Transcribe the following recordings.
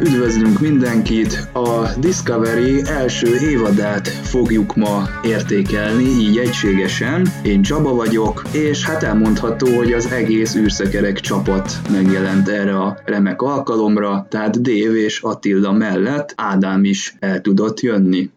Üdvözlünk mindenkit! A Discovery első évadát fogjuk ma értékelni, így egységesen. Én Csaba vagyok, és hát elmondható, hogy az egész űrszekerek csapat megjelent erre a remek alkalomra, tehát Dave és Attila mellett Ádám is el tudott jönni.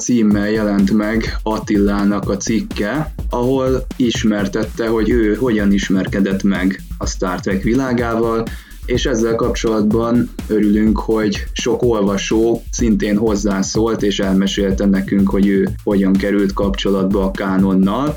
Címmel jelent meg Attilának a cikke, ahol ismertette, hogy ő hogyan ismerkedett meg a Star Trek világával, és ezzel kapcsolatban örülünk, hogy sok olvasó szintén hozzászólt, és elmesélte nekünk, hogy ő hogyan került kapcsolatba a kánonnal.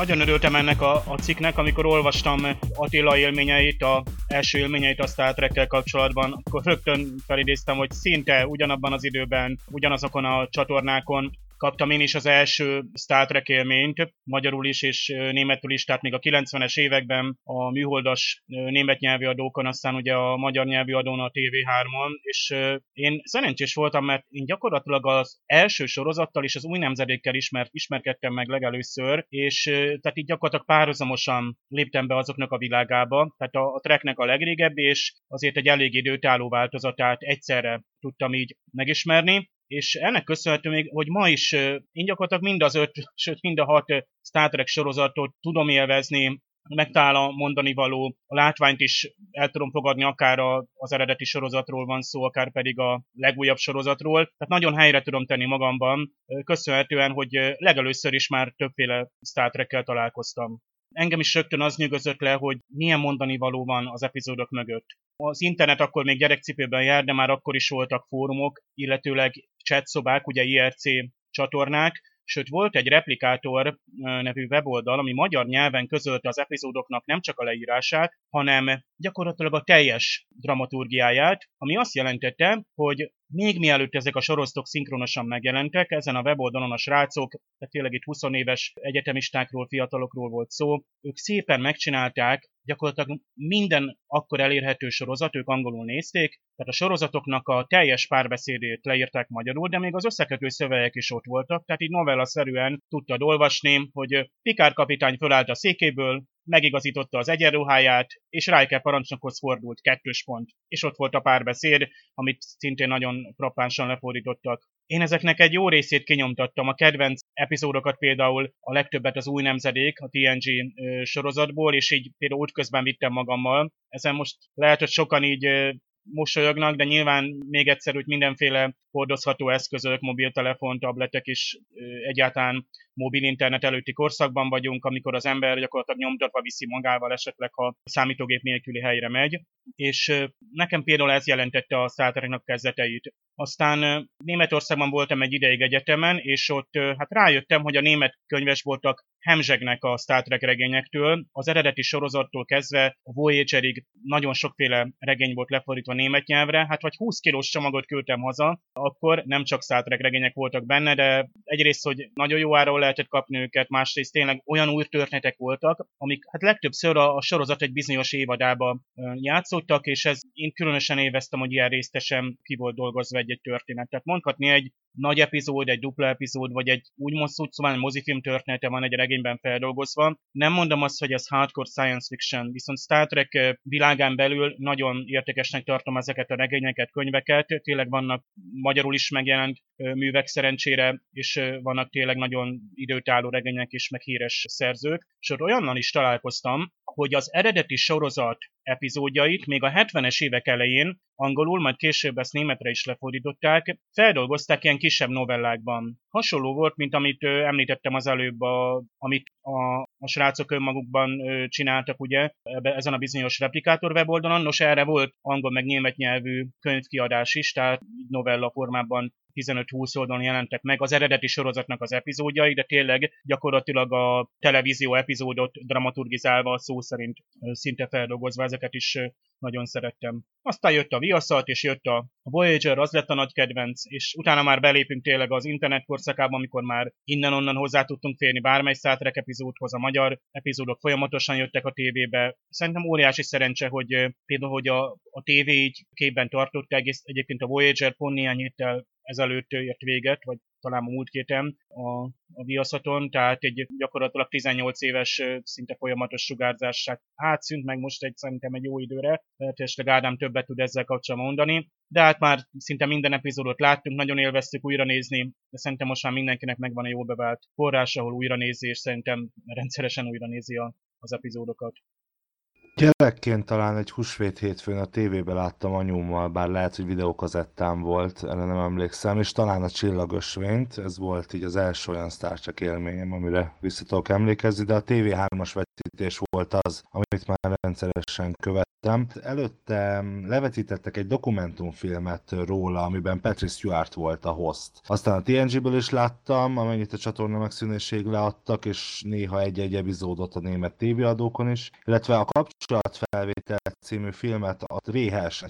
Nagyon örültem ennek a, a cikknek, amikor olvastam Attila élményeit, a első élményeit a Star Trek-kel kapcsolatban, akkor rögtön felidéztem, hogy szinte ugyanabban az időben, ugyanazokon a csatornákon kaptam én is az első Star Trek élményt, magyarul is és németül is, tehát még a 90-es években a műholdas német nyelvi adókon, aztán ugye a magyar nyelvi adón a TV3-on, és én szerencsés voltam, mert én gyakorlatilag az első sorozattal és az új nemzedékkel ismert, ismerkedtem meg legelőször, és tehát így gyakorlatilag párhuzamosan léptem be azoknak a világába, tehát a, a Treknek a legrégebbi, és azért egy elég időtálló változatát egyszerre tudtam így megismerni, és ennek köszönhető még, hogy ma is én gyakorlatilag mind az öt, sőt mind a hat Star Trek sorozatot tudom élvezni, megtalál a mondani való, a látványt is el tudom fogadni, akár a, az eredeti sorozatról van szó, akár pedig a legújabb sorozatról. Tehát nagyon helyre tudom tenni magamban, köszönhetően, hogy legelőször is már többféle Star Trek-kel találkoztam. Engem is rögtön az nyugodott le, hogy milyen mondani való van az epizódok mögött. Az internet akkor még gyerekcipőben jár, de már akkor is voltak fórumok, illetőleg chatszobák, ugye IRC csatornák, sőt volt egy replikátor nevű weboldal, ami magyar nyelven közölte az epizódoknak nem csak a leírását, hanem gyakorlatilag a teljes dramaturgiáját, ami azt jelentette, hogy még mielőtt ezek a sorosztok szinkronosan megjelentek, ezen a weboldalon a srácok, tehát tényleg itt 20 éves egyetemistákról, fiatalokról volt szó, ők szépen megcsinálták gyakorlatilag minden akkor elérhető sorozat, ők angolul nézték, tehát a sorozatoknak a teljes párbeszédét leírták magyarul, de még az összekötő szövegek is ott voltak, tehát így novella-szerűen tudtad olvasni, hogy Pikár kapitány fölállt a székéből, megigazította az egyenruháját, és Riker parancsnokhoz fordult kettős pont. És ott volt a párbeszéd, amit szintén nagyon frappánsan lefordítottak. Én ezeknek egy jó részét kinyomtattam. A kedvenc epizódokat például a legtöbbet az új nemzedék, a TNG sorozatból, és így például útközben vittem magammal. Ezen most lehet, hogy sokan így mosolyognak, de nyilván még egyszer úgy mindenféle hordozható eszközök, mobiltelefon, tabletek is egyáltalán mobil internet előtti korszakban vagyunk, amikor az ember gyakorlatilag nyomtatva viszi magával esetleg, ha számítógép nélküli helyre megy, és nekem például ez jelentette a Star kezdeteit. Aztán Németországban voltam egy ideig egyetemen, és ott hát rájöttem, hogy a német könyvesboltok hemzsegnek a Star Trek regényektől. Az eredeti sorozattól kezdve a Voyagerig nagyon sokféle regény volt lefordítva német nyelvre, hát vagy 20 kilós csomagot küldtem haza, akkor nem csak Star Trek regények voltak benne, de egyrészt, hogy nagyon jó áron lehetett kapni őket, másrészt tényleg olyan új történetek voltak, amik hát legtöbbször a, a sorozat egy bizonyos évadába játszottak, és ez én különösen éveztem, hogy ilyen résztesen ki volt dolgozva egy-egy történet. Tehát mondhatni egy nagy epizód, egy dupla epizód, vagy egy úgy szóval mozifilm története van egy regényben feldolgozva. Nem mondom azt, hogy ez hardcore science fiction, viszont Star Trek világán belül nagyon értékesnek tartom ezeket a regényeket, könyveket. Tényleg vannak magyarul is megjelent művek szerencsére, és vannak tényleg nagyon időtálló regények és meg híres szerzők, és olyannal is találkoztam, hogy az eredeti sorozat epizódjait még a 70-es évek elején angolul, majd később ezt németre is lefordították, feldolgozták ilyen kisebb novellákban. Hasonló volt, mint amit említettem az előbb, a, amit a, a srácok önmagukban csináltak, ugye, ebbe, ezen a bizonyos replikátor weboldalon. Nos, erre volt angol meg német nyelvű könyvkiadás is, tehát novella formában 15-20 oldalon jelentek meg az eredeti sorozatnak az epizódjai, de tényleg gyakorlatilag a televízió epizódot dramaturgizálva szó szerint szinte feldolgozva ezeket is nagyon szerettem. Aztán jött a Viaszat, és jött a Voyager, az lett a nagy kedvenc, és utána már belépünk tényleg az internet korszakába, amikor már innen-onnan hozzá tudtunk férni bármely Star Trek epizódhoz, a magyar epizódok folyamatosan jöttek a tévébe. Szerintem óriási szerencse, hogy például, hogy a, a tévé így képben tartott egész, egyébként a Voyager pont néhány héttel ezelőtt ért véget, vagy talán a múlt héten a, a viaszaton, tehát egy gyakorlatilag 18 éves szinte folyamatos sugárzás hát szűnt meg most egy szerintem egy jó időre, lehet esetleg Ádám többet tud ezzel kapcsolatban mondani, de hát már szinte minden epizódot láttunk, nagyon élveztük újra nézni, de szerintem most már mindenkinek megvan a jól bevált forrás, ahol újra nézi, és szerintem rendszeresen újra nézi a, az epizódokat. Gyerekként talán egy húsvét hétfőn a tévébe láttam anyummal, bár lehet, hogy videókazettám volt, erre nem emlékszem, és talán a csillagösvényt, ez volt így az első olyan Trek élményem, amire vissza tudok emlékezni, de a TV3-as vetítés volt az, amit már rendszeresen követtem. Előtte levetítettek egy dokumentumfilmet róla, amiben Patrick Stewart volt a host. Aztán a TNG-ből is láttam, amennyit a csatorna megszűnéség leadtak, és néha egy-egy epizódot a német tévéadókon is, illetve a kapcsolatfelvétel című filmet a VHS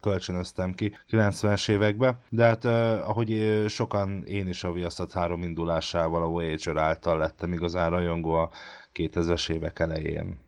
kölcsönöztem ki 90-es években, de hát eh, ahogy sokan én is a Viaszat 3 indulásával a Voyager által lettem igazán rajongó a 2000-es évek elején.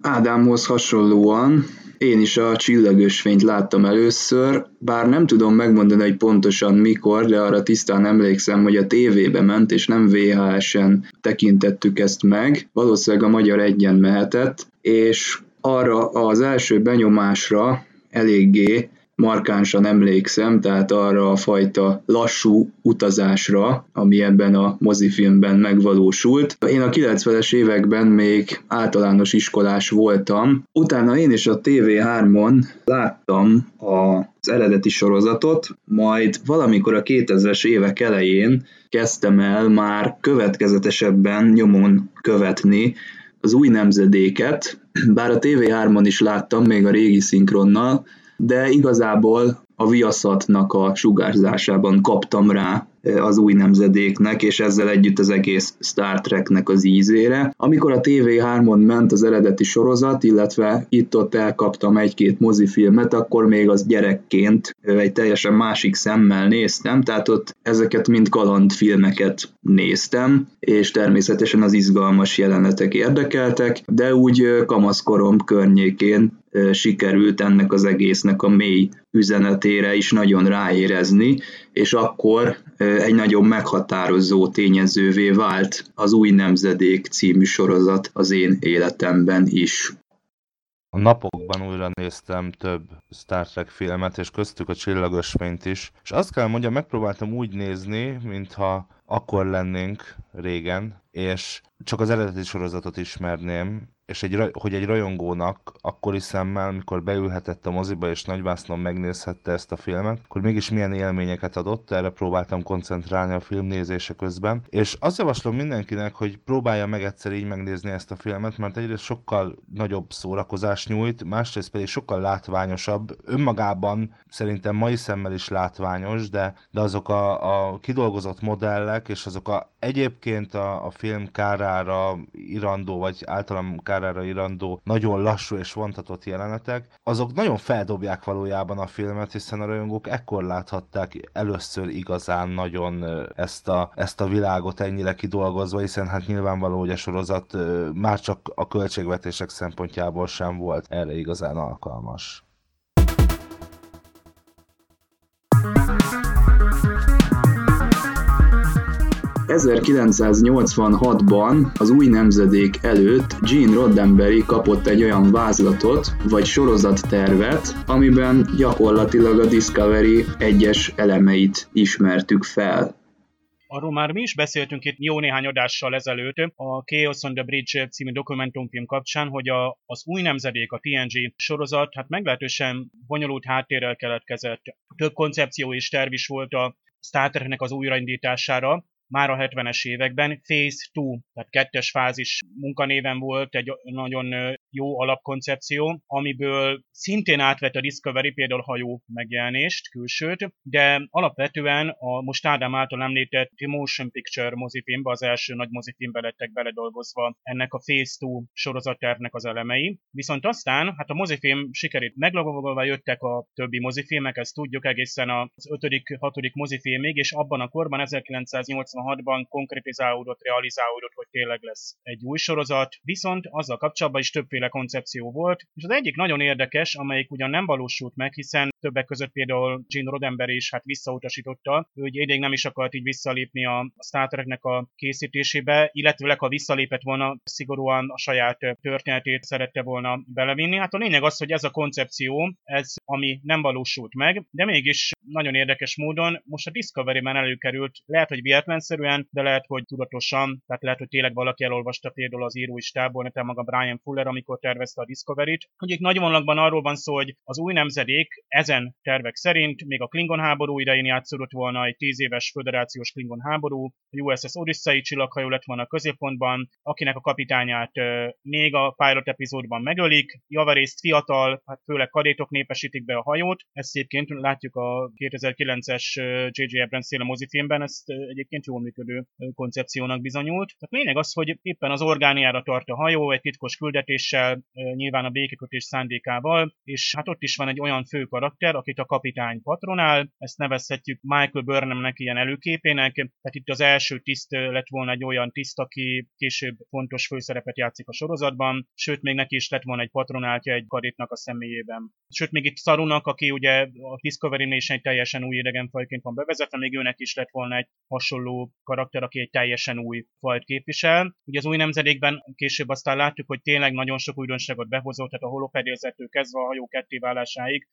Ádámhoz hasonlóan én is a csillagösvényt láttam először, bár nem tudom megmondani, hogy pontosan mikor, de arra tisztán emlékszem, hogy a tévébe ment, és nem VHS-en tekintettük ezt meg. Valószínűleg a magyar egyen mehetett, és arra az első benyomásra eléggé markánsan emlékszem, tehát arra a fajta lassú utazásra, ami ebben a mozifilmben megvalósult. Én a 90-es években még általános iskolás voltam, utána én is a TV3-on láttam az eredeti sorozatot, majd valamikor a 2000-es évek elején kezdtem el már következetesebben nyomon követni az új nemzedéket, bár a TV3-on is láttam, még a régi szinkronnal, de igazából a viaszatnak a sugárzásában kaptam rá az új nemzedéknek, és ezzel együtt az egész Star Treknek az ízére. Amikor a TV3-on ment az eredeti sorozat, illetve itt-ott elkaptam egy-két mozifilmet, akkor még az gyerekként egy teljesen másik szemmel néztem, tehát ott ezeket mind kalandfilmeket néztem, és természetesen az izgalmas jelenetek érdekeltek, de úgy kamaszkorom környékén sikerült ennek az egésznek a mély üzenetére is nagyon ráérezni, és akkor egy nagyon meghatározó tényezővé vált az Új Nemzedék című sorozat az én életemben is. A napokban újra néztem több Star Trek filmet, és köztük a csillagösvényt is, és azt kell mondjam, megpróbáltam úgy nézni, mintha akkor lennénk régen, és csak az eredeti sorozatot ismerném, és egy, hogy egy rajongónak akkori szemmel, mikor beülhetett a moziba és nagyvásznon megnézhette ezt a filmet, akkor mégis milyen élményeket adott, erre próbáltam koncentrálni a filmnézése közben. És azt javaslom mindenkinek, hogy próbálja meg egyszer így megnézni ezt a filmet, mert egyrészt sokkal nagyobb szórakozás nyújt, másrészt pedig sokkal látványosabb. Önmagában szerintem mai szemmel is látványos, de, de azok a, a kidolgozott modellek, és azok a egyébként a, a film kárára irandó, vagy általam kárára irandó, nagyon lassú és vontatott jelenetek, azok nagyon feldobják valójában a filmet, hiszen a rajongók ekkor láthatták először igazán nagyon ezt a, ezt a világot ennyire kidolgozva, hiszen hát nyilvánvaló, hogy a sorozat már csak a költségvetések szempontjából sem volt erre igazán alkalmas. 1986-ban az új nemzedék előtt Gene Roddenberry kapott egy olyan vázlatot, vagy sorozattervet, amiben gyakorlatilag a Discovery egyes elemeit ismertük fel. Arról már mi is beszéltünk itt jó néhány adással ezelőtt a Chaos on the Bridge című dokumentumfilm kapcsán, hogy a, az új nemzedék, a TNG sorozat, hát meglehetősen bonyolult háttérrel keletkezett. Több koncepció és terv is volt a Star Treknek az újraindítására, már a 70-es években. Phase 2, tehát kettes fázis munkanéven volt egy nagyon jó alapkoncepció, amiből szintén átvett a Discovery például hajó megjelenést, külsőt, de alapvetően a most Ádám által említett Motion Picture mozifilmbe, az első nagy mozifilmbe lettek beledolgozva ennek a Phase 2 sorozattervnek az elemei. Viszont aztán, hát a mozifilm sikerét meglovagolva jöttek a többi mozifilmek, ezt tudjuk egészen az 5 hatodik mozifilmig, és abban a korban 1986-ban konkretizálódott, realizálódott, hogy tényleg lesz egy új sorozat, viszont azzal kapcsolatban is többféle koncepció volt, és az egyik nagyon érdekes, amelyik ugyan nem valósult meg, hiszen többek között például Gene Roddenberry is hát visszautasította, hogy idég nem is akart így visszalépni a Star Treknek a készítésébe, illetőleg ha visszalépett volna, szigorúan a saját történetét szerette volna belevinni. Hát a lényeg az, hogy ez a koncepció, ez ami nem valósult meg, de mégis nagyon érdekes módon most a Discovery-ben előkerült, lehet, hogy véletlenszerűen, de lehet, hogy tudatosan, tehát lehet, hogy tényleg valaki elolvasta például az írói stából, nekem maga Brian Fuller, amikor tervezte a Discovery-t. Itt nagy vonalakban arról van szó, hogy az új nemzedék ezen tervek szerint még a Klingon háború idején játszódott volna egy tíz éves föderációs Klingon háború, a USS Odyssey csillaghajó lett volna a középpontban, akinek a kapitányát még a pilot epizódban megölik, javarészt fiatal, hát főleg kadétok népesítik be a hajót, ezt egyébként látjuk a 2009-es J.J. Abrams széle mozifilmben, ezt egyébként jól működő koncepciónak bizonyult. Tehát lényeg az, hogy éppen az orgániára tart a hajó egy titkos küldetéssel, nyilván a békekötés szándékával, és hát ott is van egy olyan fő karakter, akit a kapitány patronál, ezt nevezhetjük Michael Burnhamnek ilyen előképének, tehát itt az első tiszt lett volna egy olyan tiszt, aki később fontos főszerepet játszik a sorozatban, sőt még neki is lett volna egy patronáltja egy kadétnak a személyében. Sőt még itt Sarunak, aki ugye a Discovery Nation egy teljesen új idegenfajként van bevezetve, még őnek is lett volna egy hasonló karakter, aki egy teljesen új fajt képvisel. Ugye az új nemzedékben később aztán látjuk, hogy tényleg nagyon sok újdonságot behozott, tehát a holopedélzetől kezdve a hajó kettéválásáig,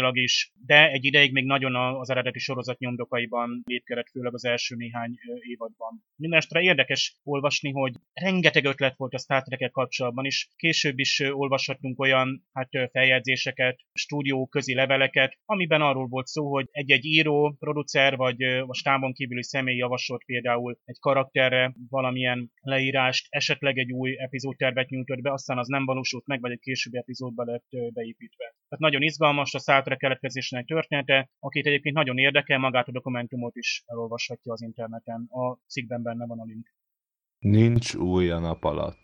technológiailag is, de egy ideig még nagyon az eredeti sorozat nyomdokaiban lépkedett, főleg az első néhány évadban. Mindenestre érdekes olvasni, hogy rengeteg ötlet volt a Star trek kapcsolatban is. Később is olvashatunk olyan hát, feljegyzéseket, stúdió közi leveleket, amiben arról volt szó, hogy egy-egy író, producer vagy a stábon kívüli személy javasolt például egy karakterre valamilyen leírást, esetleg egy új epizódtervet nyújtott be, aztán az nem valósult meg, vagy egy későbbi epizódba lett beépítve. Tehát nagyon izgalmas a Star keletkezésének története, akit egyébként nagyon érdekel, magát a dokumentumot is elolvashatja az interneten. A cikkben benne van a link. Nincs új a nap alatt.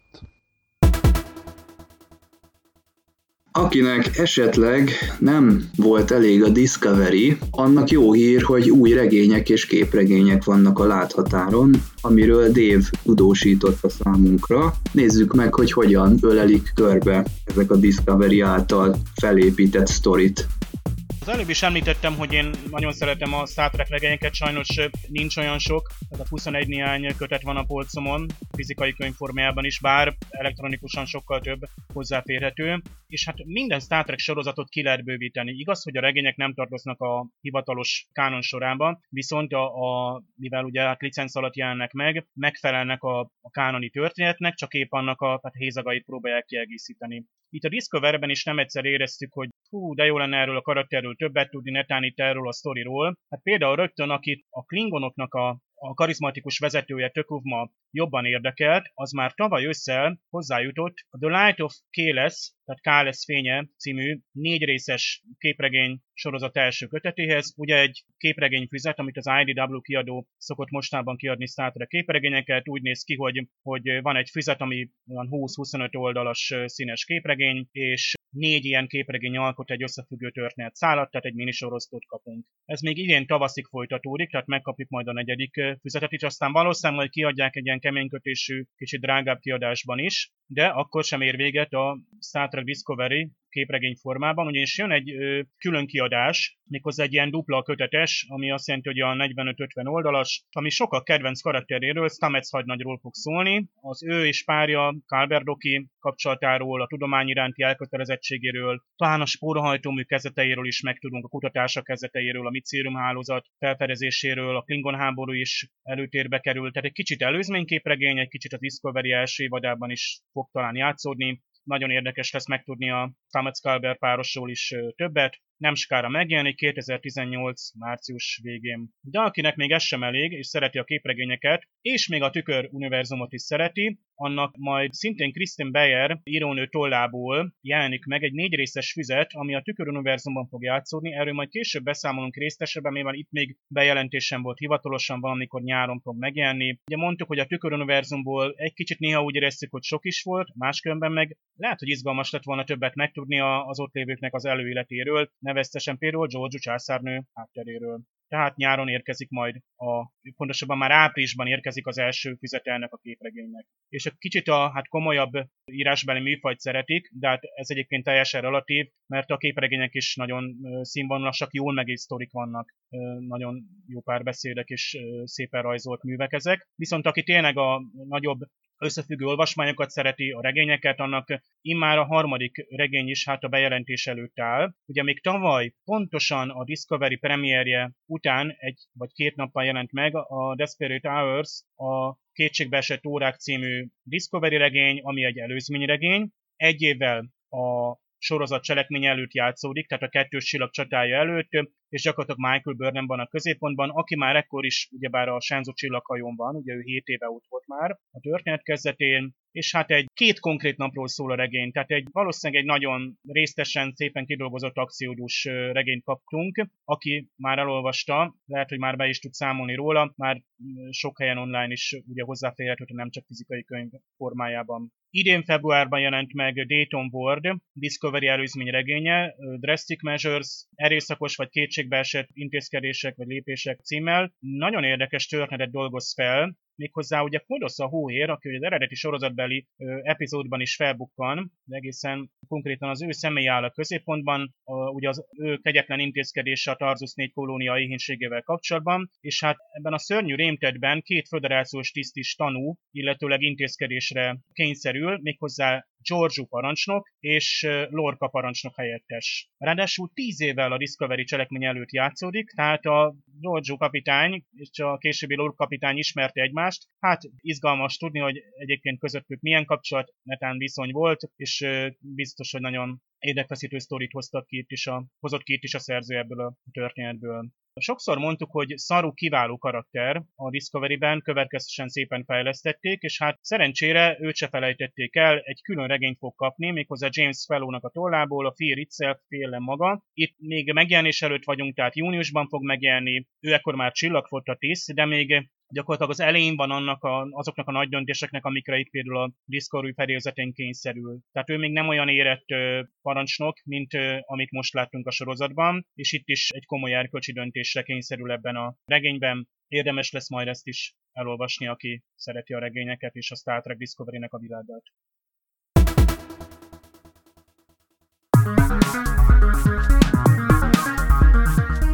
Akinek esetleg nem volt elég a Discovery, annak jó hír, hogy új regények és képregények vannak a láthatáron, amiről Dave tudósított a számunkra. Nézzük meg, hogy hogyan ölelik körbe ezek a Discovery által felépített sztorit. Az előbb is említettem, hogy én nagyon szeretem a Star Trek regényeket, sajnos nincs olyan sok, tehát a 21 néhány kötet van a polcomon, fizikai könyvformájában is, bár elektronikusan sokkal több hozzáférhető, és hát minden Star Trek sorozatot ki lehet bővíteni. Igaz, hogy a regények nem tartoznak a hivatalos kánon sorában, viszont a, a mivel ugye hát licenc alatt jelennek meg, megfelelnek a, a kánoni történetnek, csak épp annak a hát hézagait próbálják kiegészíteni. Itt a Discoverben is nem egyszer éreztük, hogy hú, de jó lenne erről a karakterről többet tudni, netán itt erről a sztoriról. Hát például rögtön, akit a klingonoknak a a karizmatikus vezetője Tökuvma jobban érdekelt, az már tavaly ősszel hozzájutott a The Light of Kéles, tehát Káles fénye című négy részes képregény sorozat első kötetéhez. Ugye egy képregény füzet, amit az IDW kiadó szokott mostában kiadni Star képregényeket, úgy néz ki, hogy, hogy van egy füzet, ami olyan 20-25 oldalas színes képregény, és négy ilyen képregény alkot egy összefüggő történet szállat, tehát egy minisorozatot kapunk. Ez még idén tavaszig folytatódik, tehát megkapjuk majd a negyedik füzetet is, aztán valószínűleg kiadják egy ilyen keménykötésű, kicsit drágább kiadásban is. de akkor sem ér véget a Star Trek Discovery képregény formában, ugyanis jön egy külön kiadás, méghozzá egy ilyen dupla kötetes, ami azt jelenti, hogy a 45-50 oldalas, ami sokkal kedvenc karakteréről, Stamets hadnagyról fog szólni. Az ő és párja, Kalberdoki kapcsolatáról, a tudomány iránti elkötelezettségéről, talán a spórahajtómű kezeteiről is megtudunk, a kutatások kezeteiről, a micérium hálózat felfedezéséről, a Klingon háború is előtérbe kerül, tehát egy kicsit előzményképregény, egy kicsit a Discovery első évadában is fog talán játszódni, nagyon érdekes lesz megtudni a Thomas Calber párosról is többet nem skára megjelenik 2018 március végén. De akinek még ez sem elég, és szereti a képregényeket, és még a tükör univerzumot is szereti, annak majd szintén Kristen Beyer írónő tollából jelenik meg egy négy részes füzet, ami a tükör univerzumban fog játszódni. Erről majd később beszámolunk részesebben, mivel itt még bejelentésem volt hivatalosan valamikor nyáron fog megjelenni. Ugye mondtuk, hogy a tükör univerzumból egy kicsit néha úgy éreztük, hogy sok is volt, máskülönben meg lehet, hogy izgalmas lett volna többet megtudni az ott lévőknek az előéletéről, neveztesen például George császárnő hátteréről. Tehát nyáron érkezik majd, a, pontosabban már áprilisban érkezik az első füzetelnek a képregénynek. És egy kicsit a hát komolyabb írásbeli műfajt szeretik, de hát ez egyébként teljesen relatív, mert a képregények is nagyon színvonalasak, jól megírt sztorik vannak, nagyon jó párbeszédek és szépen rajzolt művek ezek. Viszont aki tényleg a nagyobb összefüggő olvasmányokat szereti, a regényeket, annak immár a harmadik regény is hát a bejelentés előtt áll. Ugye még tavaly pontosan a Discovery premierje után egy vagy két nappal jelent meg a Desperate Hours, a Kétségbeesett órák című Discovery regény, ami egy előzményregény. Egy évvel a sorozat cselekmény előtt játszódik, tehát a kettős csillag csatája előtt, és gyakorlatilag Michael Burnham van a középpontban, aki már ekkor is ugyebár a Sánzó csillaghajón van, ugye ő 7 éve ott volt már a történet kezdetén, és hát egy két konkrét napról szól a regény, tehát egy valószínűleg egy nagyon résztesen, szépen kidolgozott akciódus regényt kaptunk, aki már elolvasta, lehet, hogy már be is tud számolni róla, már sok helyen online is ugye hozzáférhető, nem csak fizikai könyv formájában. Idén februárban jelent meg Dayton Ward, Discovery előzmény regénye, Drastic Measures, erőszakos vagy kétségbeesett intézkedések vagy lépések címmel. Nagyon érdekes történetet dolgoz fel, méghozzá ugye Kodosz a hóér, aki ugye az eredeti sorozatbeli ö, epizódban is felbukkan, de egészen konkrétan az ő személy áll a középpontban, a, ugye az ő kegyetlen intézkedése a Tarzus 4 kolónia éhénységével kapcsolatban, és hát ebben a szörnyű rémtetben két föderációs tiszt is tanú, illetőleg intézkedésre kényszerül, méghozzá Giorgio parancsnok és Lorca parancsnok helyettes. Ráadásul tíz évvel a Discovery cselekmény előtt játszódik, tehát a Giorgio kapitány és a későbbi Lorca kapitány ismerte egymást. Hát izgalmas tudni, hogy egyébként közöttük milyen kapcsolat, netán viszony volt, és biztos, hogy nagyon érdekfeszítő sztorit hoztak ki itt is a, hozott ki itt is a szerző ebből a történetből. Sokszor mondtuk, hogy Saru kiváló karakter a Discovery-ben, következően szépen fejlesztették, és hát szerencsére őt se felejtették el, egy külön regényt fog kapni, méghozzá James Fellow-nak a tollából, a Fear Itself, félem maga. Itt még megjelenés előtt vagyunk, tehát júniusban fog megjelenni, ő ekkor már csillagfotta tiszt, de még gyakorlatilag az elején van annak a, azoknak a nagy döntéseknek, amikre itt például a Discovery fedélzetén kényszerül. Tehát ő még nem olyan érett ö, parancsnok, mint ö, amit most láttunk a sorozatban, és itt is egy komoly erkölcsi döntésre kényszerül ebben a regényben. Érdemes lesz majd ezt is elolvasni, aki szereti a regényeket és a Star Trek Discovery-nek a világát.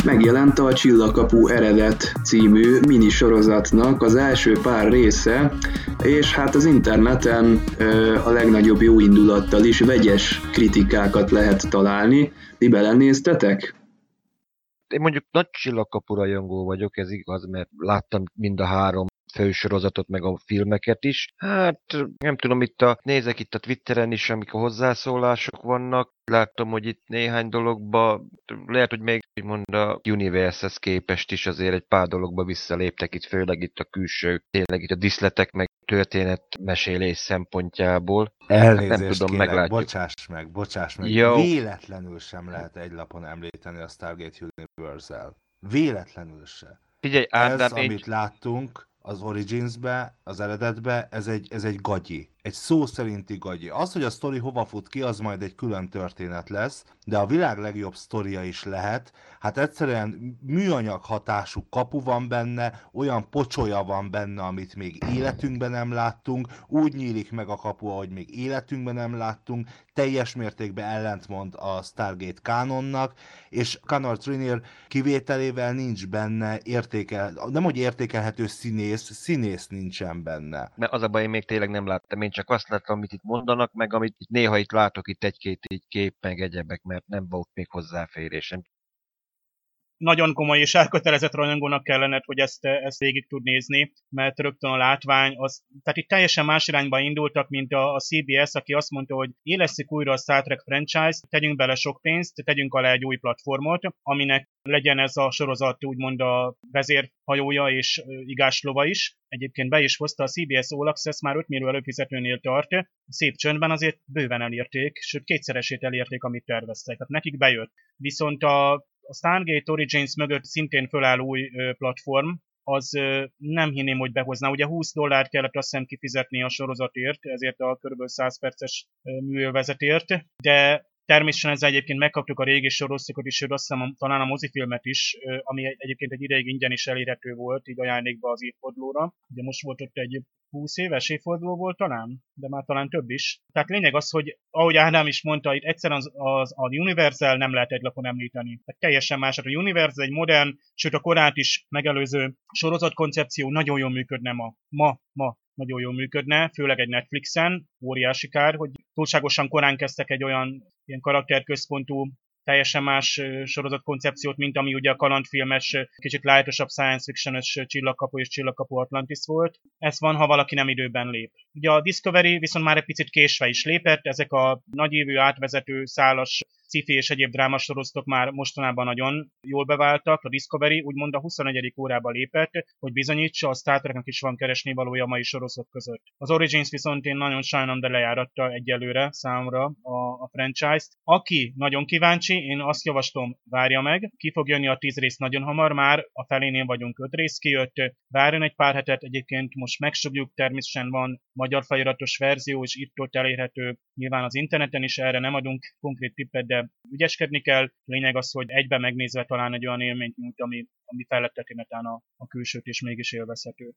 Megjelent a Csillagkapu eredet című minisorozatnak az első pár része, és hát az interneten a legnagyobb jó indulattal is vegyes kritikákat lehet találni. Ti belenéztetek? Én mondjuk nagy csillagkapu rajongó vagyok, ez igaz, mert láttam mind a három fősorozatot, meg a filmeket is. Hát nem tudom, itt a, nézek itt a Twitteren is, amik a hozzászólások vannak, látom, hogy itt néhány dologba, lehet, hogy még mond a Universe-hez képest is azért egy pár dologba visszaléptek itt, főleg itt a külső, tényleg itt a diszletek, meg történetmesélés szempontjából. Elnézést hát nem tudom, kérek, meglátjuk. bocsáss meg, bocsáss meg. Jó. Véletlenül sem lehet egy lapon említeni a Stargate Universal. Véletlenül se. Figyelj, Ádám, Ez, amit láttunk, az Origins-be, az eredetbe, ez egy, ez egy gagyi. Egy szó szerinti gagyi. Az, hogy a sztori hova fut ki, az majd egy külön történet lesz, de a világ legjobb sztoria is lehet. Hát egyszerűen műanyag hatású kapu van benne, olyan pocsolya van benne, amit még életünkben nem láttunk, úgy nyílik meg a kapu, ahogy még életünkben nem láttunk, teljes mértékben ellentmond a Stargate kánonnak, és Connor Trinneer kivételével nincs benne értékel, nem hogy értékelhető színész, színész nincsen benne. Mert az a baj, én még tényleg nem láttam, én csak azt láttam, amit itt mondanak, meg amit néha itt látok itt egy-két így kép, meg egyebek, mert nem volt még hozzáférésem nagyon komoly és elkötelezett rajongónak kellene, hogy ezt, ezt végig tud nézni, mert rögtön a látvány, az, tehát itt teljesen más irányba indultak, mint a, a CBS, aki azt mondta, hogy éleszük újra a Star Trek franchise, tegyünk bele sok pénzt, tegyünk alá egy új platformot, aminek legyen ez a sorozat úgymond a vezérhajója és igáslova is. Egyébként be is hozta a CBS All Access, már 5 millió előfizetőnél tart, szép csöndben azért bőven elérték, sőt kétszeresét elérték, amit terveztek, tehát nekik bejött. Viszont a a Stargate Origins mögött szintén föláll új platform, az nem hinném, hogy behozná. Ugye 20 dollárt kellett azt hiszem kifizetni a sorozatért, ezért a kb. 100 perces művezetért, de Természetesen ezzel egyébként megkaptuk a régi sorosztokat is, sőt azt hiszem talán a mozifilmet is, ami egyébként egy ideig ingyen is elérhető volt, így ajándékba az évfordulóra. Ugye most volt ott egy 20 éves évforduló volt talán, de már talán több is. Tehát lényeg az, hogy ahogy Ádám is mondta, itt egyszerűen az, az, az Universal nem lehet egy lapon említeni. Tehát teljesen más. Hát a Universal egy modern, sőt a korát is megelőző sorozatkoncepció nagyon jól működne ma. Ma, ma nagyon jól működne, főleg egy Netflixen, óriási kár, hogy túlságosan korán kezdtek egy olyan ilyen karakterközpontú teljesen más sorozatkoncepciót, mint ami ugye a kalandfilmes, kicsit lájtosabb science fiction-ös csillagkapu és csillagkapu Atlantis volt. Ez van, ha valaki nem időben lép. Ugye a Discovery viszont már egy picit késve is lépett, ezek a nagyévű átvezető szálas sci és egyéb drámasorozatok már mostanában nagyon jól beváltak. A Discovery úgymond a 21. órába lépett, hogy bizonyítsa, a Star Treknek is van keresni valója a mai sorozat között. Az Origins viszont én nagyon sajnálom, de lejáratta egyelőre számra a, a franchise-t. Aki nagyon kíváncsi, én azt javaslom, várja meg. Ki fog jönni a 10 rész nagyon hamar, már a felénél vagyunk 5 rész kijött. Várjon egy pár hetet, egyébként most megsugjuk, természetesen van magyar feliratos verzió, és itt ott elérhető nyilván az interneten is, erre nem adunk konkrét tippet, de ügyeskedni kell. Lényeg az, hogy egyben megnézve talán egy olyan élményt nyújt, ami, ami felletteti a, a külsőt, és mégis élvezhető.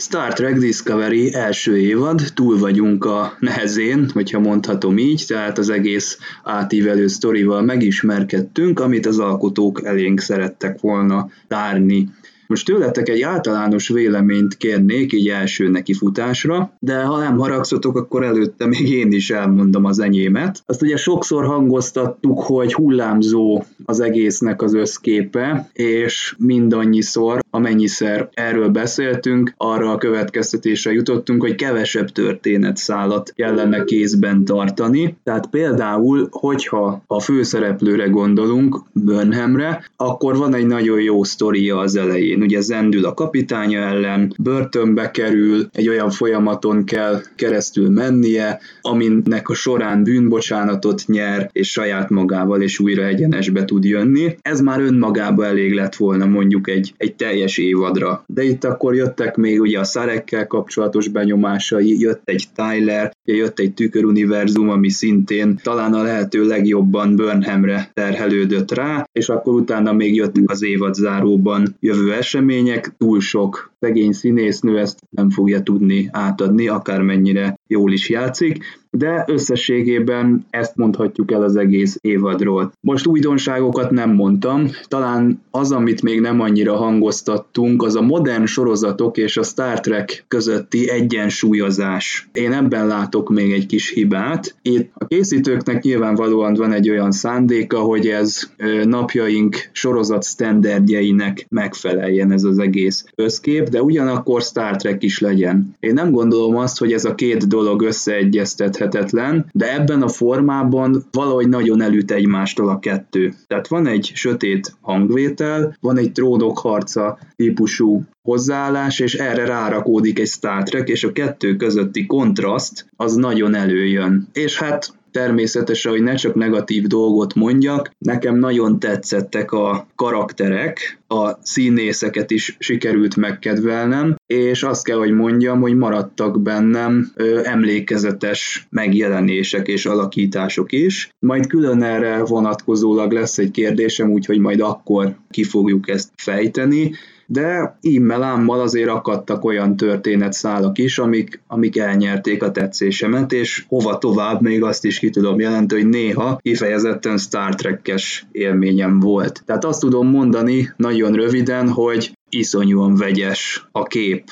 Star Trek Discovery első évad, túl vagyunk a nehezén, hogyha mondhatom így, tehát az egész átívelő sztorival megismerkedtünk, amit az alkotók elénk szerettek volna tárni. Most tőletek egy általános véleményt kérnék így első nekifutásra, de ha nem haragszotok, akkor előtte még én is elmondom az enyémet. Azt ugye sokszor hangoztattuk, hogy hullámzó az egésznek az összképe, és mindannyiszor, amennyiszer erről beszéltünk, arra a következtetésre jutottunk, hogy kevesebb történetszálat kellene kézben tartani. Tehát például, hogyha a főszereplőre gondolunk, Burnhamre, akkor van egy nagyon jó sztoria az elején végén ugye zendül a kapitánya ellen, börtönbe kerül, egy olyan folyamaton kell keresztül mennie, aminek a során bűnbocsánatot nyer, és saját magával és újra egyenesbe tud jönni. Ez már önmagába elég lett volna mondjuk egy, egy teljes évadra. De itt akkor jöttek még ugye a Szarekkel kapcsolatos benyomásai, jött egy Tyler, jött egy tüköruniverzum, ami szintén talán a lehető legjobban Burnhamre terhelődött rá, és akkor utána még jöttek az évad záróban jövő események, túl sok szegény színésznő ezt nem fogja tudni átadni, akármennyire jól is játszik, de összességében ezt mondhatjuk el az egész évadról. Most újdonságokat nem mondtam, talán az, amit még nem annyira hangoztattunk, az a modern sorozatok és a Star Trek közötti egyensúlyozás. Én ebben látok még egy kis hibát. Itt a készítőknek nyilvánvalóan van egy olyan szándéka, hogy ez napjaink sorozat standardjeinek megfeleljen ez az egész összkép, de ugyanakkor Star Trek is legyen. Én nem gondolom azt, hogy ez a két dolog összeegyeztethetetlen, de ebben a formában valahogy nagyon elüt egymástól a kettő. Tehát van egy sötét hangvétel, van egy trónok harca típusú hozzáállás, és erre rárakódik egy Star Trek, és a kettő közötti kontraszt az nagyon előjön. És hát természetesen, hogy ne csak negatív dolgot mondjak, nekem nagyon tetszettek a karakterek, a színészeket is sikerült megkedvelnem, és azt kell, hogy mondjam, hogy maradtak bennem ö, emlékezetes megjelenések és alakítások is. Majd külön erre vonatkozólag lesz egy kérdésem, úgyhogy majd akkor ki fogjuk ezt fejteni de ímmel ámmal azért akadtak olyan történetszálak is, amik, amik elnyerték a tetszésemet, és hova tovább még azt is ki tudom jelenteni, hogy néha kifejezetten Star Trek-es élményem volt. Tehát azt tudom mondani nagyon röviden, hogy iszonyúan vegyes a kép.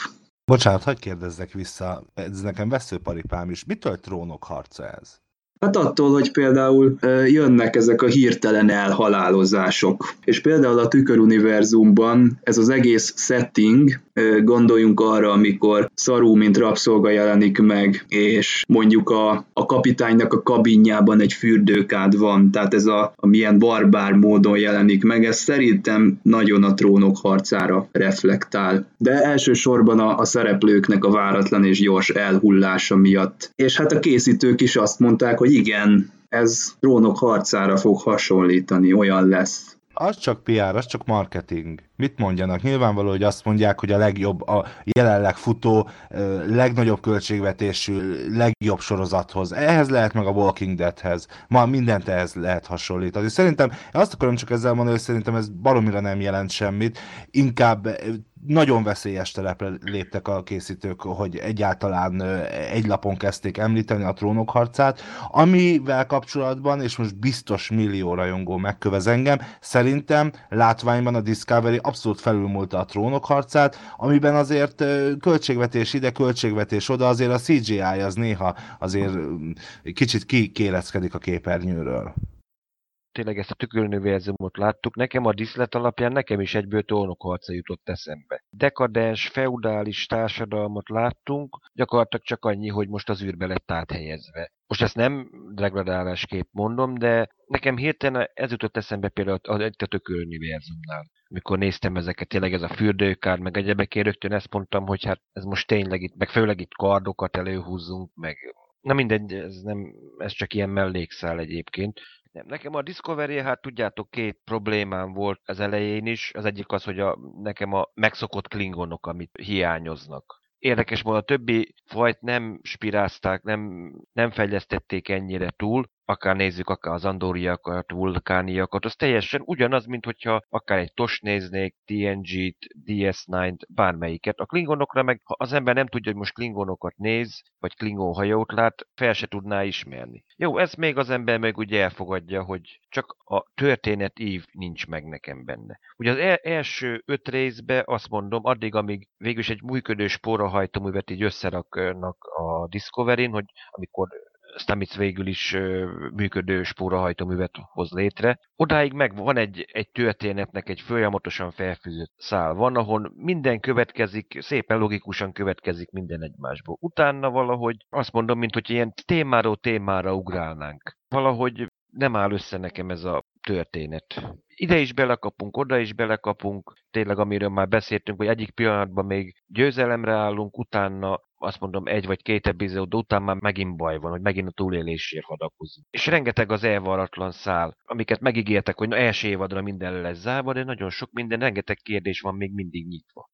Bocsánat, hagyd kérdezzek vissza, ez nekem veszőparipám is. Mitől trónok harca ez? Hát attól, hogy például jönnek ezek a hirtelen elhalálozások. És például a tüköruniverzumban ez az egész setting, gondoljunk arra, amikor Szarú, mint rabszolga jelenik meg, és mondjuk a, a kapitánynak a kabinjában egy fürdőkád van, tehát ez a, a milyen barbár módon jelenik meg, ez szerintem nagyon a trónok harcára reflektál. De elsősorban a, a szereplőknek a váratlan és gyors elhullása miatt. És hát a készítők is azt mondták, hogy igen, ez trónok harcára fog hasonlítani, olyan lesz. Az csak PR, az csak marketing. Mit mondjanak? Nyilvánvaló, hogy azt mondják, hogy a legjobb, a jelenleg futó, legnagyobb költségvetésű, legjobb sorozathoz. Ehhez lehet meg a Walking Deadhez. Ma mindent ehhez lehet hasonlítani. Szerintem, azt akarom csak ezzel mondani, hogy szerintem ez baromira nem jelent semmit. Inkább nagyon veszélyes telepre léptek a készítők, hogy egyáltalán egy lapon kezdték említeni a trónok harcát, amivel kapcsolatban, és most biztos millió rajongó megkövez engem, szerintem látványban a Discovery abszolút felülmúlta a trónok harcát, amiben azért költségvetés ide, költségvetés oda, azért a CGI az néha azért kicsit kikéleckedik a képernyőről tényleg ezt a tüköruniverzumot láttuk, nekem a diszlet alapján nekem is egyből trónokharca jutott eszembe. Dekadens, feudális társadalmat láttunk, gyakorlatilag csak annyi, hogy most az űrbe lett áthelyezve. Most ezt nem degradálásképp mondom, de nekem hirtelen ez jutott eszembe például a, a, a tüköruniverzumnál mikor néztem ezeket, tényleg ez a fürdőkár, meg egyebek, én rögtön ezt mondtam, hogy hát ez most tényleg itt, meg főleg itt kardokat előhúzzunk, meg Na mindegy, ez, nem, ez csak ilyen mellékszál egyébként. Nekem a Discovery, hát tudjátok, két problémám volt az elején is. Az egyik az, hogy a, nekem a megszokott klingonok, amit hiányoznak. Érdekes módon a többi fajt nem spirázták, nem, nem fejlesztették ennyire túl, akár nézzük, akár az andóriakat, vulkániakat, az teljesen ugyanaz, mint hogyha akár egy TOS néznék, TNG-t, DS9-t, bármelyiket. A klingonokra meg, ha az ember nem tudja, hogy most klingonokat néz, vagy klingon hajót lát, fel se tudná ismerni. Jó, ez még az ember meg ugye elfogadja, hogy csak a történet ív nincs meg nekem benne. Ugye az e- első öt részbe azt mondom, addig, amíg végülis egy működő spórahajtóművet így összeraknak a Discovery-n, hogy amikor Stamets végül is működő spórahajtóművet hoz létre. Odáig meg van egy, egy történetnek egy folyamatosan felfűzött szál. Van, ahol minden következik, szépen logikusan következik minden egymásból. Utána valahogy azt mondom, mint hogy ilyen témáról témára ugrálnánk. Valahogy nem áll össze nekem ez a történet. Ide is belekapunk, oda is belekapunk, tényleg amiről már beszéltünk, hogy egyik pillanatban még győzelemre állunk, utána azt mondom, egy vagy két epizód után már megint baj van, hogy megint a túlélésért hadakozunk. És rengeteg az elvaratlan szál, amiket megígértek, hogy na első évadra minden lesz zárva, de nagyon sok minden, rengeteg kérdés van még mindig nyitva.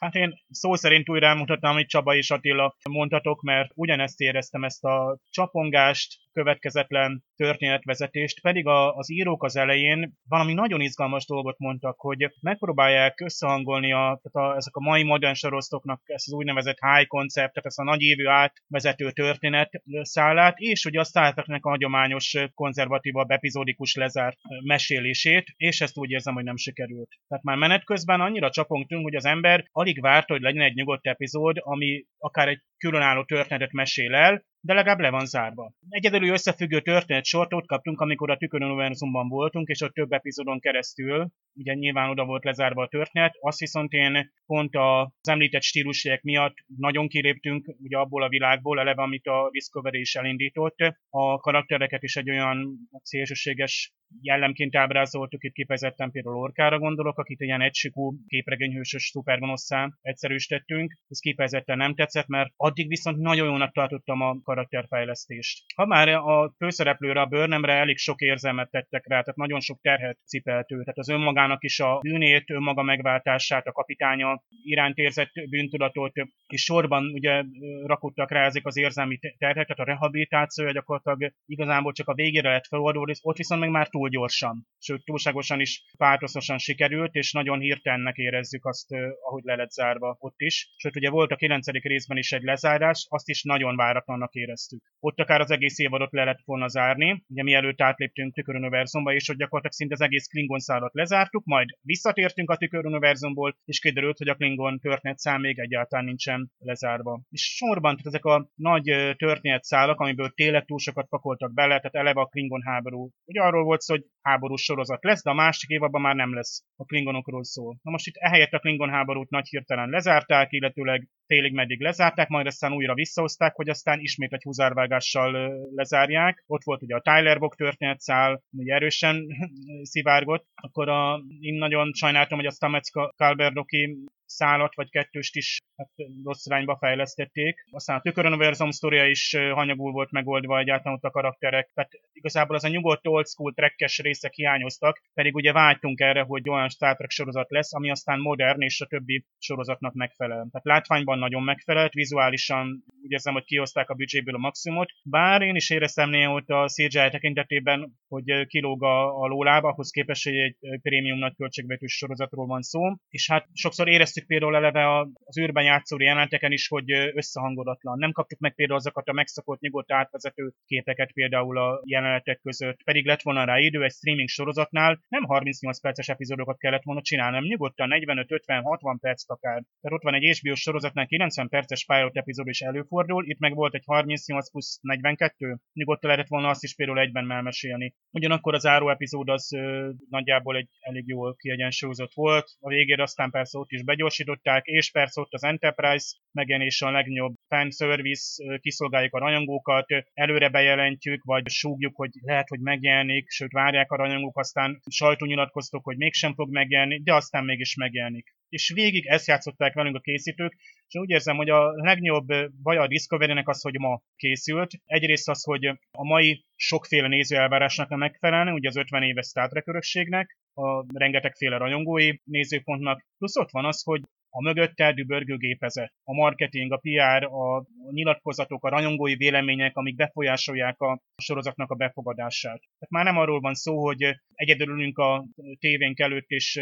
Hát én szó szerint újra elmutatnám, amit Csaba és Attila mondhatok, mert ugyanezt éreztem ezt a csapongást, következetlen történetvezetést, pedig a, az írók az elején valami nagyon izgalmas dolgot mondtak, hogy megpróbálják összehangolni a, tehát a, ezek a mai modern sorosztoknak ezt az úgynevezett high concept, tehát ezt a nagy évű átvezető történet szállát, és ugye a Star Trek-nek a hagyományos konzervatívabb epizódikus lezárt mesélését, és ezt úgy érzem, hogy nem sikerült. Tehát már menet közben annyira csapongtunk, hogy az ember alig várta, hogy legyen egy nyugodt epizód, ami akár egy különálló történetet mesél el, de legalább le van zárva. Egyedülű összefüggő történet sort ott kaptunk, amikor a tüköruniverzumban voltunk, és ott több epizódon keresztül, ugye nyilván oda volt lezárva a történet, azt viszont én pont az említett stílusjegyek miatt nagyon kiléptünk ugye abból a világból, eleve amit a Discovery is elindított, a karaktereket is egy olyan szélsőséges jellemként ábrázoltuk, itt kifejezetten például Orkára gondolok, akit ilyen egysikú képregényhősös szupergonosszá egyszerűsítettünk. Ez kifejezetten nem tetszett, mert addig viszont nagyon jónak tartottam a karakterfejlesztést. Ha már a főszereplőre, a bőrnemre elég sok érzelmet tettek rá, tehát nagyon sok terhet cipelt ő. Tehát az önmagának is a bűnét, önmaga megváltását, a kapitánya iránt érzett bűntudatot, és sorban ugye rakottak rá ezek az érzelmi terhek, tehát a rehabilitációja gyakorlatilag igazából csak a végére lett feloldva, ott viszont meg már túl gyorsan, sőt túlságosan is pártososan sikerült, és nagyon hirtelennek érezzük azt, ahogy le lett zárva ott is. Sőt, ugye volt a 9. részben is egy lezárás, azt is nagyon váratlannak éreztük. Ott akár az egész évadot le lett volna zárni, ugye mielőtt átléptünk tüköruniverzumba, és hogy gyakorlatilag szinte az egész Klingon szállat lezártuk, majd visszatértünk a tüköruniverzumból, és kiderült, hogy a Klingon történetszám még egyáltalán nincsen lezárva. És sorban, tehát ezek a nagy történetszálak, amiből tényleg túl sokat pakoltak bele, tehát eleve a Klingon háború. Ugye arról volt hogy háborús sorozat lesz, de a másik évadban már nem lesz a Klingonokról szó. Na most itt ehelyett a Klingon háborút nagy hirtelen lezárták, illetőleg félig meddig lezárták, majd aztán újra visszahozták, hogy aztán ismét egy húzárvágással lezárják. Ott volt ugye a Tyler Bock történetszál, ugye erősen szivárgott. Akkor a, én nagyon sajnáltam, hogy a Stamets Kalberdoki szálat vagy kettőst is hát, rossz irányba fejlesztették. Aztán a Tüköruniverzum sztoria is hanyagul volt megoldva egyáltalán ott a karakterek. Tehát igazából az a nyugodt old school trekkes részek hiányoztak, pedig ugye vágytunk erre, hogy olyan Star Trek sorozat lesz, ami aztán modern és a többi sorozatnak megfelel. Tehát látványban nagyon megfelelt, vizuálisan úgy érzem, hogy kihozták a büdzséből a maximumot, bár én is éreztem néha ott a CGI tekintetében, hogy kilóg a, a lóláb, ahhoz képest, hogy egy prémium nagy költségvetős sorozatról van szó, és hát sokszor éreztük például eleve az űrben játszó jeleneteken is, hogy összehangodatlan. Nem kaptuk meg például azokat a megszokott nyugodt átvezető képeket például a jelenetek között, pedig lett volna rá idő egy streaming sorozatnál, nem 38 perces epizódokat kellett volna csinálni, hanem nyugodtan 45-50-60 perc akár. Tehát ott van egy HBO sorozatnál 90 perces pilot epizód is előfordul, itt meg volt egy 38 plusz 42, nyugodtan lehetett volna azt is például egyben elmesélni. Ugyanakkor az áró epizód az ö, nagyjából egy elég jól kiegyensúlyozott volt, a végére aztán persze ott is begyorsították, és persze ott az Enterprise megjelenése a legnagyobb fanservice, kiszolgáljuk a rajongókat, előre bejelentjük, vagy súgjuk, hogy lehet, hogy megjelenik, sőt várják a rajongók, aztán sajtónyilatkoztok, hogy mégsem fog megjelenni, de aztán mégis megjelenik és végig ezt játszották velünk a készítők, és úgy érzem, hogy a legnagyobb baj a Discovery-nek az, hogy ma készült. Egyrészt az, hogy a mai sokféle nézőelvárásnak nem megfelelne, ugye az 50 éves Star Trek örökségnek, a rengetegféle rajongói nézőpontnak, plusz ott van az, hogy a mögötte dübörgő gépezet, a marketing, a PR, a nyilatkozatok, a rajongói vélemények, amik befolyásolják a sorozatnak a befogadását. Tehát már nem arról van szó, hogy egyedül ülünk a tévénk előtt, és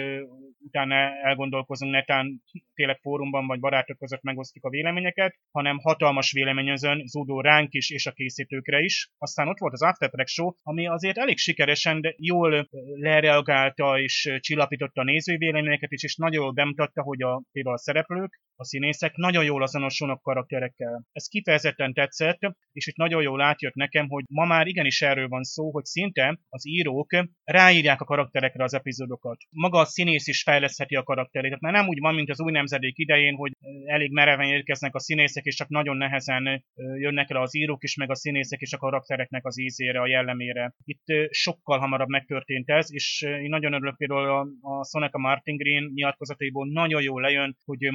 utána elgondolkozunk netán tényleg fórumban vagy barátok között megosztjuk a véleményeket, hanem hatalmas véleményözön zúdó ránk is és a készítőkre is. Aztán ott volt az After Track Show, ami azért elég sikeresen, de jól lereagálta és csillapította a nézői véleményeket is, és nagyon jól bemutatta, hogy a például a szereplők, a színészek nagyon jól azonosulnak karakterekkel. Ez kifejezetten tetszett, és itt nagyon jól átjött nekem, hogy ma már igenis erről van szó, hogy szinte az írók ráírják a karakterekre az epizódokat. Maga a színész is fejlesztheti a karakterét. Tehát már nem úgy van, mint az új nemzedék idején, hogy elég mereven érkeznek a színészek, és csak nagyon nehezen jönnek el az írók is, meg a színészek is a karaktereknek az ízére, a jellemére. Itt sokkal hamarabb megtörtént ez, és én nagyon örülök például a, a Soneca Martin Green nyilatkozataiból nagyon jól lejön, hogy ő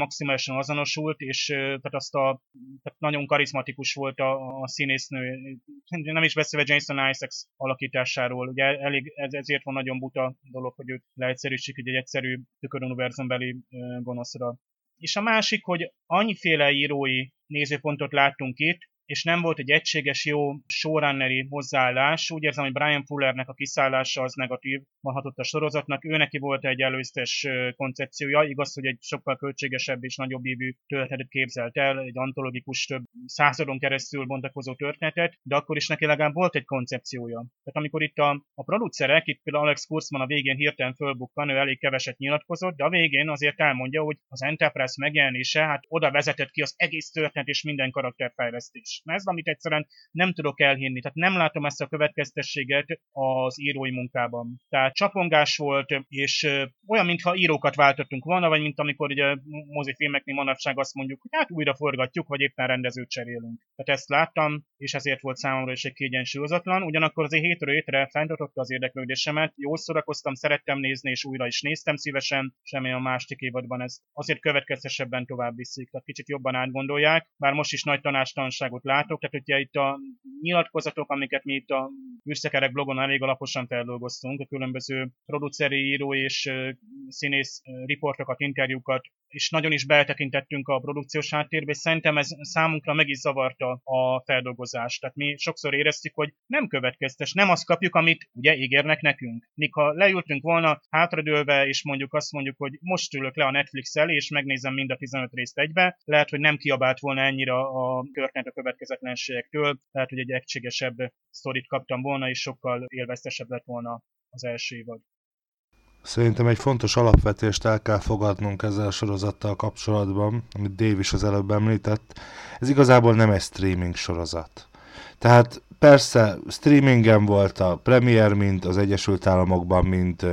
maximálisan azonosult, és tehát azt a tehát nagyon karizmatikus volt a, a színésznő, nem is beszélve Jason Isaacs alakításáról, ugye elég, ez, ezért van nagyon buta dolog, hogy őt leegyszerűsítik egy egyszerű tüköruniverzumbeli gonoszra. És a másik, hogy annyiféle írói nézőpontot láttunk itt, és nem volt egy egységes jó showrunneri hozzáállás. Úgy érzem, hogy Brian Fullernek a kiszállása az negatív hatott a sorozatnak. Ő neki volt egy előztes koncepciója, igaz, hogy egy sokkal költségesebb és nagyobb évű történetet képzelt el, egy antológikus több századon keresztül bontakozó történetet, de akkor is neki legalább volt egy koncepciója. Tehát amikor itt a, a producerek, itt például Alex Kurzman a végén hirtelen fölbukkan, ő elég keveset nyilatkozott, de a végén azért elmondja, hogy az Enterprise megjelenése hát oda vezetett ki az egész történet és minden karakterfejlesztés És ez, amit egyszerűen nem tudok elhinni. Tehát nem látom ezt a következtességet az írói munkában. Tehát csapongás volt, és olyan, mintha írókat váltottunk volna, vagy mint amikor ugye mozifilmeknél manapság azt mondjuk, hogy hát újra forgatjuk, vagy éppen rendezőt cserélünk. Tehát ezt láttam, és ezért volt számomra is egy kiegyensúlyozatlan. Ugyanakkor azért hétről hétre fenntartotta az érdeklődésemet, jól szórakoztam, szerettem nézni, és újra is néztem szívesen, semmi a másik évadban ez azért következtesebben tovább viszik, tehát kicsit jobban átgondolják. Bár most is nagy tanástalanságot látok, tehát ugye itt a nyilatkozatok, amiket mi itt a Műszekerek blogon elég alaposan feldolgoztunk, a különböző produceri, író és színész riportokat, interjúkat, és nagyon is beltekintettünk a produkciós háttérbe, és szerintem ez számunkra meg is zavarta a feldolgozást. Tehát mi sokszor éreztük, hogy nem következtes, nem azt kapjuk, amit ugye ígérnek nekünk. Míg ha leültünk volna hátradőlve, és mondjuk azt mondjuk, hogy most ülök le a Netflix elé, és megnézem mind a 15 részt egybe, lehet, hogy nem kiabált volna ennyire a történet a következetlenségektől, lehet, hogy egy egységesebb sztorit kaptam volna, és sokkal élveztesebb lett volna az első évad. Szerintem egy fontos alapvetést el kell fogadnunk ezzel a sorozattal kapcsolatban, amit Dave is az előbb említett. Ez igazából nem egy streaming sorozat. Tehát persze streamingen volt a Premier, mint az Egyesült Államokban, mint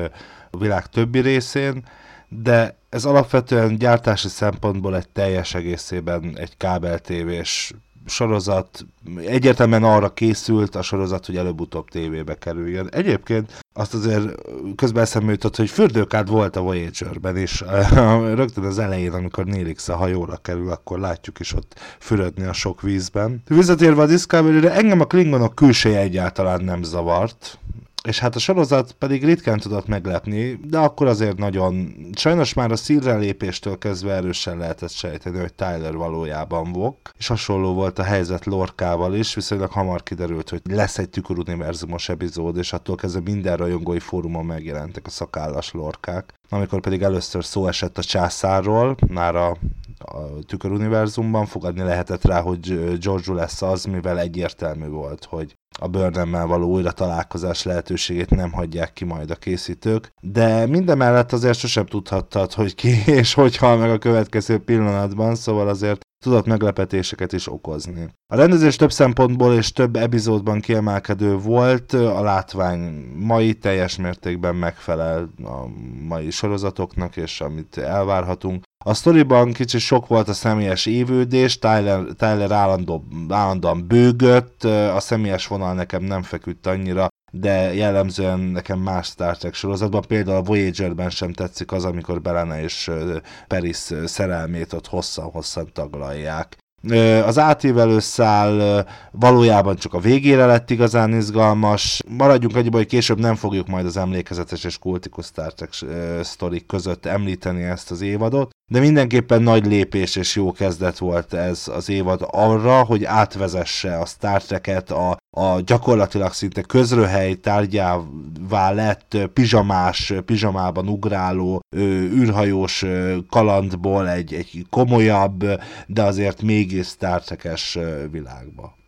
a világ többi részén, de ez alapvetően gyártási szempontból egy teljes egészében egy kábel tévés sorozat egyértelműen arra készült a sorozat, hogy előbb-utóbb tévébe kerüljön. Egyébként azt azért közben eszembe jutott, hogy fürdőkád volt a Voyager-ben is. Rögtön az elején, amikor Nélix a hajóra kerül, akkor látjuk is ott fürödni a sok vízben. Visszatérve a Discovery-re, engem a Klingonok külseje egyáltalán nem zavart és hát a sorozat pedig ritkán tudott meglepni, de akkor azért nagyon... Sajnos már a szírre lépéstől kezdve erősen lehetett sejteni, hogy Tyler valójában Vok, és hasonló volt a helyzet Lorkával is, viszonylag hamar kiderült, hogy lesz egy tüköruniverzumos epizód, és attól kezdve minden rajongói fórumon megjelentek a szakállas Lorkák. Amikor pedig először szó esett a császárról, már a a tüköruniverzumban fogadni lehetett rá, hogy George lesz az, mivel egyértelmű volt, hogy a burnham való újra találkozás lehetőségét nem hagyják ki majd a készítők, de mindemellett azért sosem tudhattad, hogy ki és hogy hal meg a következő pillanatban, szóval azért tudott meglepetéseket is okozni. A rendezés több szempontból és több epizódban kiemelkedő volt, a látvány mai teljes mértékben megfelel a mai sorozatoknak, és amit elvárhatunk. A sztoriban kicsit sok volt a személyes évődés, Tyler, Tyler állandó, állandóan bőgött, a személyes vonal nekem nem feküdt annyira, de jellemzően nekem más Star Trek sorozatban, például a Voyager-ben sem tetszik az, amikor Belena és Peris szerelmét ott hosszan-hosszan taglalják. Az átívelő szál valójában csak a végére lett igazán izgalmas. Maradjunk annyiba, hogy később nem fogjuk majd az emlékezetes és kultikus Star Trek sztorik között említeni ezt az évadot, de mindenképpen nagy lépés és jó kezdet volt ez az évad arra, hogy átvezesse a Star Trek-et a, a gyakorlatilag szinte közröhely tárgyává lett pizsamás, pizsamában ugráló űrhajós kalandból egy, egy komolyabb, de azért mégis Star Trek-es világba.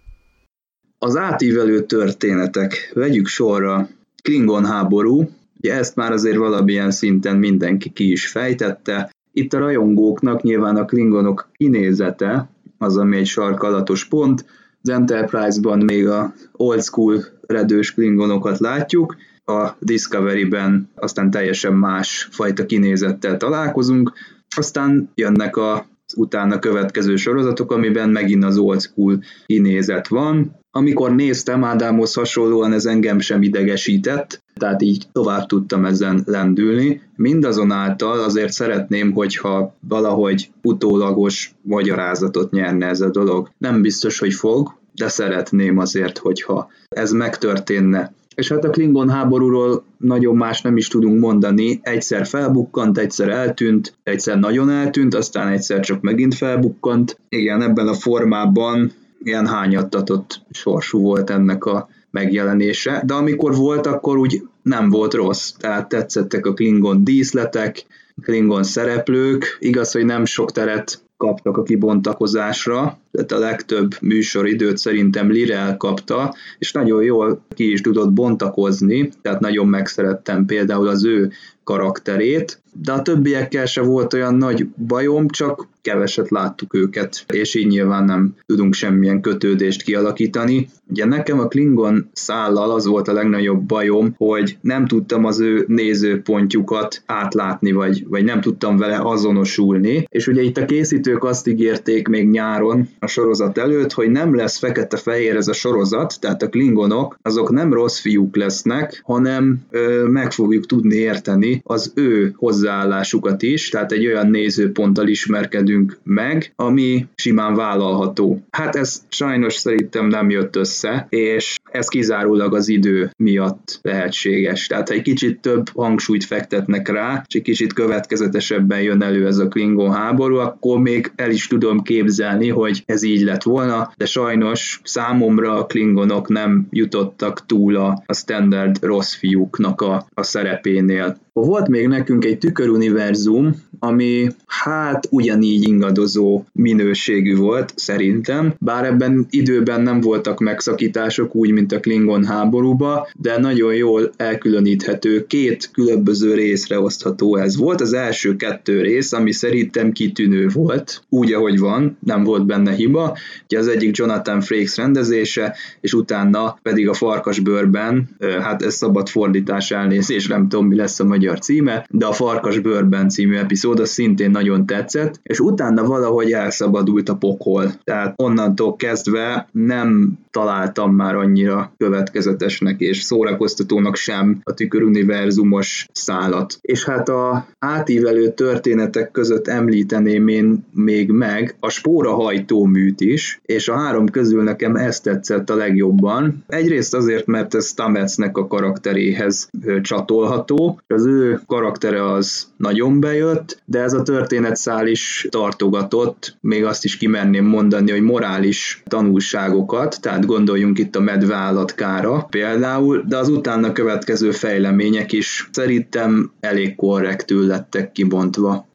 Az átívelő történetek, vegyük sorra, Klingon háború, Ugye ezt már azért valamilyen szinten mindenki ki is fejtette, itt a rajongóknak nyilván a klingonok kinézete az, ami egy sarkalatos pont. Az Enterprise-ban még a old school redős klingonokat látjuk, a Discovery-ben aztán teljesen más fajta kinézettel találkozunk, aztán jönnek a utána következő sorozatok, amiben megint az old school kinézet van. Amikor néztem, Ádámhoz hasonlóan ez engem sem idegesített, tehát így tovább tudtam ezen lendülni. Mindazonáltal azért szeretném, hogyha valahogy utólagos magyarázatot nyerne ez a dolog. Nem biztos, hogy fog, de szeretném azért, hogyha ez megtörténne. És hát a Klingon háborúról nagyon más nem is tudunk mondani. Egyszer felbukkant, egyszer eltűnt, egyszer nagyon eltűnt, aztán egyszer csak megint felbukkant. Igen, ebben a formában ilyen hányattatott sorsú volt ennek a megjelenése, de amikor volt, akkor úgy nem volt rossz. Tehát tetszettek a Klingon díszletek, Klingon szereplők, igaz, hogy nem sok teret kaptak a kibontakozásra, tehát a legtöbb műsoridőt szerintem Lirel kapta, és nagyon jól ki is tudott bontakozni, tehát nagyon megszerettem például az ő karakterét, de a többiekkel se volt olyan nagy bajom, csak keveset láttuk őket, és így nyilván nem tudunk semmilyen kötődést kialakítani. Ugye nekem a Klingon szállal az volt a legnagyobb bajom, hogy nem tudtam az ő nézőpontjukat átlátni, vagy, vagy nem tudtam vele azonosulni, és ugye itt a készítők azt ígérték még nyáron a sorozat előtt, hogy nem lesz fekete-fehér ez a sorozat, tehát a Klingonok azok nem rossz fiúk lesznek, hanem ö, meg fogjuk tudni érteni az ő hozzáállásukat is, tehát egy olyan nézőponttal ismerkedünk meg, ami simán vállalható. Hát ez sajnos szerintem nem jött össze, és ez kizárólag az idő miatt lehetséges. Tehát ha egy kicsit több hangsúlyt fektetnek rá, és egy kicsit következetesebben jön elő ez a Klingon háború, akkor még el is tudom képzelni, hogy ez így lett volna, de sajnos számomra a Klingonok nem jutottak túl a, a standard rossz fiúknak a, a szerepénél. Volt még nekünk egy tüköruniverzum, ami hát ugyanígy ingadozó minőségű volt, szerintem, bár ebben időben nem voltak megszakítások úgy, mint a Klingon háborúba, de nagyon jól elkülöníthető, két különböző részre osztható ez volt. Az első kettő rész, ami szerintem kitűnő volt, úgy, ahogy van, nem volt benne hiba. Ugye az egyik Jonathan Frakes rendezése, és utána pedig a farkasbőrben, hát ez szabad fordítás elnézés, nem tudom, mi lesz a magyar címe, de a farkasbőrben című epizód az szintén nagyon tetszett, és utána valahogy elszabadult a pokol. Tehát onnantól kezdve nem találtam már annyira következetesnek és szórakoztatónak sem a tüköruniverzumos szálat. És hát a átívelő történetek között említeném én még meg a spórahajtó műt is, és a három közül nekem ez tetszett a legjobban. Egyrészt azért, mert ez Stametsnek a karakteréhez csatolható, az ő karaktere az nagyon bejött, de ez a történetszál is tartogatott, még azt is kimerném mondani, hogy morális tanulságokat, tehát gondoljunk itt a medve állatkára például, de az utána következő fejlemények is szerintem elég korrektül lettek kibontva.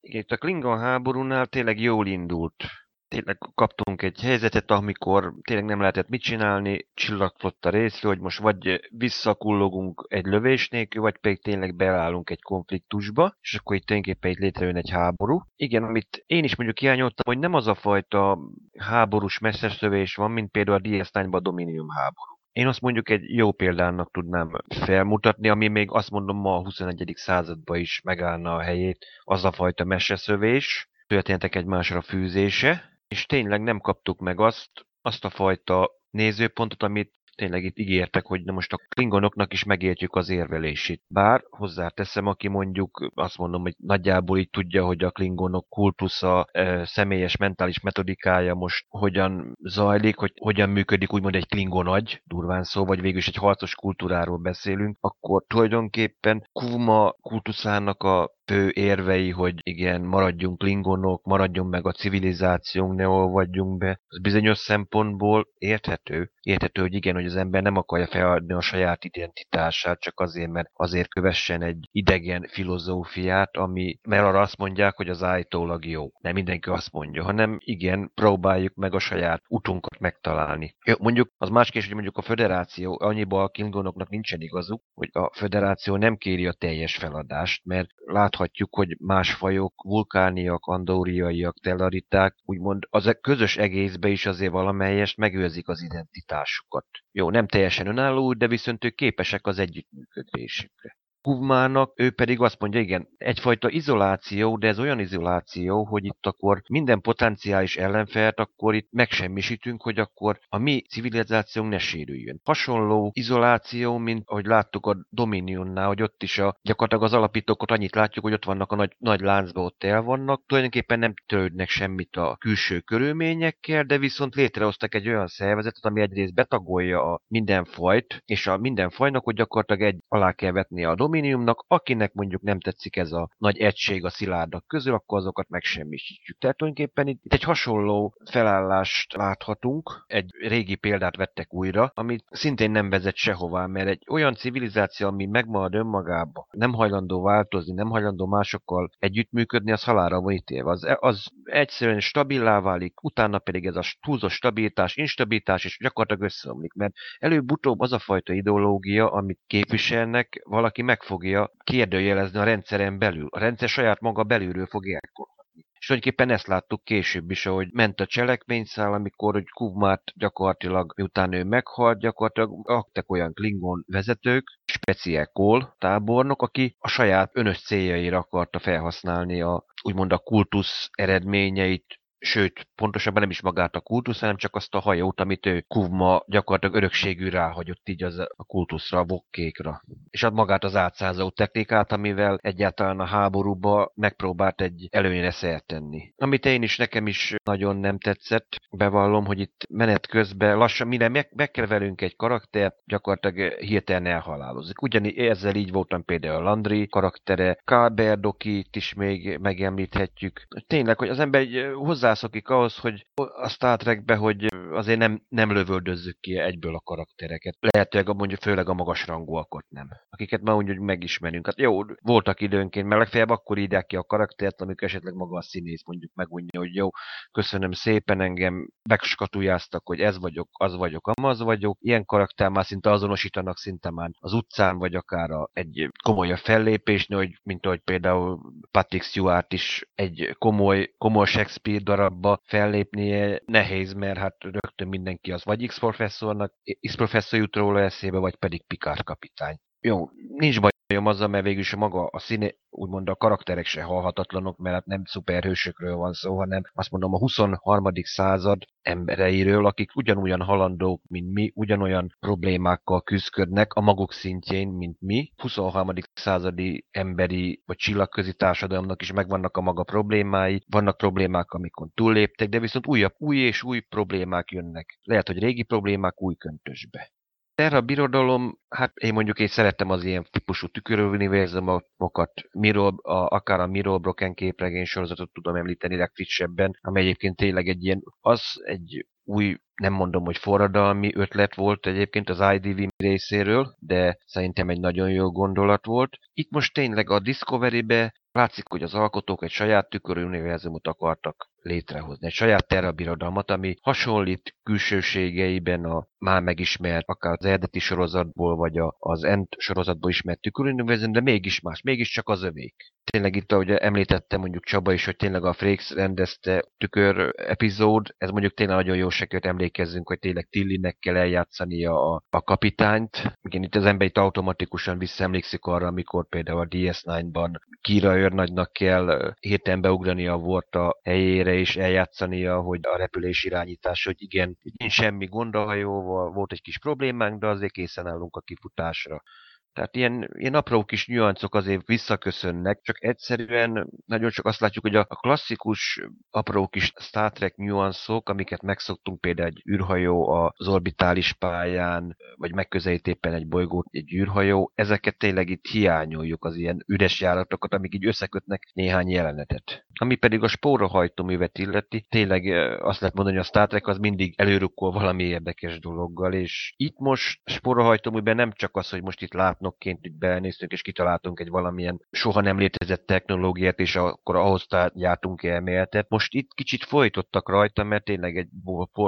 Igen, itt a Klingon háborúnál tényleg jól indult tényleg kaptunk egy helyzetet, amikor tényleg nem lehetett mit csinálni, csillagflotta részről, hogy most vagy visszakullogunk egy lövés nélkül, vagy pedig tényleg beállunk egy konfliktusba, és akkor itt tényképpen egy létrejön egy háború. Igen, amit én is mondjuk hiányoltam, hogy nem az a fajta háborús messzeszövés van, mint például a ds a Dominium háború. Én azt mondjuk egy jó példának tudnám felmutatni, ami még azt mondom ma a 21. században is megállna a helyét, az a fajta meseszövés, történetek egymásra fűzése, és tényleg nem kaptuk meg azt, azt a fajta nézőpontot, amit tényleg itt ígértek, hogy na most a klingonoknak is megértjük az érvelését. Bár hozzáteszem, aki mondjuk azt mondom, hogy nagyjából így tudja, hogy a klingonok kultusza, személyes mentális metodikája most hogyan zajlik, hogy hogyan működik úgymond egy klingon agy, durván szó, vagy végül is egy harcos kultúráról beszélünk, akkor tulajdonképpen Kuma kultuszának a fő érvei, hogy igen, maradjunk klingonok, maradjon meg a civilizációnk, ne olvadjunk be, az bizonyos szempontból érthető. Érthető, hogy igen, hogy az ember nem akarja feladni a saját identitását, csak azért, mert azért kövessen egy idegen filozófiát, ami, mert arra azt mondják, hogy az állítólag jó. Nem mindenki azt mondja, hanem igen, próbáljuk meg a saját utunkat megtalálni. Mondjuk az más kérdés, hogy mondjuk a föderáció, annyiban a klingonoknak nincsen igazuk, hogy a föderáció nem kéri a teljes feladást, mert lát láthatjuk, hogy más fajok, vulkániak, andóriaiak, tellariták, úgymond az e- közös egészbe is azért valamelyest megőrzik az identitásukat. Jó, nem teljesen önálló, de viszont ők képesek az együttműködésükre. Kuvmának, ő pedig azt mondja, igen, egyfajta izoláció, de ez olyan izoláció, hogy itt akkor minden potenciális ellenfelt akkor itt megsemmisítünk, hogy akkor a mi civilizációnk ne sérüljön. Hasonló izoláció, mint ahogy láttuk a Dominionnál, hogy ott is a, gyakorlatilag az alapítókat annyit látjuk, hogy ott vannak a nagy, nagy láncba, ott el vannak, tulajdonképpen nem törődnek semmit a külső körülményekkel, de viszont létrehoztak egy olyan szervezetet, ami egyrészt betagolja a minden fajt, és a minden fajnak, hogy gyakorlatilag egy alá kell vetni a Dominion, alumíniumnak, akinek mondjuk nem tetszik ez a nagy egység a szilárdak közül, akkor azokat megsemmisítjük. Tehát tulajdonképpen itt egy hasonló felállást láthatunk, egy régi példát vettek újra, amit szintén nem vezet sehová, mert egy olyan civilizáció, ami megmarad önmagába, nem hajlandó változni, nem hajlandó másokkal együttműködni, az halára van ítélve. Az, az egyszerűen stabilá válik, utána pedig ez a túlzott stabilitás, instabilitás, és gyakorlatilag összeomlik, mert előbb-utóbb az a fajta ideológia, amit képviselnek, valaki meg fogja kérdőjelezni a rendszeren belül. A rendszer saját maga belülről fog elkolni. És tulajdonképpen ezt láttuk később is, ahogy ment a cselekményszál, amikor hogy Kuvmát gyakorlatilag, miután ő meghalt, gyakorlatilag aktek olyan Klingon vezetők, speciál Cole tábornok, aki a saját önös céljaira akarta felhasználni a úgymond a kultusz eredményeit, sőt, pontosabban nem is magát a kultusz, hanem csak azt a hajót, amit ő Kuvma gyakorlatilag örökségű ráhagyott így az a kultuszra, a vokkékra. És ad magát az átszázó technikát, amivel egyáltalán a háborúba megpróbált egy előnyre szert tenni. Amit én is, nekem is nagyon nem tetszett, bevallom, hogy itt menet közben lassan, mire meg, megkeverünk egy karaktert, gyakorlatilag hirtelen elhalálozik. Ugyanígy ezzel így voltam például Landry karaktere, Kálberdokit is még megemlíthetjük. Tényleg, hogy az ember hozzá hozzászokik ahhoz, hogy a Star Trekbe, hogy azért nem, nem lövöldözzük ki egyből a karaktereket. Lehetőleg mondjuk főleg a magas rangúakat nem. Akiket már úgy, hogy megismerünk. Hát jó, voltak időnként, mert legfeljebb akkor írják ki a karaktert, amikor esetleg maga a színész mondjuk megmondja, hogy jó, köszönöm szépen, engem megskatujáztak, hogy ez vagyok, az vagyok, amaz vagyok. Ilyen karakter már szinte azonosítanak szinte már az utcán, vagy akár a, egy komolyabb fellépésnél, hogy, mint ahogy például Patrick Stewart is egy komoly, komoly Shakespeare darabba fellépnie nehéz, mert hát rögtön mindenki az vagy X-professzornak, X-professzor jut róla eszébe, vagy pedig Picard kapitány. Jó, nincs bajom azzal, mert végül is maga a színe, úgymond a karakterek se halhatatlanok, mert hát nem szuperhősökről van szó, hanem azt mondom a 23. század embereiről, akik ugyanolyan halandók, mint mi, ugyanolyan problémákkal küzdködnek a maguk szintjén, mint mi. 23. századi emberi vagy csillagközi társadalomnak is megvannak a maga problémái, vannak problémák, amikor túlléptek, de viszont újabb, új és új problémák jönnek. Lehet, hogy régi problémák új köntösbe. Terra birodalom, hát én mondjuk én szerettem az ilyen típusú tüköruniverzumokat, Mirror, a, akár a Mirror Broken képregény sorozatot tudom említeni legfrissebben, amely egyébként tényleg egy ilyen, az egy új, nem mondom, hogy forradalmi ötlet volt egyébként az IDV részéről, de szerintem egy nagyon jó gondolat volt. Itt most tényleg a Discovery-be látszik, hogy az alkotók egy saját tüköruniverzumot akartak létrehozni. Egy saját terrabirodalmat, ami hasonlít külsőségeiben a már megismert, akár az eredeti sorozatból, vagy a, az End sorozatból ismert tüköruniverzum, de mégis más, mégiscsak az övék. Tényleg itt, ahogy említettem mondjuk Csaba is, hogy tényleg a Frakes rendezte tükör epizód, ez mondjuk tényleg nagyon jó sekőt emlékezzünk, hogy tényleg Tillinek kell eljátszania a, a kapitányt. Igen, itt az ember itt automatikusan visszaemlékszik arra, amikor például a DS9-ban Kira őrnagynak kell hirtelen beugrani a Vorta helyére, és eljátszania, hogy a repülés irányítás, hogy igen, nincs semmi gond a hajóval, volt egy kis problémánk, de azért készen állunk a kifutásra. Tehát ilyen, ilyen apró kis nyuancok azért visszaköszönnek, csak egyszerűen nagyon csak azt látjuk, hogy a, klasszikus apró kis Star Trek nyuanszok, amiket megszoktunk például egy űrhajó az orbitális pályán, vagy megközelít éppen egy bolygót, egy űrhajó, ezeket tényleg itt hiányoljuk az ilyen üres járatokat, amik így összekötnek néhány jelenetet. Ami pedig a spórahajtóművet illeti, tényleg azt lehet mondani, hogy a Star Trek az mindig előrukkol valami érdekes dologgal, és itt most spórahajtóműben nem csak az, hogy most itt látnak parancsnokként itt benéztünk, és kitaláltunk egy valamilyen soha nem létezett technológiát, és akkor ahhoz jártunk elméletet. Most itt kicsit folytottak rajta, mert tényleg egy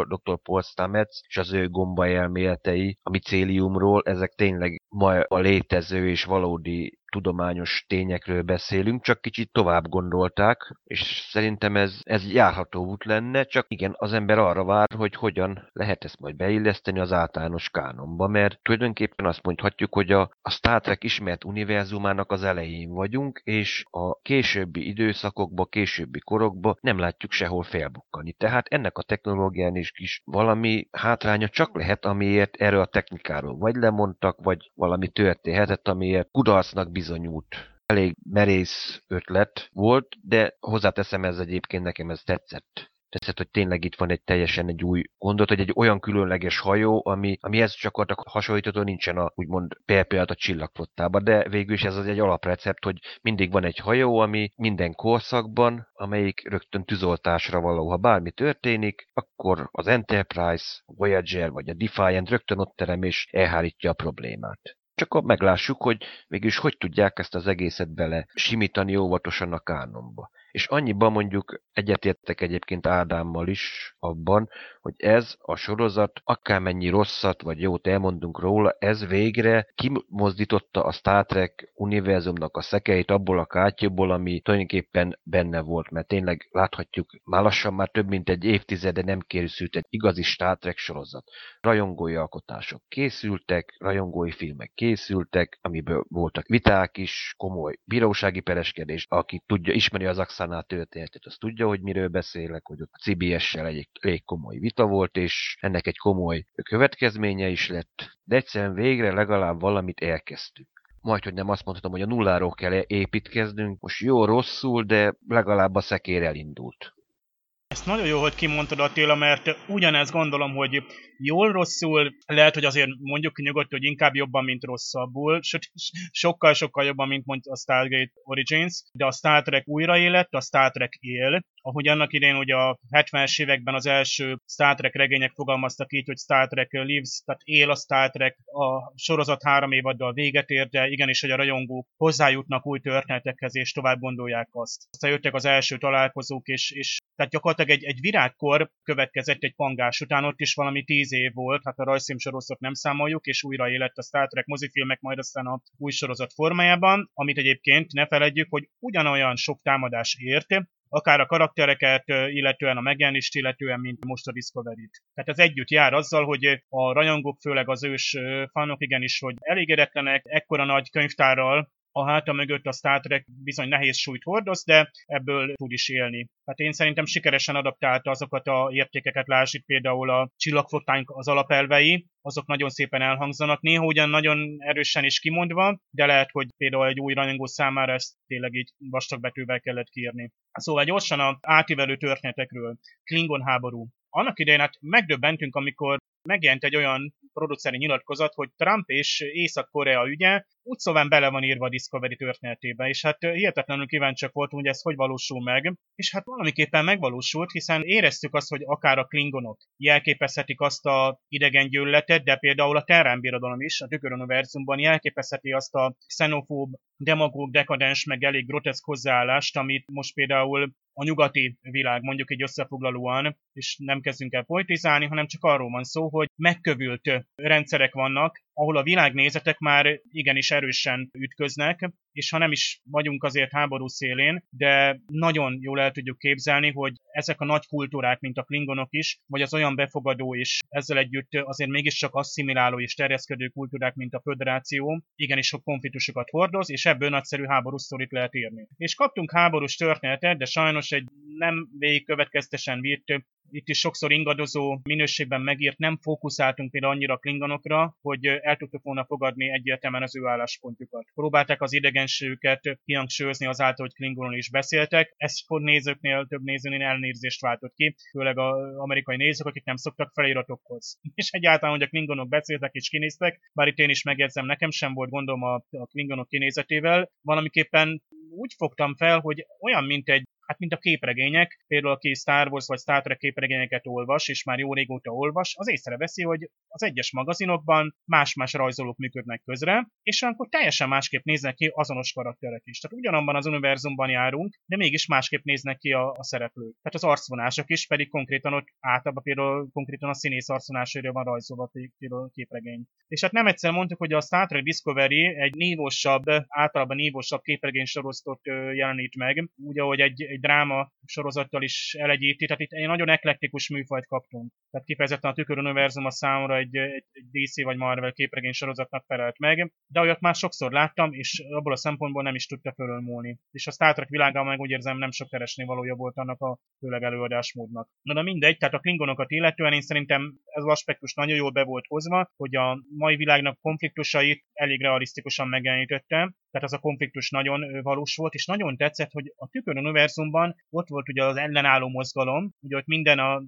dr. Paul Stamets és az ő gomba elméletei a micéliumról, ezek tényleg ma a létező és valódi tudományos tényekről beszélünk, csak kicsit tovább gondolták, és szerintem ez, ez járható út lenne, csak igen, az ember arra vár, hogy hogyan lehet ezt majd beilleszteni az általános kánonba, mert tulajdonképpen azt mondhatjuk, hogy a, a Star Trek ismert univerzumának az elején vagyunk, és a későbbi időszakokba, későbbi korokba nem látjuk sehol felbukkani. Tehát ennek a technológián is kis valami hátránya csak lehet, amiért erről a technikáról vagy lemondtak, vagy valami történhetett, amiért kudarcnak bizonyult. Elég merész ötlet volt, de hozzáteszem ez egyébként nekem ez tetszett. tetszett, hogy tényleg itt van egy teljesen egy új gondolat, hogy egy olyan különleges hajó, ami, amihez csak hasonlítható nincsen a úgymond például a csillagflottában, de végül is ez az egy alaprecept, hogy mindig van egy hajó, ami minden korszakban, amelyik rögtön tűzoltásra való. Ha bármi történik, akkor az Enterprise, Voyager vagy a Defiant rögtön ott terem és elhárítja a problémát. Csak akkor meglássuk, hogy mégis hogy tudják ezt az egészet bele simítani óvatosan a kánonba. És annyiban mondjuk egyetértek egyébként Ádámmal is abban, hogy ez a sorozat, akármennyi rosszat vagy jót elmondunk róla, ez végre kimozdította a Star Trek univerzumnak a szekeit abból a kátyúból, ami tulajdonképpen benne volt, mert tényleg láthatjuk, már lassan már több mint egy évtizede nem készült egy igazi Star Trek sorozat. Rajongói alkotások készültek, rajongói filmek készültek, amiből voltak viták is, komoly bírósági pereskedés, aki tudja, ismeri az Axánál történetet, az tudja, hogy miről beszélek, hogy ott CBS-sel egy elég komoly vita volt, és ennek egy komoly következménye is lett. De egyszerűen végre legalább valamit elkezdtük majd, hogy nem azt mondhatom, hogy a nulláról kell építkeznünk, most jó, rosszul, de legalább a szekér elindult. Ezt nagyon jó, hogy kimondtad Attila, mert ugyanezt gondolom, hogy jól, rosszul, lehet, hogy azért mondjuk nyugodt, hogy inkább jobban, mint rosszabbul, sőt, sokkal-sokkal jobban, mint mondja a Stargate Origins, de a Star Trek újraélet, a Star Trek él, ahogy annak idején ugye a 70-es években az első Star Trek regények fogalmaztak így, hogy Star Trek lives, tehát él a Star Trek, a sorozat három évaddal véget ér, de igenis, hogy a rajongók hozzájutnak új történetekhez, és tovább gondolják azt. Aztán jöttek az első találkozók, és, és tehát gyakorlatilag egy, egy virágkor következett egy pangás után, ott is valami tíz év volt, hát a rajzfilm sorozat nem számoljuk, és újra élet a Star Trek mozifilmek, majd aztán a új sorozat formájában, amit egyébként ne feledjük, hogy ugyanolyan sok támadás ért, akár a karaktereket, illetően a megjelenést, illetően, mint most a Discovery-t. Tehát ez együtt jár azzal, hogy a rajongók, főleg az ős fanok igenis, hogy elégedetlenek ekkora nagy könyvtárral, a háta mögött a Star Trek bizony nehéz súlyt hordoz, de ebből tud is élni. Hát én szerintem sikeresen adaptálta azokat a értékeket, lássuk például a csillagflottánk az alapelvei, azok nagyon szépen elhangzanak, néha ugyan nagyon erősen is kimondva, de lehet, hogy például egy új rajongó számára ezt tényleg így vastag betűvel kellett kírni. Szóval gyorsan a átívelő történetekről. Klingon háború. Annak idején hát megdöbbentünk, amikor megjelent egy olyan produceri nyilatkozat, hogy Trump és Észak-Korea ügye úgy szóval bele van írva a Discovery történetébe, és hát hihetetlenül kíváncsiak voltunk, hogy ez hogy valósul meg, és hát valamiképpen megvalósult, hiszen éreztük azt, hogy akár a klingonok jelképezhetik azt a idegen gyűlöletet, de például a Terrán birodalom is, a Tükör univerzumban jelképezheti azt a xenofób, demagóg, dekadens, meg elég groteszk hozzáállást, amit most például a nyugati világ, mondjuk egy összefoglalóan, és nem kezdünk el politizálni, hanem csak arról van szó, hogy megkövült rendszerek vannak, ahol a világnézetek már igenis erősen ütköznek, és ha nem is vagyunk azért háború szélén, de nagyon jól el tudjuk képzelni, hogy ezek a nagy kultúrák, mint a klingonok is, vagy az olyan befogadó és ezzel együtt azért mégiscsak asszimiláló és terjeszkedő kultúrák, mint a föderáció, igenis sok konfliktusokat hordoz, és ebből nagyszerű háborús sztorit lehet írni. És kaptunk háborús történetet, de sajnos egy nem végigkövetkeztesen virt itt is sokszor ingadozó minőségben megírt, nem fókuszáltunk például annyira klingonokra, hogy el tudtuk volna fogadni egyértelműen az ő álláspontjukat. Próbálták az idegenségüket kihangsúlyozni azáltal, hogy klingonon is beszéltek. Ez fog nézőknél, több nézőnél elnézést váltott ki, főleg az amerikai nézők, akik nem szoktak feliratokhoz. És egyáltalán, hogy a klingonok beszéltek és kinéztek, bár itt én is megjegyzem, nekem sem volt gondom a, a klingonok kinézetével, valamiképpen úgy fogtam fel, hogy olyan, mint egy hát mint a képregények, például aki Star Wars vagy Star Trek képregényeket olvas, és már jó régóta olvas, az észreveszi, hogy az egyes magazinokban más-más rajzolók működnek közre, és akkor teljesen másképp néznek ki azonos karakterek is. Tehát ugyanabban az univerzumban járunk, de mégis másképp néznek ki a, a szereplők. Tehát az arcvonások is pedig konkrétan ott általában például konkrétan a színész arcvonására van rajzolva például képregény. És hát nem egyszer mondtuk, hogy a Star Trek Discovery egy nívósabb, általában nívósabb képregény sorozatot jelenít meg, úgy, ahogy egy, egy egy dráma sorozattal is elegyíti, tehát itt egy nagyon eklektikus műfajt kaptunk. Tehát kifejezetten a Tükör Univerzum a számomra egy, egy, egy DC vagy Marvel képregény sorozatnak felelt meg, de olyat már sokszor láttam, és abból a szempontból nem is tudta fölölmúlni. És a Star Trek világában meg úgy érzem nem sok keresni valója volt annak a főleg előadásmódnak. Na de mindegy, tehát a klingonokat illetően én szerintem ez az aspektus nagyon jól be volt hozva, hogy a mai világnak konfliktusait elég realisztikusan megjelenítette, tehát az a konfliktus nagyon valós volt, és nagyon tetszett, hogy a tükör univerzumban ott volt ugye az ellenálló mozgalom, ugye ott minden a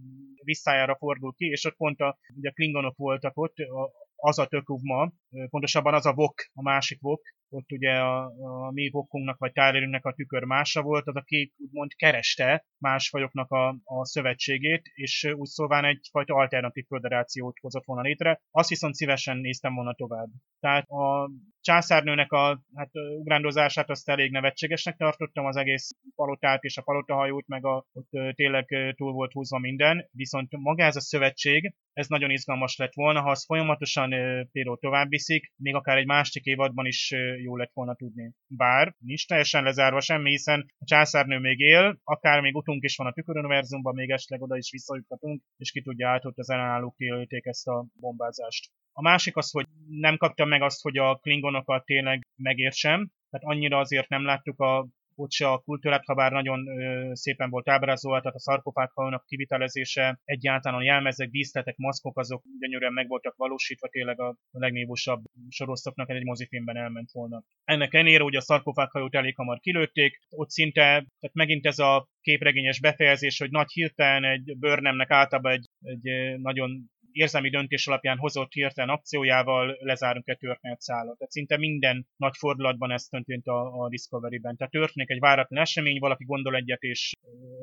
visszájára fordul ki, és ott pont a, ugye a klingonok voltak ott, a, az a tökuvma, pontosabban az a vok, a másik vok, ott ugye a, a mi vokunknak vagy Tylerünknek a tükör mása volt, az aki úgymond kereste más fajoknak a, a szövetségét, és úgy szóván egyfajta alternatív föderációt hozott volna létre. Azt viszont szívesen néztem volna tovább. Tehát a császárnőnek a hát, ugrándozását azt elég nevetségesnek tartottam, az egész palotát és a palotahajót, meg a, ott tényleg túl volt húzva minden, viszont maga ez a szövetség, ez nagyon izgalmas lett volna, ha az folyamatosan például tovább viszik, még akár egy másik évadban is jó lett volna tudni. Bár nincs teljesen lezárva semmi, hiszen a császárnő még él, akár még utunk is van a tüköruniverzumban, még esetleg oda is visszajuthatunk, és ki tudja át, hogy az ellenállók kiölték ezt a bombázást. A másik az, hogy nem kaptam meg azt, hogy a klingonokat tényleg megértsem, tehát annyira azért nem láttuk a ott se a kultúrát, ha bár nagyon szépen volt ábrázolva, tehát a szarkofághalnak kivitelezése, egyáltalán a jelmezek, díszletek, maszkok, azok gyönyörűen meg voltak valósítva, tényleg a legnévosabb sorozatoknak egy mozifilmben elment volna. Ennek ennél, hogy a szarkofághajót elég hamar kilőtték, ott szinte, tehát megint ez a képregényes befejezés, hogy nagy hirtelen egy bőrnemnek általában egy, egy nagyon érzelmi döntés alapján hozott hirtelen akciójával lezárunk egy történetszállat. Tehát szinte minden nagy fordulatban ez történt a, a Discovery-ben. Tehát történik egy váratlan esemény, valaki gondol egyet és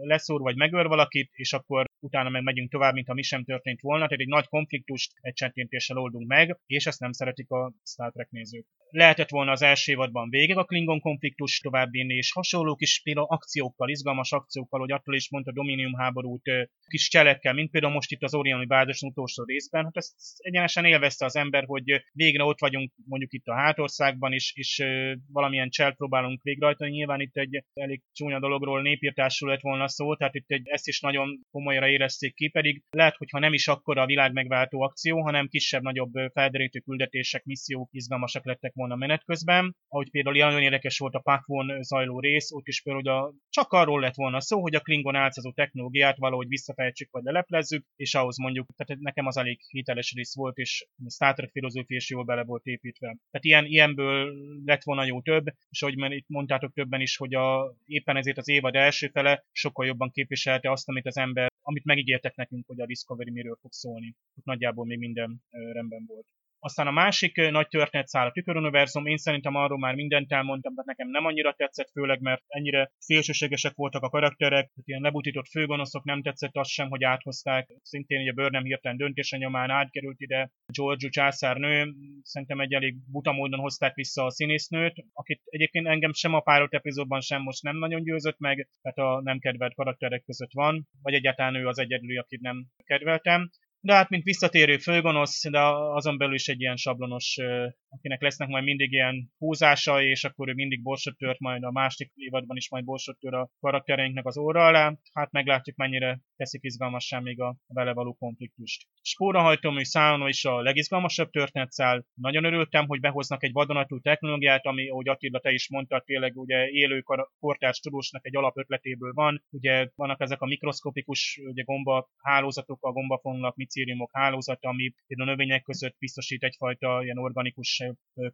leszúr vagy megöl valakit, és akkor utána meg megyünk tovább, mintha mi sem történt volna. Tehát egy nagy konfliktust egy csenténtéssel oldunk meg, és ezt nem szeretik a Star Trek nézők. Lehetett volna az első évadban végig a Klingon konfliktus továbbvinni, és hasonló kis például akciókkal, izgalmas akciókkal, hogy attól is mondta Dominium háborút, kis cselekkel, mint például most itt az Orioni Bázos utolsó részben, hát ezt egyenesen élvezte az ember, hogy végre ott vagyunk mondjuk itt a hátországban, és, és valamilyen cselt próbálunk végrehajtani. Nyilván itt egy elég csúnya dologról népírtásról lett volna szó, tehát itt egy, ezt is nagyon komolyra érezték ki, pedig lehet, hogyha nem is akkor a világ megváltó akció, hanem kisebb-nagyobb felderítő küldetések, missziók izgalmasak lettek volna menet közben. Ahogy például nagyon érdekes volt a Pakvon zajló rész, ott is például a, csak arról lett volna szó, hogy a Klingon álcázó technológiát valahogy visszafejtsük vagy leleplezzük, és ahhoz mondjuk, tehát nekem az elég hiteles rész volt, és Star Trek filozófia is jól bele volt építve. Tehát ilyen, ilyenből lett volna jó több, és ahogy már itt mondtátok többen is, hogy a, éppen ezért az évad első fele sokkal jobban képviselte azt, amit az ember, amit megígértek nekünk, hogy a Discovery miről fog szólni. Ott nagyjából még minden rendben volt. Aztán a másik nagy történetszál a tüköruniverzum, én szerintem arról már mindent elmondtam, de nekem nem annyira tetszett, főleg mert ennyire szélsőségesek voltak a karakterek, ilyen lebutított főgonoszok, nem tetszett az sem, hogy áthozták, szintén ugye Burnham hirtelen döntése nyomán átkerült ide, George császárnő, szerintem egy elég buta módon hozták vissza a színésznőt, akit egyébként engem sem a párot epizódban sem most nem nagyon győzött meg, tehát a nem kedvelt karakterek között van, vagy egyáltalán ő az egyedüli, akit nem kedveltem. De hát, mint visszatérő főgonosz, de azon belül is egy ilyen sablonos, akinek lesznek majd mindig ilyen húzása, és akkor ő mindig borsot tört, majd a másik évadban is majd borsot tör a karaktereinknek az óra alá. Hát meglátjuk, mennyire teszik izgalmassá még a vele való konfliktust. Spórahajtómű szállon is a legizgalmasabb történetszál. Nagyon örültem, hogy behoznak egy vadonatú technológiát, ami, ahogy Attila te is mondta, tényleg ugye élő kortárs tudósnak egy alapötletéből van. Ugye vannak ezek a mikroszkopikus ugye gomba hálózatok, a gombafonlak, micériumok hálózata, ami a növények között biztosít egyfajta ilyen organikus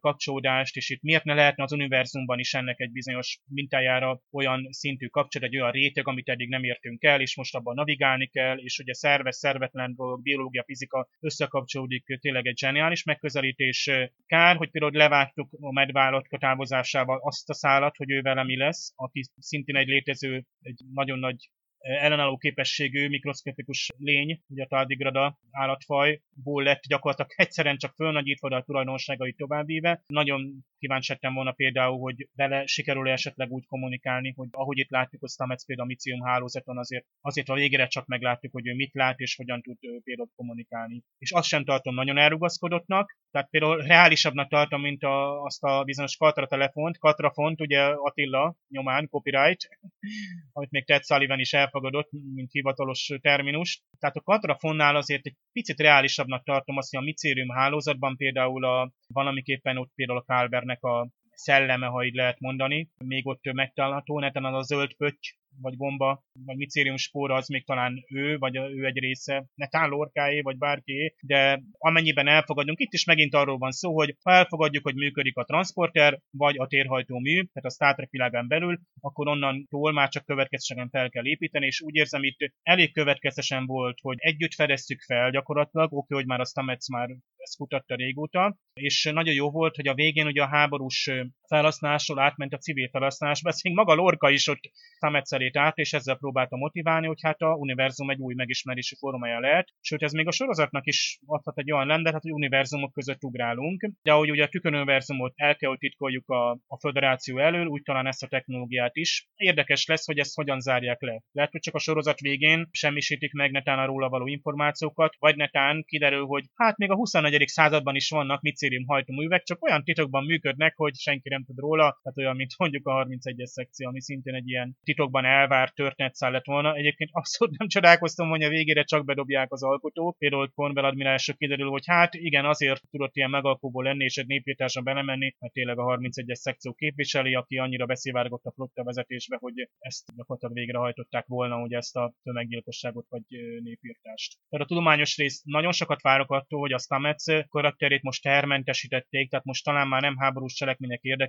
kapcsolódást, és itt miért ne lehetne az univerzumban is ennek egy bizonyos mintájára olyan szintű kapcsolat, egy olyan réteg, amit eddig nem értünk el, és most abban navigálni kell, és ugye szerves, szervetlen dolog, biológia, fizika összekapcsolódik, tényleg egy zseniális megközelítés. Kár, hogy például levágtuk a medvállott távozásával azt a szállat, hogy ő vele mi lesz, aki szintén egy létező, egy nagyon nagy ellenálló képességű mikroszkopikus lény, ugye a tardigrada állatfajból lett gyakorlatilag egyszerűen csak fölnagyítva, de a tulajdonságait továbbíve. Nagyon kíváncsi lettem volna például, hogy vele sikerül esetleg úgy kommunikálni, hogy ahogy itt látjuk, a Stamets például a Micium hálózaton azért, azért a végére csak meglátjuk, hogy ő mit lát és hogyan tud például kommunikálni. És azt sem tartom nagyon elrugaszkodottnak, tehát például reálisabbnak tartom, mint a, azt a bizonyos Katra telefont, Katra font, ugye Attila nyomán, copyright, amit még Ted Sullivan is elfogadott, mint hivatalos terminus. Tehát a Katra fonnál azért egy picit reálisabbnak tartom azt, hogy a micérium hálózatban például a, valamiképpen ott például a Kálbernek a szelleme, ha így lehet mondani, még ott megtalálható, neten az a zöld pötty, vagy gomba, vagy micérium spóra az még talán ő, vagy ő egy része, netán lorkáé, vagy bárki, de amennyiben elfogadunk, itt is megint arról van szó, hogy ha elfogadjuk, hogy működik a transporter, vagy a térhajtó mű, tehát a Star Trek világán belül, akkor onnantól már csak következően fel kell építeni, és úgy érzem itt elég következően volt, hogy együtt fedeztük fel gyakorlatilag, oké, hogy már a Stamets már ezt kutatta régóta, és nagyon jó volt, hogy a végén ugye a háborús felhasználásról átment a civil felhasználásba, ez még maga Lorca is ott Stametszerét át, és ezzel próbálta motiválni, hogy hát a univerzum egy új megismerési formája lehet, sőt ez még a sorozatnak is adhat egy olyan lendet, hogy univerzumok között ugrálunk, de ahogy ugye a tükönuniverzumot el kell, hogy titkoljuk a, a föderáció elől, úgy talán ezt a technológiát is. Érdekes lesz, hogy ezt hogyan zárják le. Lehet, hogy csak a sorozat végén semmisítik meg netán a róla való információkat, vagy netán kiderül, hogy hát még a 21. században is vannak micérium hajtóművek, csak olyan titokban működnek, hogy senki nem róla, tehát olyan, mint mondjuk a 31-es szekció, ami szintén egy ilyen titokban elvárt történetszál lett volna. Egyébként abszolút nem csodálkoztam, hogy a végére csak bedobják az alkotót. Például Cornwell admirálásra kiderül, hogy hát igen, azért tudott ilyen megalkóból lenni és egy népírtásra belemenni, mert tényleg a 31-es szekció képviseli, aki annyira beszivárgott a flotta vezetésbe, hogy ezt gyakorlatilag végrehajtották volna, hogy ezt a tömeggyilkosságot vagy népírtást. Tehát a tudományos rész nagyon sokat várok attól, hogy a Stamets karakterét most termentesítették, tehát most talán már nem háborús cselekmények érdekében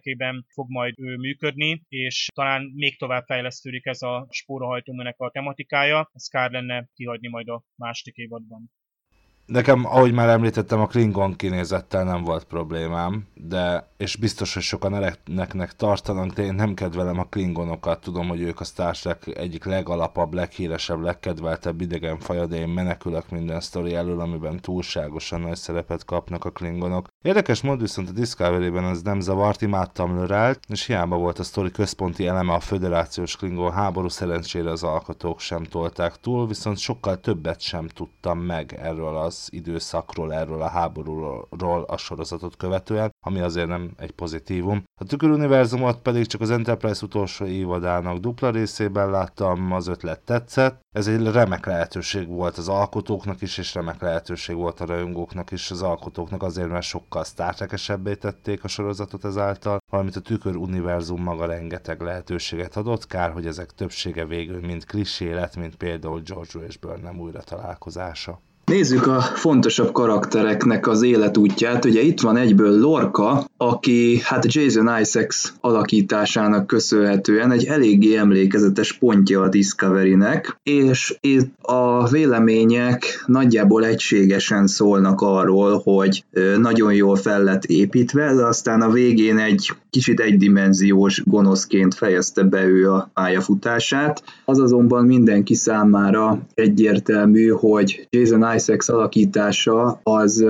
fog majd ő működni, és talán még tovább fejlesztődik ez a spórahajtóműnek a tematikája, ez kár lenne kihagyni majd a második évadban. Nekem, ahogy már említettem, a Klingon kinézettel nem volt problémám, de, és biztos, hogy sokan ereknek tartanak, de én nem kedvelem a Klingonokat, tudom, hogy ők a Star Trek egyik legalapabb, leghíresebb, legkedveltebb idegen faja, de én menekülök minden sztori elől, amiben túlságosan nagy szerepet kapnak a Klingonok. Érdekes mód viszont a Discovery-ben az nem zavart, imádtam Lörelt, és hiába volt a sztori központi eleme a föderációs Klingon háború, szerencsére az alkotók sem tolták túl, viszont sokkal többet sem tudtam meg erről az az időszakról, erről a háborúról a sorozatot követően, ami azért nem egy pozitívum. A tüköruniverzumot pedig csak az Enterprise utolsó évadának dupla részében láttam, az ötlet tetszett. Ez egy remek lehetőség volt az alkotóknak is, és remek lehetőség volt a rajongóknak is, az alkotóknak azért, mert sokkal sztártekesebbé tették a sorozatot ezáltal, valamint a tükör univerzum maga rengeteg lehetőséget adott, kár, hogy ezek többsége végül mind klisé lett, mint például George Washburn nem újra találkozása. Nézzük a fontosabb karaktereknek az életútját. Ugye itt van egyből Lorca, aki hát Jason Isaacs alakításának köszönhetően egy eléggé emlékezetes pontja a Discovery-nek, és itt a vélemények nagyjából egységesen szólnak arról, hogy nagyon jól fel lett építve, de aztán a végén egy kicsit egydimenziós gonoszként fejezte be ő a pályafutását. Az azonban mindenki számára egyértelmű, hogy Jason Isaacs alakítása az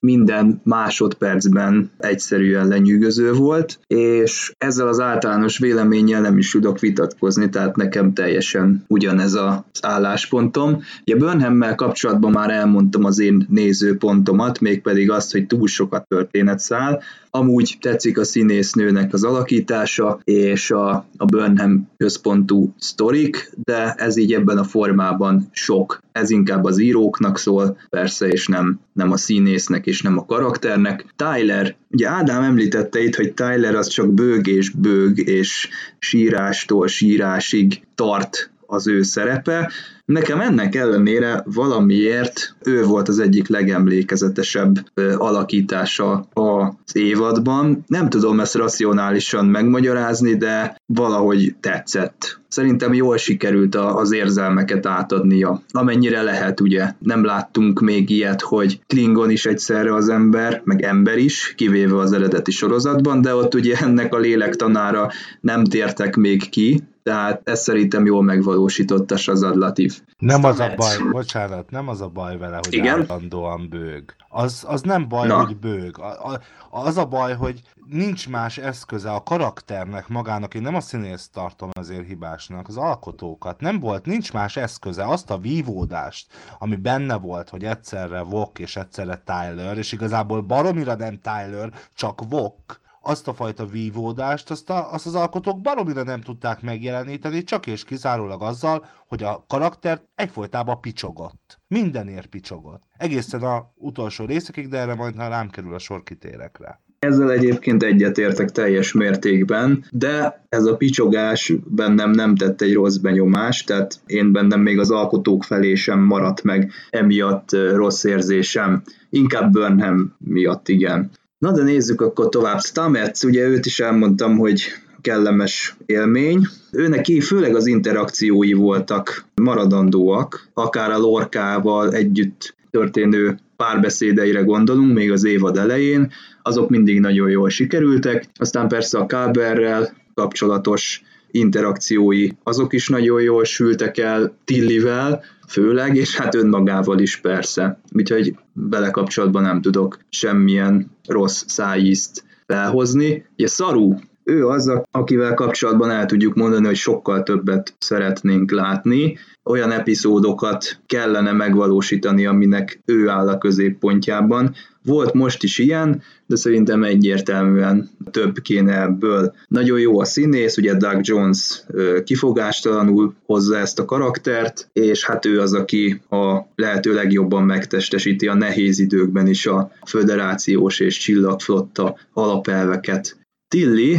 minden másodpercben egyszerűen lenyűgöző volt, és ezzel az általános véleménnyel nem is tudok vitatkozni, tehát nekem teljesen ugyanez az álláspontom. Ugye Burnhammel kapcsolatban már elmondtam az én nézőpontomat, mégpedig azt, hogy túl sokat történetszál, Amúgy tetszik a színésznőnek az alakítása, és a, a Burnham központú sztorik, de ez így ebben a formában sok. Ez inkább az íróknak szól, persze, és nem, nem a színésznek, és nem a karakternek. Tyler, ugye Ádám említette itt, hogy Tyler az csak bőg és bőg, és sírástól sírásig tart az ő szerepe. Nekem ennek ellenére valamiért ő volt az egyik legemlékezetesebb alakítása az évadban. Nem tudom ezt racionálisan megmagyarázni, de valahogy tetszett. Szerintem jól sikerült az érzelmeket átadnia, amennyire lehet, ugye. Nem láttunk még ilyet, hogy Klingon is egyszerre az ember, meg ember is, kivéve az eredeti sorozatban, de ott ugye ennek a lélektanára nem tértek még ki, tehát ez szerintem jól megvalósította Sazadlatív. Nem az a baj, bocsánat, nem az a baj vele, hogy Igen? állandóan bőg. Az, az nem baj, Na. hogy bőg. A, a, az a baj, hogy nincs más eszköze a karakternek magának, én nem a színészt tartom azért hibásnak, az alkotókat. Nem volt, nincs más eszköze, azt a vívódást, ami benne volt, hogy egyszerre Vok és egyszerre Tyler, és igazából baromira nem Tyler, csak Vok, azt a fajta vívódást, azt, a, azt az alkotók baromira nem tudták megjeleníteni, csak és kizárólag azzal, hogy a karakter egyfolytában picsogott. Mindenért picsogott. Egészen a utolsó részekig, de erre majd rám kerül a sor kitérek rá. Ezzel egyébként egyetértek teljes mértékben, de ez a picsogás bennem nem tett egy rossz benyomást, tehát én bennem még az alkotók felé sem maradt meg emiatt rossz érzésem. Inkább Burnham miatt, igen. Na de nézzük akkor tovább. Stamets, ugye őt is elmondtam, hogy kellemes élmény. Őneki főleg az interakciói voltak maradandóak, akár a Lorkával együtt történő párbeszédeire gondolunk, még az évad elején, azok mindig nagyon jól sikerültek. Aztán persze a Káberrel kapcsolatos interakciói, azok is nagyon jól sültek el Tillivel, főleg, és hát önmagával is persze. Úgyhogy bele kapcsolatban nem tudok semmilyen rossz szájízt felhozni. Ugye Szaru ő az, akivel kapcsolatban el tudjuk mondani, hogy sokkal többet szeretnénk látni, olyan epizódokat kellene megvalósítani, aminek ő áll a középpontjában. Volt most is ilyen, de szerintem egyértelműen több kéne ebből. Nagyon jó a színész, ugye Doug Jones kifogástalanul hozza ezt a karaktert, és hát ő az, aki a lehető legjobban megtestesíti a nehéz időkben is a föderációs és csillagflotta alapelveket. Tilly,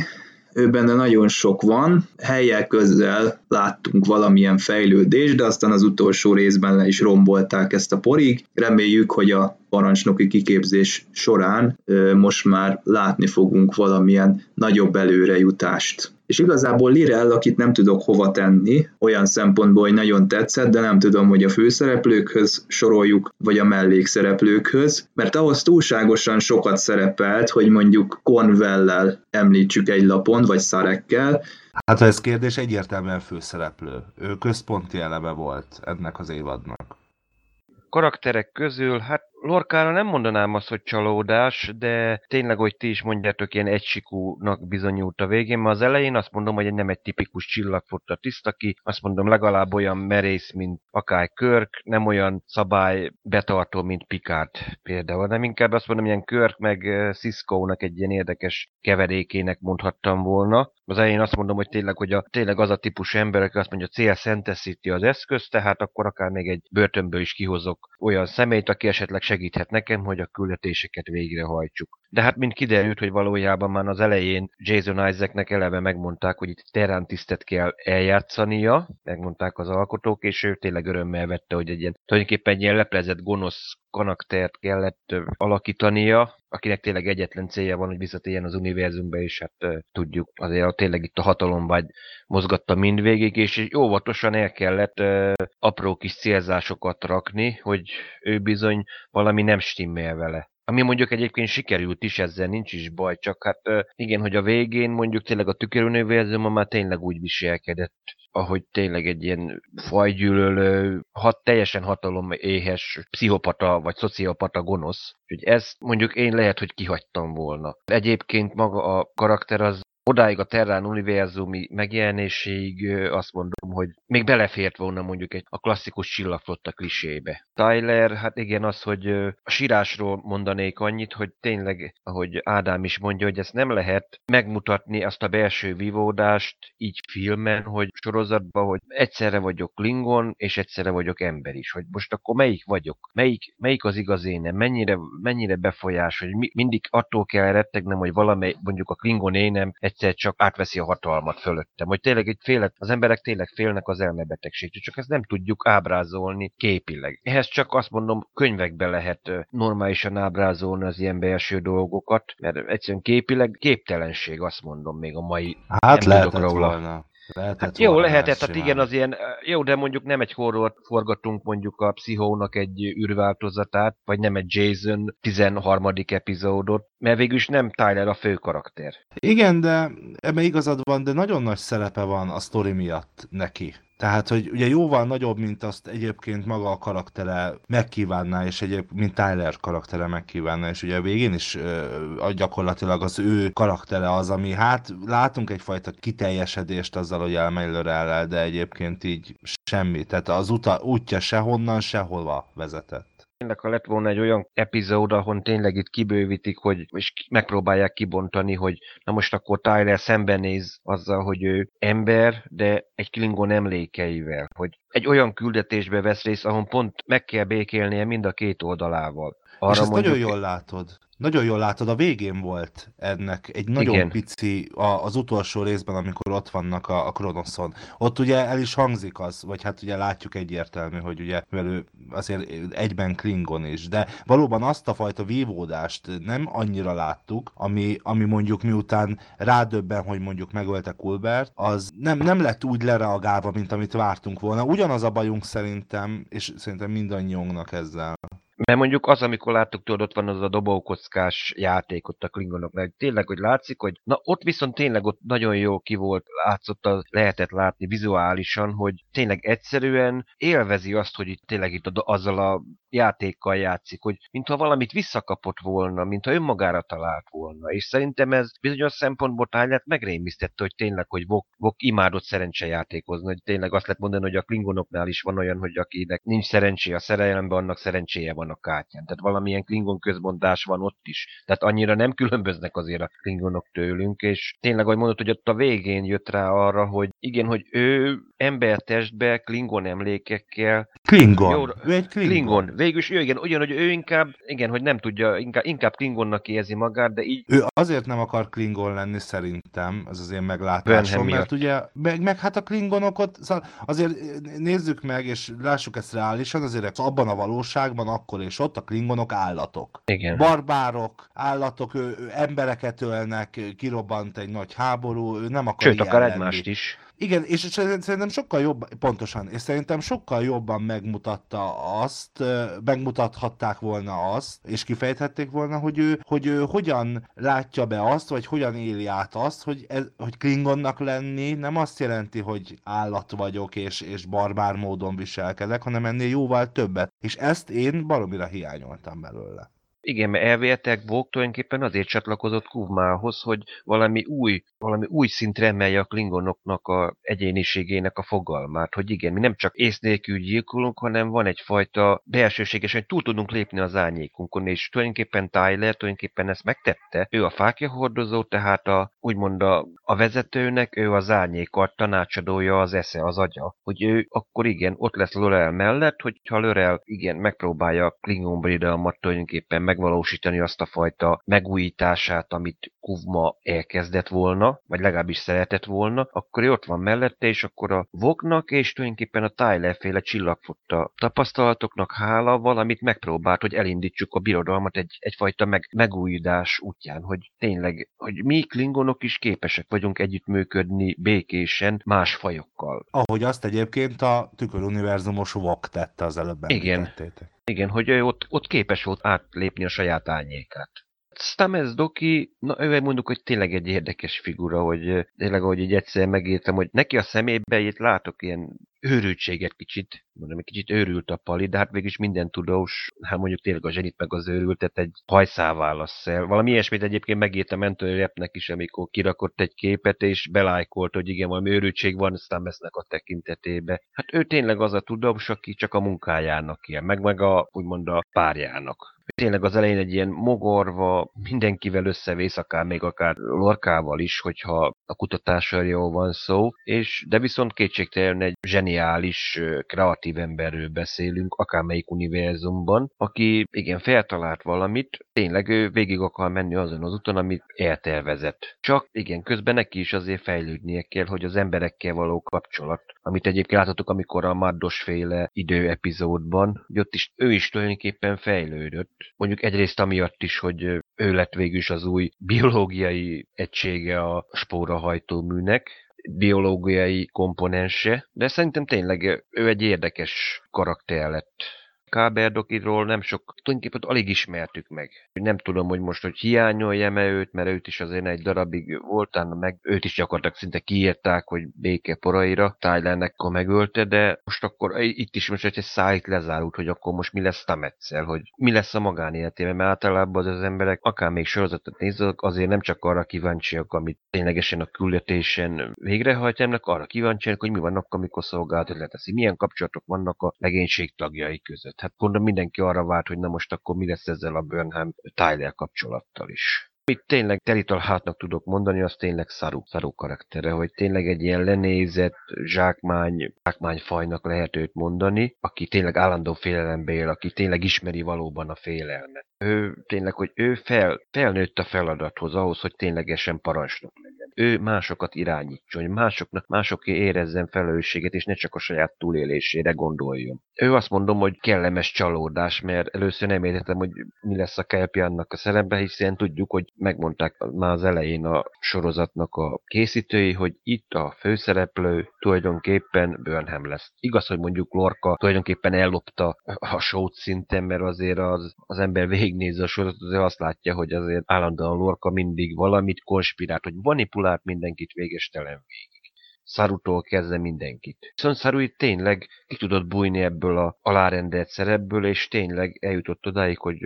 ő benne nagyon sok van, helyek közzel láttunk valamilyen fejlődést, de aztán az utolsó részben le is rombolták ezt a porig. Reméljük, hogy a parancsnoki kiképzés során most már látni fogunk valamilyen nagyobb előrejutást. És igazából Lirel, akit nem tudok hova tenni, olyan szempontból, hogy nagyon tetszett, de nem tudom, hogy a főszereplőkhöz soroljuk, vagy a mellékszereplőkhöz, mert ahhoz túlságosan sokat szerepelt, hogy mondjuk Conwell-lel említsük egy lapon, vagy Szarekkel, Hát ez kérdés egyértelműen főszereplő. Ő központi eleme volt ennek az évadnak. Karakterek közül, hát Lorkára nem mondanám azt, hogy csalódás, de tényleg, hogy ti is mondjátok, ilyen egysikúnak bizonyult a végén, mert az elején azt mondom, hogy nem egy tipikus csillagfotta tiszta ki, azt mondom legalább olyan merész, mint akár Körk, nem olyan szabály betartó, mint Picard például, nem inkább azt mondom, ilyen Körk meg Cisco-nak egy ilyen érdekes keverékének mondhattam volna. Az elején azt mondom, hogy tényleg, hogy a, tényleg az a típus ember, aki azt mondja, cél szenteszíti az eszköz, tehát akkor akár még egy börtönből is kihozok olyan személyt, aki esetleg segíthet nekem, hogy a küldetéseket végrehajtsuk. De hát mint kiderült, hogy valójában már az elején Jason Isaacnek eleve megmondták, hogy itt Terán tisztet kell eljátszania, megmondták az alkotók, és ő tényleg örömmel vette, hogy egy ilyen, tulajdonképpen egy ilyen leplezett gonosz karaktert kellett alakítania, akinek tényleg egyetlen célja van, hogy visszatérjen az univerzumba, és hát tudjuk, azért tényleg itt a hatalomvágy mozgatta mindvégig, és óvatosan el kellett apró kis célzásokat rakni, hogy ő bizony valami nem stimmel vele. Ami mondjuk egyébként sikerült is, ezzel nincs is baj, csak hát igen, hogy a végén mondjuk tényleg a tüköruniverzum már tényleg úgy viselkedett, ahogy tényleg egy ilyen fajgyűlölő, hat, teljesen hatalom éhes pszichopata vagy szociopata gonosz. Úgyhogy ezt mondjuk én lehet, hogy kihagytam volna. Egyébként maga a karakter az odáig a Terrán univerzumi megjelenéséig azt mondom, hogy még belefért volna mondjuk egy, a klasszikus csillagflotta klisébe. Tyler, hát igen, az, hogy a sírásról mondanék annyit, hogy tényleg, ahogy Ádám is mondja, hogy ezt nem lehet megmutatni azt a belső vívódást így filmen, hogy sorozatban, hogy egyszerre vagyok Klingon, és egyszerre vagyok ember is, hogy most akkor melyik vagyok, melyik, melyik az igaz énem, mennyire, mennyire befolyás, hogy mi, mindig attól kell rettegnem, hogy valamely, mondjuk a Klingon énem egy egyszer csak átveszi a hatalmat fölöttem. Hogy tényleg egy félet, az emberek tényleg félnek az elmebetegségtől, csak ezt nem tudjuk ábrázolni képileg. Ehhez csak azt mondom, könyvekbe lehet normálisan ábrázolni az ilyen belső dolgokat, mert egyszerűen képileg képtelenség, azt mondom még a mai. Hát lehetett róla. volna. Lehetett hát jó, lehetett, hát igen, az ilyen, jó, de mondjuk nem egy horror forgatunk mondjuk a Pszichónak egy űrváltozatát, vagy nem egy Jason 13. epizódot, mert végül is nem Tyler a fő karakter. Igen, de ebben igazad van, de nagyon nagy szerepe van a sztori miatt neki. Tehát, hogy ugye jóval nagyobb, mint azt egyébként maga a karaktere megkívánná, és egyébként, mint Tyler karaktere megkívánná, és ugye a végén is uh, gyakorlatilag az ő karaktere az, ami hát látunk egyfajta kiteljesedést azzal, hogy elmegy de egyébként így semmi. Tehát az uta, útja sehonnan, sehova vezetett. Tényleg, ha lett volna egy olyan epizód, ahol tényleg itt kibővítik, hogy, és megpróbálják kibontani, hogy na most akkor Tyler szembenéz azzal, hogy ő ember, de egy Klingon emlékeivel. Hogy egy olyan küldetésbe vesz részt, ahol pont meg kell békélnie mind a két oldalával. Arra és ezt mondjuk... nagyon jól látod. nagyon jól látod, a végén volt ennek egy nagyon Igen. pici, a, az utolsó részben, amikor ott vannak a, a Kronoszon. Ott ugye el is hangzik az, vagy hát ugye látjuk egyértelmű, hogy ugye, mivel ő azért egyben Klingon is, de valóban azt a fajta vívódást nem annyira láttuk, ami, ami mondjuk miután rádöbben, hogy mondjuk megölte Kulbert, az nem, nem lett úgy lereagálva, mint amit vártunk volna. Ugyanaz a bajunk szerintem, és szerintem mindannyiunknak ezzel. Mert mondjuk az, amikor láttuk, tudod, ott van az a dobókockás játék ott a Klingonoknál, tényleg, hogy látszik, hogy na ott viszont tényleg ott nagyon jó ki volt, látszott, a, lehetett látni vizuálisan, hogy tényleg egyszerűen élvezi azt, hogy itt tényleg itt azzal a játékkal játszik, hogy mintha valamit visszakapott volna, mintha önmagára talált volna. És szerintem ez bizonyos szempontból táját megrémisztette, hogy tényleg, hogy Vok, Vok imádott szerencsejátékozni, hogy tényleg azt lehet mondani, hogy a Klingonoknál is van olyan, hogy akinek nincs szerencséje a szerelemben, annak szerencséje van a kártyán. Tehát valamilyen Klingon közmondás van ott is. Tehát annyira nem különböznek azért a Klingonok tőlünk, és tényleg, ahogy mondod, hogy ott a végén jött rá arra, hogy igen, hogy ő embertestbe Klingon emlékekkel. Klingon. Jó, ő egy Klingon. Klingon. Végül is ő igen, ugyan, hogy ő inkább, igen, hogy nem tudja, inkább, inkább Klingonnak érzi magát, de így... Ő azért nem akar Klingon lenni szerintem, ez az én meglátásom, mert ugye, meg, meg hát a Klingonokot, szóval azért nézzük meg, és lássuk ezt reálisan, azért abban a valóságban akkor és ott a Klingonok állatok. Igen. Barbárok, állatok, ő, ő embereket ölnek, kirobbant egy nagy háború, ő nem akar Sőt, akár lenni. egymást is. Igen, és szerintem sokkal jobb, pontosan, és szerintem sokkal jobban megmutatta azt, megmutathatták volna azt, és kifejthették volna, hogy ő, hogy ő hogyan látja be azt, vagy hogyan éli át azt, hogy, ez, hogy Klingonnak lenni nem azt jelenti, hogy állat vagyok, és, és barbár módon viselkedek, hanem ennél jóval többet. És ezt én baromira hiányoltam belőle. Igen, mert elvéltek Vók tulajdonképpen azért csatlakozott Kuvmához, hogy valami új, valami új szintre emelje a klingonoknak a egyéniségének a fogalmát, hogy igen, mi nem csak ész nélkül gyilkolunk, hanem van egyfajta belsőséges, hogy túl tudunk lépni az árnyékunkon, és tulajdonképpen Tyler tulajdonképpen ezt megtette. Ő a fákja hordozó, tehát a, úgymond a, a vezetőnek, ő az árnyékat tanácsadója, az esze, az agya. Hogy ő akkor igen, ott lesz Lorel mellett, hogyha Lorel igen, megpróbálja a Klingon tulajdonképpen meg megvalósítani azt a fajta megújítását, amit Kuvma elkezdett volna, vagy legalábbis szeretett volna, akkor ott van mellette, és akkor a Voknak és tulajdonképpen a Tyler féle csillagfotta tapasztalatoknak hála valamit megpróbált, hogy elindítsuk a birodalmat egy, egyfajta meg, megújítás útján, hogy tényleg, hogy mi klingonok is képesek vagyunk együttműködni békésen más fajokkal. Ahogy azt egyébként a tüköruniverzumos Vok tette az előbb Igen. említettétek. Igen, hogy ő ott, ott képes volt átlépni a saját árnyékát. Stamets Doki, na ő mondjuk, hogy tényleg egy érdekes figura, hogy tényleg, ahogy így egyszer megértem, hogy neki a szemébe itt látok ilyen őrültséget kicsit, mondom, egy kicsit őrült a pali, de hát végülis minden tudós, hát mondjuk tényleg a zsenit meg az őrültet egy hajszál válasz el. Valami ilyesmit egyébként megírtam Anthony Repnek is, amikor kirakott egy képet, és belájkolt, hogy igen, valami őrültség van Stametsnek a tekintetébe. Hát ő tényleg az a tudós, aki csak a munkájának ilyen, meg meg a, úgymond a párjának tényleg az elején egy ilyen mogorva, mindenkivel összevész, akár még akár Lorkával is, hogyha a kutatásról van szó, és de viszont kétségtelen egy zseniális, kreatív emberről beszélünk, akármelyik univerzumban, aki igen, feltalált valamit, tényleg ő végig akar menni azon az úton, amit eltervezett. Csak igen, közben neki is azért fejlődnie kell, hogy az emberekkel való kapcsolat, amit egyébként láthatok, amikor a Maddos féle idő epizódban, hogy ott is ő is tulajdonképpen fejlődött. Mondjuk egyrészt amiatt is, hogy ő lett végül is az új biológiai egysége a spórahajtóműnek, biológiai komponense, de szerintem tényleg ő egy érdekes karakter lett Káberdokiról nem sok, tulajdonképpen alig ismertük meg. Nem tudom, hogy most, hogy hiányoljam-e őt, mert őt is azért egy darabig voltán, meg őt is gyakorlatilag szinte kiírták, hogy béke poraira, Tylernek akkor megölte, de most akkor itt is most egy szájt lezárult, hogy akkor most mi lesz Tametszel, hogy mi lesz a magánéletében, mert általában az, az emberek, akár még sorozatot nézők, azért nem csak arra kíváncsiak, amit ténylegesen a küldetésen végrehajtják, arra kíváncsiak, hogy mi vannak, amikor szolgálatot leteszi, milyen kapcsolatok vannak a legénység tagjai között hát gondolom mindenki arra várt, hogy na most akkor mi lesz ezzel a Burnham Tyler kapcsolattal is. Mit tényleg Terital hátnak tudok mondani, az tényleg Saru, Saru karaktere, hogy tényleg egy ilyen lenézett zsákmány, zsákmányfajnak lehet őt mondani, aki tényleg állandó félelembe él, aki tényleg ismeri valóban a félelmet. Ő tényleg, hogy ő fel, felnőtt a feladathoz ahhoz, hogy ténylegesen parancsnok legyen. Ő másokat irányítson, hogy másoknak, másoké érezzen felelősséget, és ne csak a saját túlélésére gondoljon. Ő azt mondom, hogy kellemes csalódás, mert először nem értettem, hogy mi lesz a Kelpiannak a szerepe, hiszen tudjuk, hogy megmondták már az elején a sorozatnak a készítői, hogy itt a főszereplő tulajdonképpen Burnham lesz. Igaz, hogy mondjuk Lorca tulajdonképpen ellopta a sót szinten, mert azért az, az ember végignézze a sorozatot, azért azt látja, hogy azért állandóan Lorca mindig valamit konspirált, hogy manipulált mindenkit végestelen végig. Szarutól kezdve mindenkit. Viszont Szarui tényleg ki tudott bújni ebből a alárendelt szerepből, és tényleg eljutott odáig, hogy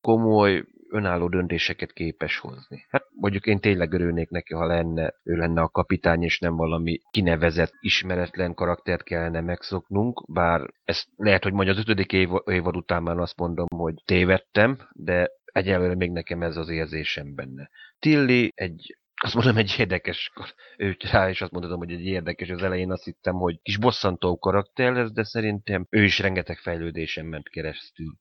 komoly, önálló döntéseket képes hozni. Hát mondjuk én tényleg örülnék neki, ha lenne, ő lenne a kapitány, és nem valami kinevezett, ismeretlen karaktert kellene megszoknunk, bár ez lehet, hogy majd az ötödik év, évad után már azt mondom, hogy tévedtem, de egyelőre még nekem ez az érzésem benne. Tilly egy azt mondom, egy érdekes, őt rá is azt mondhatom, hogy egy érdekes, az elején azt hittem, hogy kis bosszantó karakter lesz, de szerintem ő is rengeteg fejlődésen ment keresztül.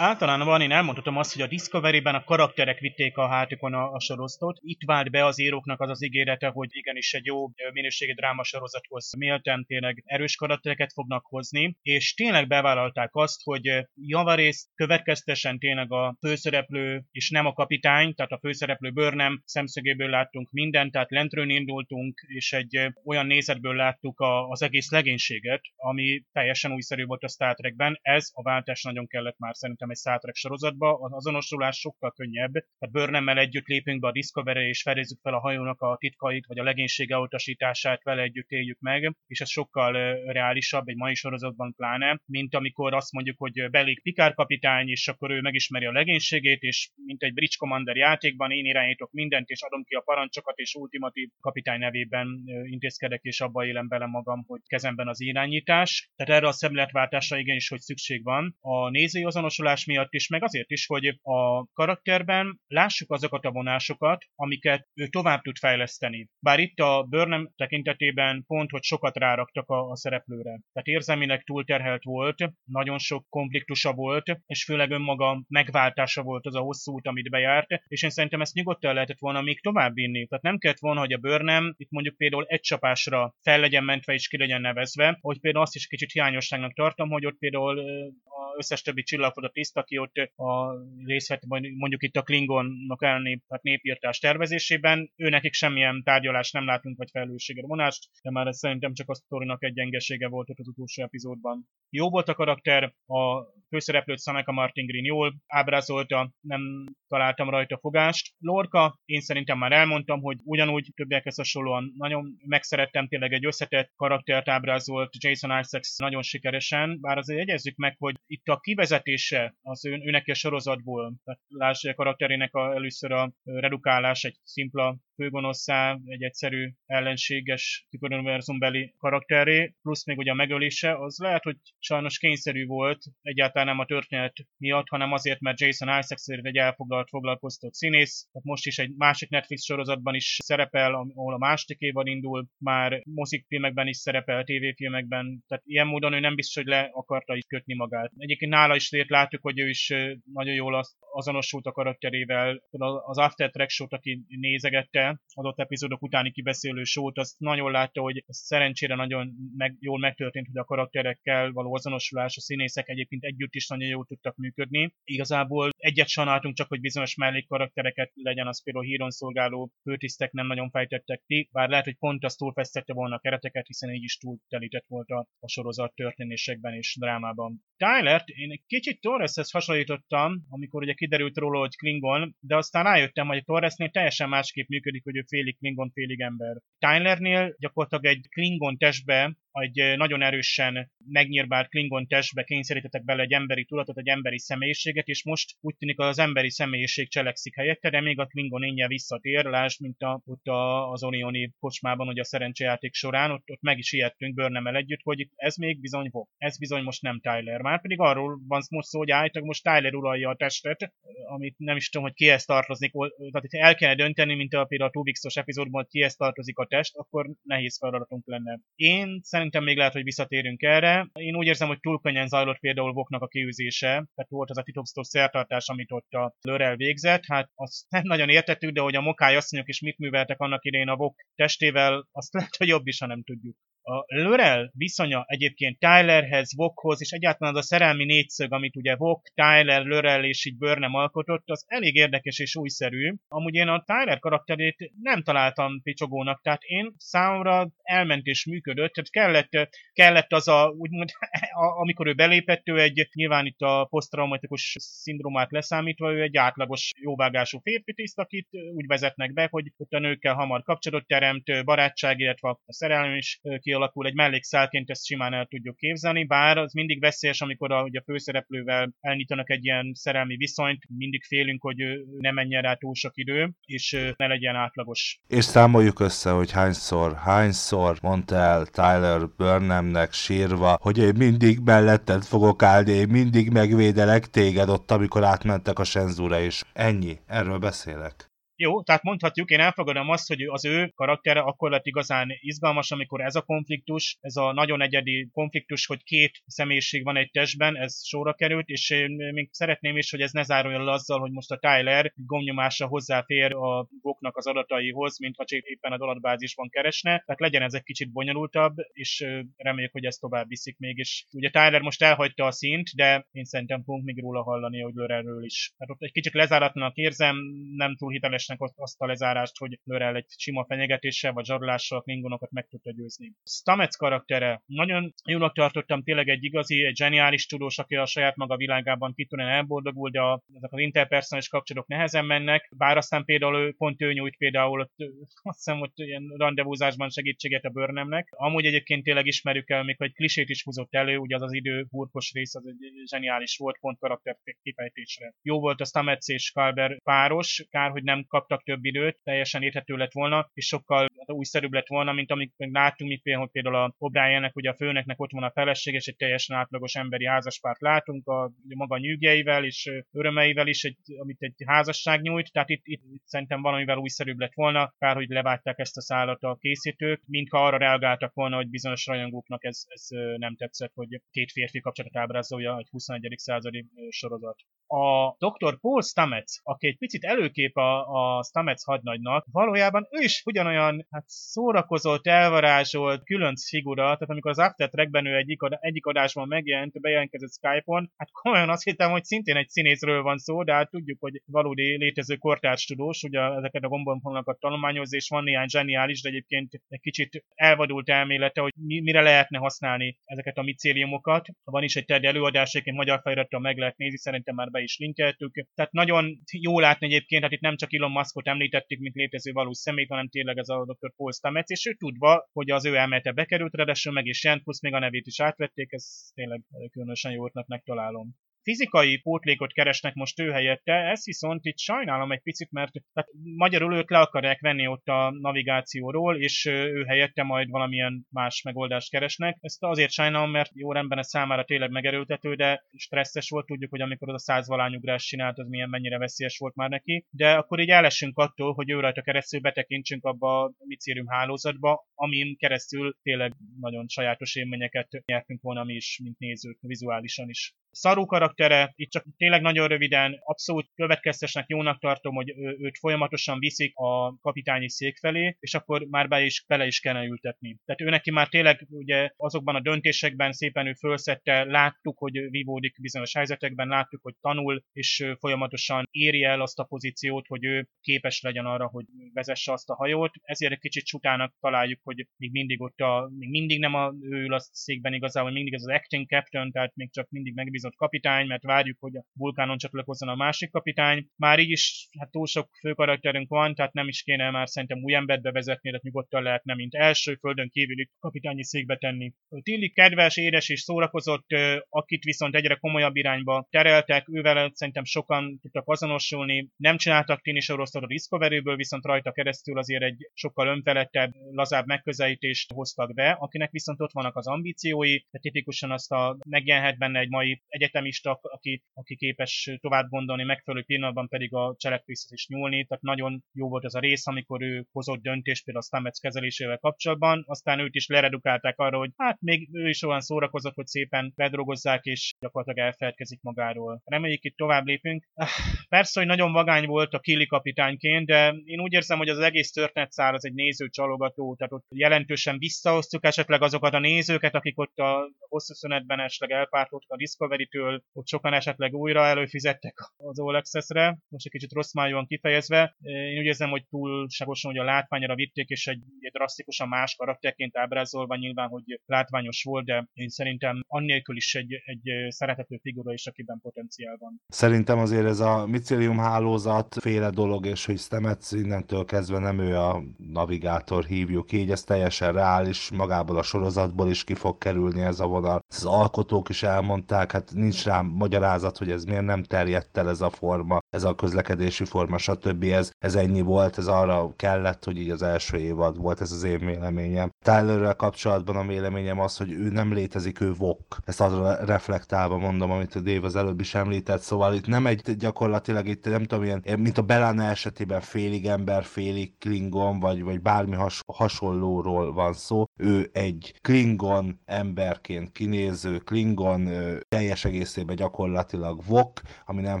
Általában én elmondhatom azt, hogy a Discovery-ben a karakterek vitték a hátukon a, a sorozatot. Itt vált be az íróknak az az ígérete, hogy igenis egy jó minőségi dráma sorozathoz méltán tényleg erős karaktereket fognak hozni, és tényleg bevállalták azt, hogy javarészt következtesen tényleg a főszereplő és nem a kapitány, tehát a főszereplő nem szemszögéből láttunk mindent, tehát lentről indultunk, és egy olyan nézetből láttuk a, az egész legénységet, ami teljesen újszerű volt a Star Trekben. Ez a váltás nagyon kellett már szerintem egy Star Trek sorozatba, az azonosulás sokkal könnyebb. Tehát Burnham-mel együtt lépünk be a Discovery és fedezzük fel a hajónak a titkait, vagy a legénysége utasítását vele együtt éljük meg, és ez sokkal reálisabb egy mai sorozatban pláne, mint amikor azt mondjuk, hogy belik Pikár kapitány, és akkor ő megismeri a legénységét, és mint egy Bridge Commander játékban én irányítok mindent, és adom ki a parancsokat, és ultimatív kapitány nevében intézkedek, és abba élem bele magam, hogy kezemben az irányítás. Tehát erre a szemléletváltásra igenis, hogy szükség van. A nézői azonosulás vonás miatt is, meg azért is, hogy a karakterben lássuk azokat a vonásokat, amiket ő tovább tud fejleszteni. Bár itt a Burnham tekintetében pont, hogy sokat ráraktak a, a szereplőre. Tehát érzelmileg túlterhelt volt, nagyon sok konfliktusa volt, és főleg önmaga megváltása volt az a hosszú út, amit bejárt, és én szerintem ezt nyugodtan lehetett volna még tovább vinni. Tehát nem kellett volna, hogy a Burnham itt mondjuk például egy csapásra fel legyen mentve és ki legyen nevezve, hogy például azt is kicsit hiányosságnak tartom, hogy ott például az összes többi csillagfodat tiszt, aki ott a részt mondjuk itt a Klingonnak elnép, hát népírtás tervezésében. Ő nekik semmilyen tárgyalást nem látunk, vagy felelősséget vonást, de már ez szerintem csak a sztorinak egy gyengesége volt ott az utolsó epizódban. Jó volt a karakter, a főszereplőt Sameka Martin Green jól ábrázolta, nem találtam rajta fogást. Lorca, én szerintem már elmondtam, hogy ugyanúgy többiekhez hasonlóan nagyon megszerettem, tényleg egy összetett karaktert ábrázolt Jason Isaacs nagyon sikeresen, bár azért jegyezzük meg, hogy itt a kivezetése az ő, őnek a sorozatból, tehát láss a karakterének a, először a redukálás egy szimpla főgonoszá, egy egyszerű ellenséges univerzumbeli karakteré, plusz még ugye a megölése, az lehet, hogy sajnos kényszerű volt, egyáltalán nem a történet miatt, hanem azért, mert Jason Isaacs egy elfoglalt, foglalkoztott színész, tehát most is egy másik Netflix sorozatban is szerepel, ahol a második évad indul, már mozikfilmekben is szerepel, tévéfilmekben, tehát ilyen módon ő nem biztos, hogy le akarta is kötni magát. Egyébként nála is lért látjuk, hogy ő is nagyon jól azonosult a karakterével. Az After Track aki nézegette adott epizódok utáni kibeszélő sót, azt nagyon látta, hogy szerencsére nagyon meg, jól megtörtént, hogy a karakterekkel való azonosulás, a színészek egyébként együtt is nagyon jól tudtak működni. Igazából egyet sajnáltunk csak, hogy bizonyos mellékkaraktereket legyen, az például híron szolgáló főtisztek nem nagyon fejtettek ki, bár lehet, hogy pont az túlfesztette volna a kereteket, hiszen így is túl telített volt a, a sorozat történésekben és drámában. Tyler, én egy kicsit Torreshez hasonlítottam, amikor ugye kiderült róla, hogy Klingon, de aztán rájöttem, hogy a Torresnél teljesen másképp működik, hogy ő félig Klingon, félig ember. Tylernél gyakorlatilag egy Klingon testbe egy nagyon erősen megnyírbált Klingon testbe kényszerítettek bele egy emberi tudatot, egy emberi személyiséget, és most úgy tűnik az emberi személyiség cselekszik helyette, de még a Klingon énje visszatér, lásd, mint a, ott a, az Orioni kocsmában, hogy a szerencsejáték során, ott, ott meg is ijedtünk Börnemmel együtt, hogy ez még bizony Vok, ez bizony most nem Tyler. Már pedig arról van most szó, hogy állítólag most Tyler uralja a testet, amit nem is tudom, hogy kihez tartozik, tehát ha el kellene dönteni, mint a például a Tubixos epizódban, hogy kihez tartozik a test, akkor nehéz feladatunk lenne. Én szerintem még lehet, hogy visszatérünk erre. Én úgy érzem, hogy túl könnyen zajlott például Voknak a kiűzése, tehát volt az a titokzató szertartás, amit ott a Lörel végzett. Hát azt nem nagyon értettük, de hogy a mokály asszonyok is mit műveltek annak idején a Vok testével, azt lehet, hogy jobb is, ha nem tudjuk. A Lörel viszonya egyébként Tylerhez, Vokhoz, és egyáltalán az a szerelmi négyszög, amit ugye Vok, Tyler, Lörel és így Burnham alkotott, az elég érdekes és újszerű. Amúgy én a Tyler karakterét nem találtam picsogónak, tehát én számomra elment és működött, tehát kellett, kellett az a, úgymond, amikor ő belépett, ő egy, nyilván itt a posztraumatikus szindrómát leszámítva, ő egy átlagos jóvágású férfi tiszt, akit úgy vezetnek be, hogy ott a nőkkel hamar kapcsolatot teremt, barátság, illetve a szerelem is kialakul egy mellékszálként, ezt simán el tudjuk képzelni, bár az mindig veszélyes, amikor a, a főszereplővel elnyitanak egy ilyen szerelmi viszonyt, mindig félünk, hogy ne menjen rá túl sok idő, és ne legyen átlagos. És számoljuk össze, hogy hányszor, hányszor mondta el Tyler Burnhamnek sírva, hogy én mindig melletted fogok állni, én mindig megvédelek téged ott, amikor átmentek a senzúra, és ennyi, erről beszélek. Jó, tehát mondhatjuk, én elfogadom azt, hogy az ő karaktere akkor lett igazán izgalmas, amikor ez a konfliktus, ez a nagyon egyedi konfliktus, hogy két személyiség van egy testben, ez sorra került, és én még szeretném is, hogy ez ne záruljon le azzal, hogy most a Tyler gomnyomásra hozzáfér a boknak az adataihoz, mint ha csak éppen az adatbázisban keresne, tehát legyen ez egy kicsit bonyolultabb, és reméljük, hogy ezt tovább viszik még. És ugye Tyler most elhagyta a szint, de én szerintem fogunk még róla hallani, hogy Lörerről is. Tehát ott egy kicsit lezáratlanak érzem, nem túl hiteles Lesznek azt a lezárást, hogy Lörel egy sima fenyegetéssel vagy zsarulással a klingonokat meg tudta győzni. Stamets karaktere nagyon jónak tartottam, tényleg egy igazi, egy zseniális tudós, aki a saját maga világában ki tudna elboldogul, de a, ezek az interpersonális kapcsolatok nehezen mennek, bár aztán például ő, pont ő nyújt például ott, azt hiszem, hogy ilyen rendezvúzásban segítséget a bőrnemnek. Amúgy egyébként tényleg ismerjük el, még hogy klisét is húzott elő, ugye az az idő hurkos rész, az egy zseniális volt pont karakter kifejtésre. Jó volt a Stamets és Kalber páros, kár, hogy nem kap kaptak több időt, teljesen érthető lett volna, és sokkal újszerűbb lett volna, mint amit meg látunk, mint például, hogy például a O'Briennek, ugye a főneknek ott van a feleség, és egy teljesen átlagos emberi házaspárt látunk, a, maga nyűgjeivel és örömeivel is, egy, amit egy házasság nyújt, tehát itt, itt, itt szerintem valamivel újszerűbb lett volna, kár, hogy levágták ezt a szállat a készítők, mintha arra reagáltak volna, hogy bizonyos rajongóknak ez, ez nem tetszett, hogy két férfi kapcsolatot ábrázolja egy 21. századi sorozat. A Dr. Paul Stamets, aki egy picit előkép a, a Stamets hadnagynak, valójában ő is ugyanolyan hát szórakozott, elvarázsolt, különc figura, tehát amikor az After Trackben ő egyik, egyik adásban megjelent, bejelentkezett Skype-on, hát komolyan azt hittem, hogy szintén egy színészről van szó, de hát tudjuk, hogy valódi létező kortárs tudós, ugye ezeket a gombonfonakat tanulmányozni, és van néhány zseniális, de egyébként egy kicsit elvadult elmélete, hogy mire lehetne használni ezeket a micéliumokat. Van is egy TED előadás, egyébként magyar felirattal meg lehet nézni, szerintem már be is linkeltük. Tehát nagyon jó látni egyébként, hát itt nem csak Elon Muskot említettük, mint létező valós szemét, hanem tényleg ez a Dr. Paul Stamets, és ő tudva, hogy az ő elmélete bekerült, ráadásul meg is jelent, plusz még a nevét is átvették, ez tényleg különösen jó megtalálom fizikai pótlékot keresnek most ő helyette, ezt viszont itt sajnálom egy picit, mert tehát magyarul őt le akarják venni ott a navigációról, és ő helyette majd valamilyen más megoldást keresnek. Ezt azért sajnálom, mert jó rendben ez számára tényleg megerőltető, de stresszes volt, tudjuk, hogy amikor az a százvalányugrás csinált, az milyen mennyire veszélyes volt már neki, de akkor így elesünk attól, hogy ő rajta keresztül betekintsünk abba a micérium hálózatba, amin keresztül tényleg nagyon sajátos élményeket nyertünk volna mi is, mint nézők, vizuálisan is. Szarú karaktere, itt csak tényleg nagyon röviden, abszolút következtesnek jónak tartom, hogy ő, őt folyamatosan viszik a kapitányi szék felé, és akkor már be is, bele is kellene ültetni. Tehát ő neki már tényleg ugye azokban a döntésekben szépen ő fölszette, láttuk, hogy vívódik bizonyos helyzetekben, láttuk, hogy tanul, és folyamatosan éri el azt a pozíciót, hogy ő képes legyen arra, hogy vezesse azt a hajót. Ezért egy kicsit csutának találjuk, hogy még mindig ott a, még mindig nem a, ő ül a székben igazából, mindig ez az acting captain, tehát még csak mindig megbízik megbízott kapitány, mert várjuk, hogy a vulkánon csatlakozzon a másik kapitány. Már így is hát túl sok főkarakterünk van, tehát nem is kéne már szerintem új embert bevezetni, tehát nyugodtan lehetne, mint első földön kívüli kapitányi székbe tenni. Tilly kedves, édes és szórakozott, akit viszont egyre komolyabb irányba tereltek, ővel szerintem sokan tudtak azonosulni. Nem csináltak tini sorosztot a Discovery-ből, viszont rajta keresztül azért egy sokkal önfelettebb, lazább megközelítést hoztak be, akinek viszont ott vannak az ambíciói, tehát tipikusan azt a megjelenhet benne egy mai egyetemista, aki, aki képes tovább gondolni, megfelelő pillanatban pedig a cselekvéshez is nyúlni, tehát nagyon jó volt ez a rész, amikor ő hozott döntést például a Stamets kezelésével kapcsolatban, aztán őt is leredukálták arra, hogy hát még ő is olyan szórakozott, hogy szépen bedrogozzák, és gyakorlatilag elfeledkezik magáról. Reméljük itt tovább lépünk. Ah, persze, hogy nagyon vagány volt a Kili kapitányként, de én úgy érzem, hogy az egész történetszál az egy néző csalogató, tehát ott jelentősen visszahoztuk esetleg azokat a nézőket, akik ott a hosszú szünetben esetleg elpártoltak a Discovery-től, ott sokan esetleg újra előfizettek az All Access-re, most egy kicsit rossz májúan kifejezve. Én úgy érzem, hogy túlságosan, hogy a látványra vitték, és egy, egy drasztikusan más karakterként ábrázolva nyilván, hogy látványos volt, de én szerintem annélkül is egy, egy szeretető figura is, akiben potenciál van. Szerintem azért ez a micélium hálózat féle dolog, és hogy Stamets innentől kezdve nem ő a navigátor hívjuk így, ez teljesen reális, magából a sorozatból is ki fog kerülni ez a vonal. Az alkotók is elmondták, hát nincs rá magyarázat, hogy ez miért nem terjedt el ez a forma, ez a közlekedési forma, stb. Ez, ez ennyi volt, ez arra kellett, hogy így az első évad volt, ez az én véleményem. Tylerrel kapcsolatban a véleményem az, hogy ő nem létezik, ő vok. Ezt arra reflektálva mondom, amit a Dave az előbb is említett, szóval itt nem egy gyakorlatilag itt nem tudom, ilyen, mint a Belana esetében félig ember, félig Klingon, vagy, vagy bármi has, hasonlóról van szó. Ő egy Klingon emberként kinéző, Klingon teljes egészében gyakorlatilag vok, ami nem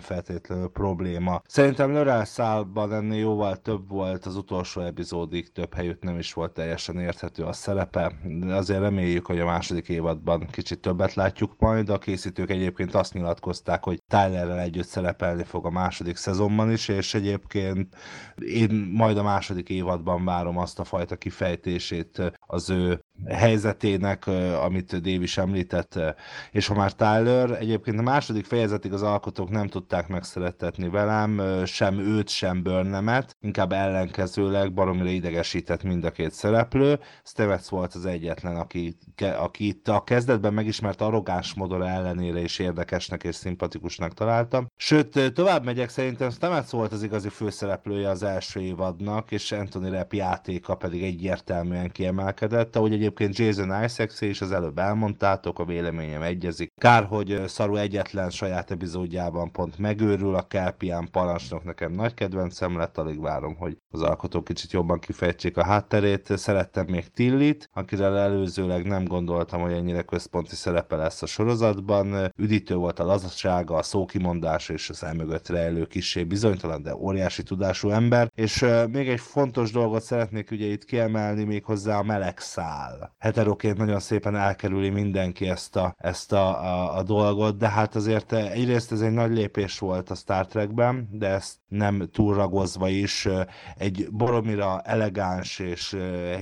feltétlenül probléma. Szerintem Lörel szálban ennél jóval több volt, az utolsó epizódig több helyütt nem is volt teljesen érthető a szerepe, de azért reméljük, hogy a második évadban kicsit többet látjuk majd. A készítők egyébként azt nyilatkozták, hogy Tylerrel együtt szerepelni fog a második szezonban is, és egyébként én majd a második évadban várom azt a fajta kifejtését az ő helyzetének, amit Dave is említett, és ha már Tyler, egyébként a második fejezetig az alkotók nem tudták megszerettetni velem, sem őt, sem Burnhamet, inkább ellenkezőleg baromira idegesített mind a két szereplő. Stevets volt az egyetlen, aki, aki itt a kezdetben megismert arrogáns modora ellenére is érdekesnek és szimpatikusnak találtam. Sőt, tovább megyek, szerintem Stevets volt az igazi főszereplője az első évadnak, és Anthony Rapp játéka pedig egyértelműen kiemelkedett, ahogy egy Egyébként Jason Isaacs és az előbb elmondtátok, a véleményem egyezik. Kár, hogy Szaru egyetlen saját epizódjában pont megőrül, a Kelpián parancsnok nekem nagy kedvencem lett, alig várom, hogy az alkotók kicsit jobban kifejtsék a hátterét. Szerettem még Tillit, akire előzőleg nem gondoltam, hogy ennyire központi szerepe lesz a sorozatban. Üdítő volt a lazasága, a szókimondás és az elmögött rejlő kisé bizonytalan, de óriási tudású ember. És még egy fontos dolgot szeretnék ugye itt kiemelni, még hozzá a meleg szál heteroként nagyon szépen elkerüli mindenki ezt a, ezt a, a, a dolgot, de hát azért egyrészt ez egy nagy lépés volt a Star Trekben, de ezt nem túlragozva is egy boromira elegáns és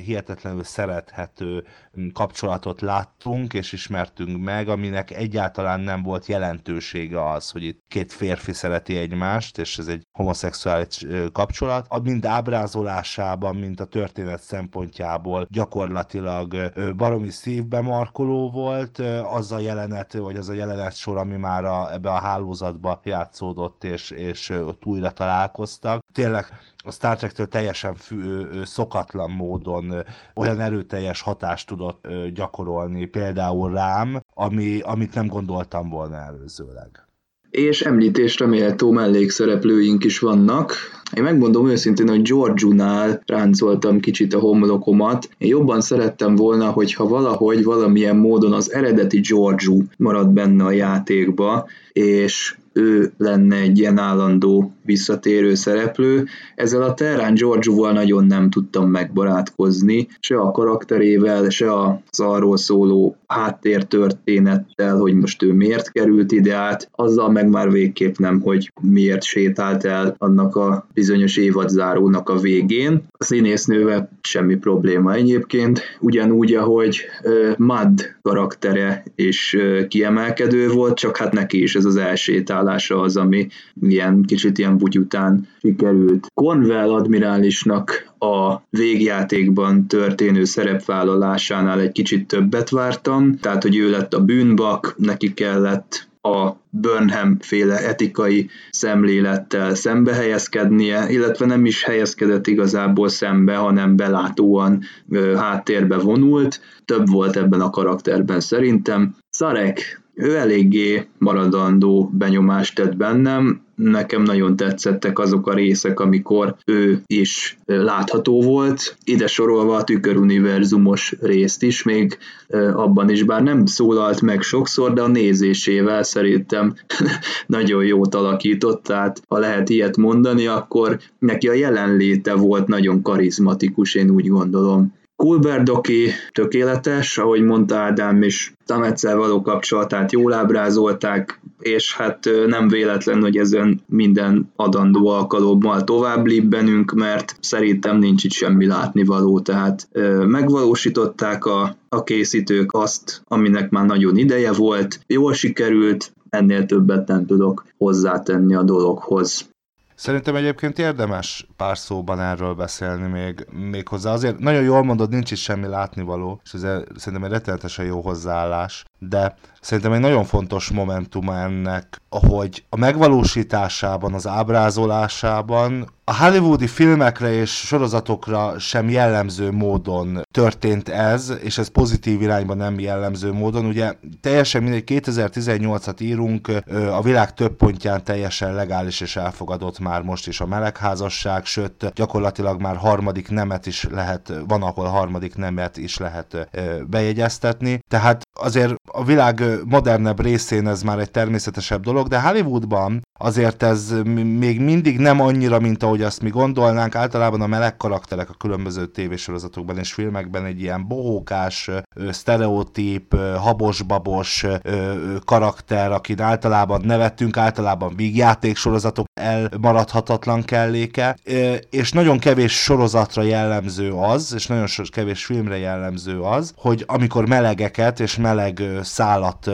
hihetetlenül szerethető kapcsolatot láttunk és ismertünk meg, aminek egyáltalán nem volt jelentősége az, hogy itt két férfi szereti egymást, és ez egy homoszexuális kapcsolat. Mind ábrázolásában, mint a történet szempontjából gyakorlatilag baromi szívbe markoló volt az a jelenet, vagy az a jelenet sor, ami már a, ebbe a hálózatba játszódott, és, és ott újra találkoztak. Tényleg a Star Trek-től teljesen fű, szokatlan módon olyan erőteljes hatást tudott gyakorolni például rám, ami, amit nem gondoltam volna előzőleg és említésre méltó mellékszereplőink is vannak. Én megmondom őszintén, hogy Giorgiunál ráncoltam kicsit a homlokomat. Én jobban szerettem volna, hogyha valahogy valamilyen módon az eredeti Giorgio marad benne a játékba, és ő lenne egy ilyen állandó visszatérő szereplő. Ezzel a Terán George-val nagyon nem tudtam megbarátkozni, se a karakterével, se az arról szóló háttértörténettel, hogy most ő miért került ide át, azzal meg már végképp nem, hogy miért sétált el annak a bizonyos évadzárónak a végén. A színésznővel semmi probléma egyébként, ugyanúgy, ahogy Mad karaktere uh, kiemelkedő volt, csak hát neki is ez az elsétálása az, ami ilyen kicsit ilyen bugy után sikerült. Cornwell admirálisnak a végjátékban történő szerepvállalásánál egy kicsit többet vártam, tehát hogy ő lett a bűnbak, neki kellett a Burnham féle etikai szemlélettel szembe helyezkednie, illetve nem is helyezkedett igazából szembe, hanem belátóan ö, háttérbe vonult. Több volt ebben a karakterben szerintem. Szarek ő eléggé maradandó benyomást tett bennem, nekem nagyon tetszettek azok a részek, amikor ő is látható volt, ide sorolva a tüköruniverzumos részt is, még abban is, bár nem szólalt meg sokszor, de a nézésével szerintem nagyon jót alakított, tehát ha lehet ilyet mondani, akkor neki a jelenléte volt nagyon karizmatikus, én úgy gondolom. Kulberdoki tökéletes, ahogy mondta Ádám is, Tametszel való kapcsolatát jól ábrázolták, és hát nem véletlen, hogy ezen minden adandó alkalommal tovább libbenünk, mert szerintem nincs itt semmi látnivaló, tehát megvalósították a, a készítők azt, aminek már nagyon ideje volt, jól sikerült, ennél többet nem tudok hozzátenni a dologhoz. Szerintem egyébként érdemes pár szóban erről beszélni még, még hozzá. Azért nagyon jól mondod, nincs is semmi látnivaló, és ez szerintem egy rettenetesen jó hozzáállás, de szerintem egy nagyon fontos momentum ennek, hogy a megvalósításában, az ábrázolásában a hollywoodi filmekre és sorozatokra sem jellemző módon történt ez, és ez pozitív irányban nem jellemző módon. Ugye teljesen mindegy, 2018-at írunk, a világ több pontján teljesen legális és elfogadott már most is a melegházasság, sőt gyakorlatilag már harmadik nemet is lehet, van ahol harmadik nemet is lehet bejegyeztetni. Tehát azért a világ modernebb részén ez már egy természetesebb dolog, de Hollywoodban azért ez még mindig nem annyira, mint ahogy azt mi gondolnánk. Általában a meleg karakterek a különböző tévésorozatokban és filmekben egy ilyen bohókás, sztereotíp, habos-babos karakter, akin általában nevettünk, általában vígjátéksorozatok elmaradhatatlan kelléke, és nagyon kevés sorozatra jellemző az, és nagyon kevés filmre jellemző az, hogy amikor melegeket és meleg szállat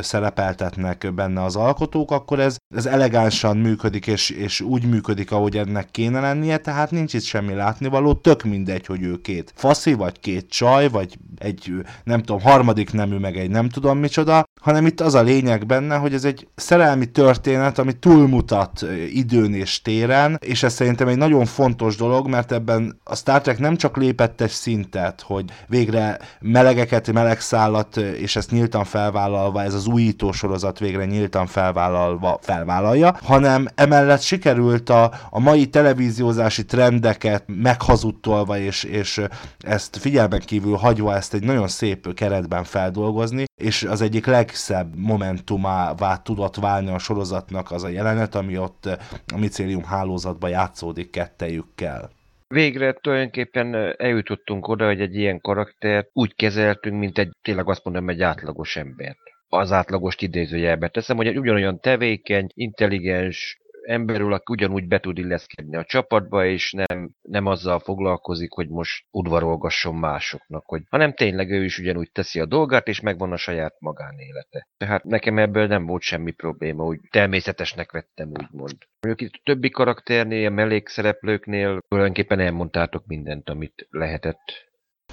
szerepeltetnek benne az alkotók, akkor ez, ez elegánsan működik, és, és úgy működik, ahogy ennek kéne lennie, tehát nincs itt semmi látnivaló, tök mindegy, hogy ő két faszi, vagy két csaj, vagy egy, nem tudom, harmadik nemű, meg egy nem tudom micsoda, hanem itt az a lényeg benne, hogy ez egy szerelmi történet, ami túlmutat időn és téren, és ez szerintem egy nagyon fontos dolog, mert ebben a Star Trek nem csak lépett egy szintet, hogy végre melegeket, melegszállat, és ezt nyíltan felvállalva, ez az újító sorozat végre nyíltan felvállalva felvállalja, hanem emellett sikerült a, a mai televíziózási trendeket meghazudtolva, és, és ezt figyelmen kívül hagyva ezt egy nagyon szép keretben feldolgozni, és az egyik legszebb momentumává tudott válni a sorozatnak az a jelenet, ami ott a micélium hálózatban játszódik kettejükkel. Végre tulajdonképpen eljutottunk oda, hogy egy ilyen karakter úgy kezeltünk, mint egy, tényleg azt mondom, egy átlagos embert az átlagost idézőjelbe teszem, hogy egy ugyanolyan tevékeny, intelligens, emberül, aki ugyanúgy be tud illeszkedni a csapatba, és nem, nem azzal foglalkozik, hogy most udvarolgasson másoknak, hogy, hanem tényleg ő is ugyanúgy teszi a dolgát, és megvan a saját magánélete. Tehát nekem ebből nem volt semmi probléma, úgy természetesnek vettem, úgymond. Mondjuk itt a többi karakternél, a mellékszereplőknél tulajdonképpen elmondtátok mindent, amit lehetett.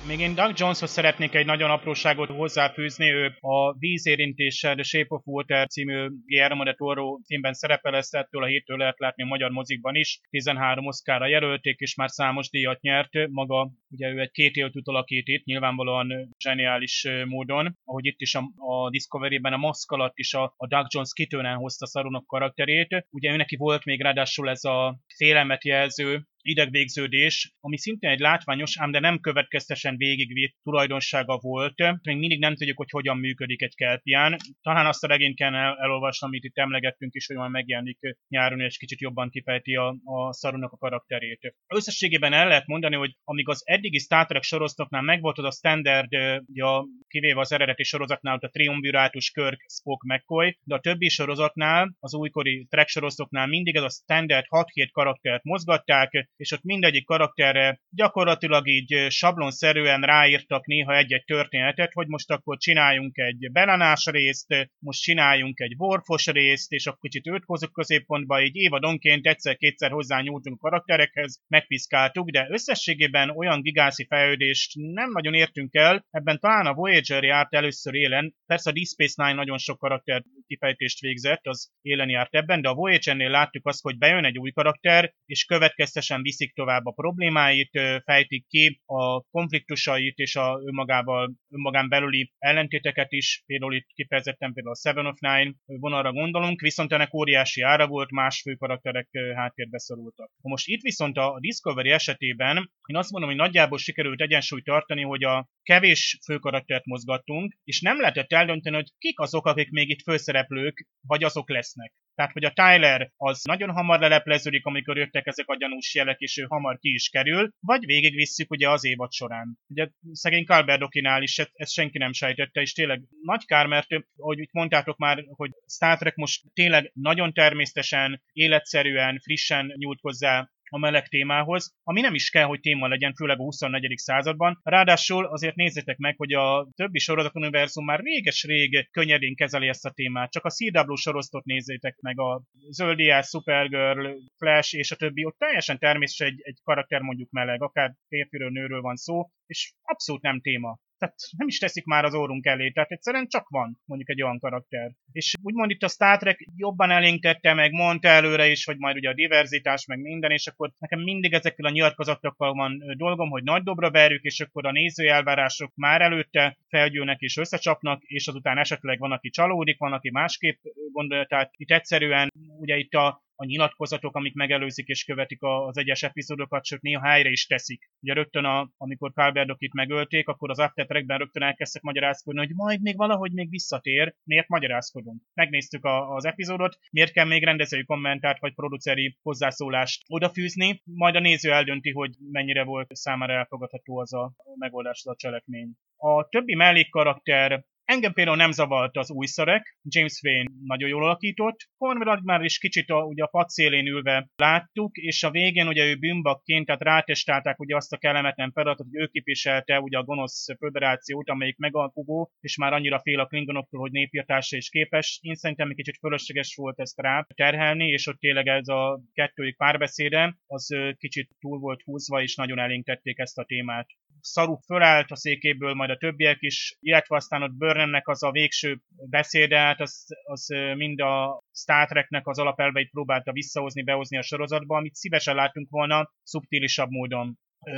Még én Doug Joneshoz szeretnék egy nagyon apróságot hozzáfűzni, ő a Vízérintéssel The Shape of Water című Guillermo de Toro címben szerepel, ezt ettől a héttől lehet látni a magyar mozikban is. 13 Oscarra jelölték, és már számos díjat nyert. Maga, ugye ő egy két éltűt alakít itt, nyilvánvalóan zseniális módon. Ahogy itt is a, a Discovery-ben a maszk alatt is a, a Doug Jones kitűnően hozta Sarunak karakterét. Ugye ő neki volt még ráadásul ez a félelmet jelző idegvégződés, ami szintén egy látványos, ám de nem következtesen végigvitt tulajdonsága volt. Még mindig nem tudjuk, hogy hogyan működik egy kelpián. Talán azt a regényt kell el, elolvasni, amit itt emlegettünk is, hogy majd megjelenik nyáron, és kicsit jobban kifejti a, a szarunak a karakterét. Összességében el lehet mondani, hogy amíg az eddigi Star Trek sorozatoknál megvolt az a standard, ja, kivéve az eredeti sorozatnál, ott a triumvirátus Kirk, Spock, McCoy, de a többi sorozatnál, az újkori Trek sorozatoknál mindig ez a standard 6-7 karaktert mozgatták, és ott mindegyik karakterre gyakorlatilag így sablonszerűen ráírtak néha egy-egy történetet, hogy most akkor csináljunk egy belanás részt, most csináljunk egy vorfos részt, és akkor kicsit őt hozunk középpontba, így évadonként egyszer-kétszer hozzányúltunk karakterekhez, megpiszkáltuk, de összességében olyan gigászi fejlődést nem nagyon értünk el, ebben talán a Voyager járt először élen, persze a Deep Space Nine nagyon sok karakter kifejtést végzett, az élen járt ebben, de a Voyager-nél láttuk azt, hogy bejön egy új karakter, és következtesen viszik tovább a problémáit, fejtik ki a konfliktusait és a önmagával, önmagán belüli ellentéteket is, például itt kifejezetten például a Seven of Nine vonalra gondolunk, viszont ennek óriási ára volt, más fő karakterek háttérbe szorultak. Most itt viszont a Discovery esetében én azt mondom, hogy nagyjából sikerült egyensúlyt tartani, hogy a kevés főkaraktert mozgattunk, és nem lehetett eldönteni, hogy kik azok, akik még itt főszereplők, vagy azok lesznek. Tehát, hogy a Tyler az nagyon hamar lelepleződik, amikor jöttek ezek a gyanús jelek, és ő hamar ki is kerül, vagy végigvisszük ugye az évad során. Ugye szegény Calberdokinál is ezt, ezt senki nem sejtette, és tényleg nagy kár, mert ahogy itt mondtátok már, hogy Star Trek most tényleg nagyon természetesen, életszerűen, frissen nyújt hozzá a meleg témához, ami nem is kell, hogy téma legyen, főleg a 24. században. Ráadásul azért nézzétek meg, hogy a többi sorozatuniverzum már réges-rég könnyedén kezeli ezt a témát. Csak a CW sorozatot nézzétek meg, a Zöldiás, Supergirl, Flash és a többi, ott teljesen természetes egy, egy karakter mondjuk meleg, akár férfiről, nőről van szó, és abszolút nem téma tehát nem is teszik már az órunk elé, tehát egyszerűen csak van mondjuk egy olyan karakter. És úgymond itt a Star Trek jobban elénk tette, meg mondta előre is, hogy majd ugye a diverzitás, meg minden, és akkor nekem mindig ezekkel a nyilatkozatokkal van dolgom, hogy nagy dobra verjük, és akkor a nézői elvárások már előtte felgyűlnek és összecsapnak, és azután esetleg van, aki csalódik, van, aki másképp gondolja, tehát itt egyszerűen ugye itt a a nyilatkozatok, amik megelőzik és követik az egyes epizódokat, sőt néha helyre is teszik. Ugye rögtön, a, amikor Calverdok itt megölték, akkor az After Trackben rögtön elkezdtek magyarázkodni, hogy majd még valahogy még visszatér, miért magyarázkodunk. Megnéztük a, az epizódot, miért kell még rendezői kommentárt vagy produceri hozzászólást odafűzni, majd a néző eldönti, hogy mennyire volt számára elfogadható az a megoldás, az a cselekmény. A többi mellékkarakter Engem például nem zavart az új szörek, James Wayne nagyon jól alakított, Cornwell már is kicsit a, ugye a padszélén ülve láttuk, és a végén ugye ő bűnbakként, tehát rátestálták ugye azt a kellemetlen feladatot, hogy ő képviselte ugye a gonosz föderációt, amelyik megalkugó, és már annyira fél a klingonoktól, hogy népírtásra is képes. Én szerintem egy kicsit fölösleges volt ezt rá terhelni, és ott tényleg ez a kettőik párbeszéde, az kicsit túl volt húzva, és nagyon elénk ezt a témát. Szaru fölállt a székéből, majd a többiek is, illetve aztán ott Burnhamnek az a végső beszéde, hát az, az mind a Star Treknek az alapelveit próbálta visszahozni, behozni a sorozatba, amit szívesen látunk volna szubtilisabb módon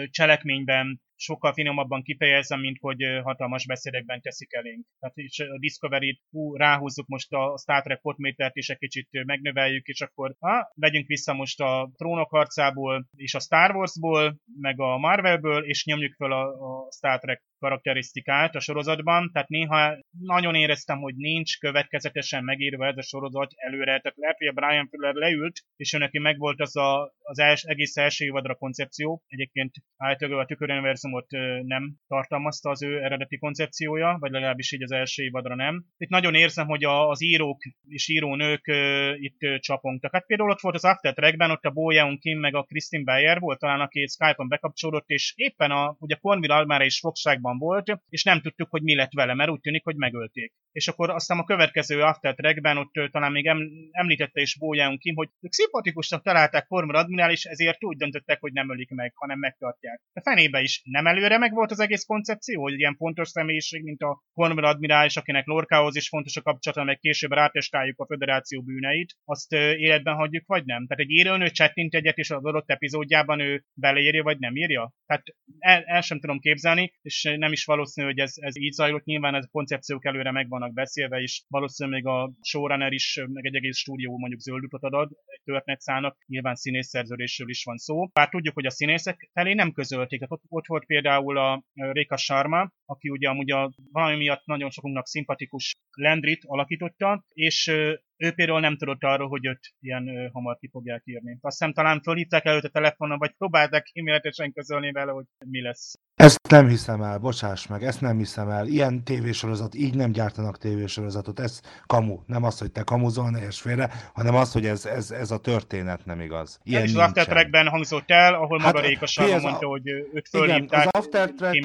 cselekményben, sokkal finomabban kifejezem, mint hogy hatalmas beszédekben teszik elénk. Tehát is a Discovery-t hú, ráhúzzuk most a Star Trek potmétert, és egy kicsit megnöveljük, és akkor ha, vegyünk vissza most a trónok harcából, és a Star Warsból, meg a Marvelből, és nyomjuk fel a, a Star Trek karakterisztikát a sorozatban, tehát néha nagyon éreztem, hogy nincs következetesen megírva ez a sorozat előre, tehát lehet, hogy a Brian Fuller leült, és ő neki megvolt az a, az els, egész első évadra koncepció, egyébként általában a tüköruniverzumot nem tartalmazta az ő eredeti koncepciója, vagy legalábbis így az első évadra nem. Itt nagyon érzem, hogy a, az írók és írónők itt csapongtak. Hát például ott volt az After Trackben, ott a Bo Yeon Kim meg a Kristin Bayer volt talán, aki Skype-on bekapcsolódott, és éppen a, ugye Cornwall Almára is fogságban volt, és nem tudtuk, hogy mi lett vele, mert úgy tűnik, hogy megölték. És akkor aztán a következő After Trackben ott talán még említette is Bóján Kim, hogy ők szimpatikusnak találták Formula Admiral, és ezért úgy döntöttek, hogy nem ölik meg, hanem megtartják. De fenébe is nem előre meg volt az egész koncepció, hogy ilyen fontos személyiség, mint a Formula Admiral, és akinek Lorkához is fontos a kapcsolata, meg később rátestáljuk a föderáció bűneit, azt életben hagyjuk, vagy nem. Tehát egy írőnő csettint egyet, és az adott epizódjában ő beleírja, vagy nem írja. Tehát el, el sem tudom képzelni, és nem is valószínű, hogy ez, ez így zajlott. Nyilván ez a koncepciók előre meg vannak beszélve, és valószínűleg még a showrunner is, meg egy egész stúdió mondjuk zöld utat ad egy történetszának, nyilván színészszerződésről is van szó. Bár tudjuk, hogy a színészek felé nem közölték. Tehát ott, ott volt például a Réka Sharma, aki ugye amúgy a, valami miatt nagyon sokunknak szimpatikus Landrit alakította, és ő például nem tudott arról, hogy őt ilyen ö, hamar ki fogják írni. Azt hiszem talán fölhívták előtt a telefonon, vagy próbálták e közölni vele, hogy mi lesz. Ezt nem hiszem el, bocsáss meg, ezt nem hiszem el. Ilyen tévésorozat, így nem gyártanak tévésorozatot. Ez kamu. Nem az, hogy te kamuzol, ne félre, hanem az, hogy ez, ez, ez a történet nem igaz. Ilyen ez is az After Trackben hangzott el, ahol hát, maga Réka mondta, a... hogy őt fölhívták. Track,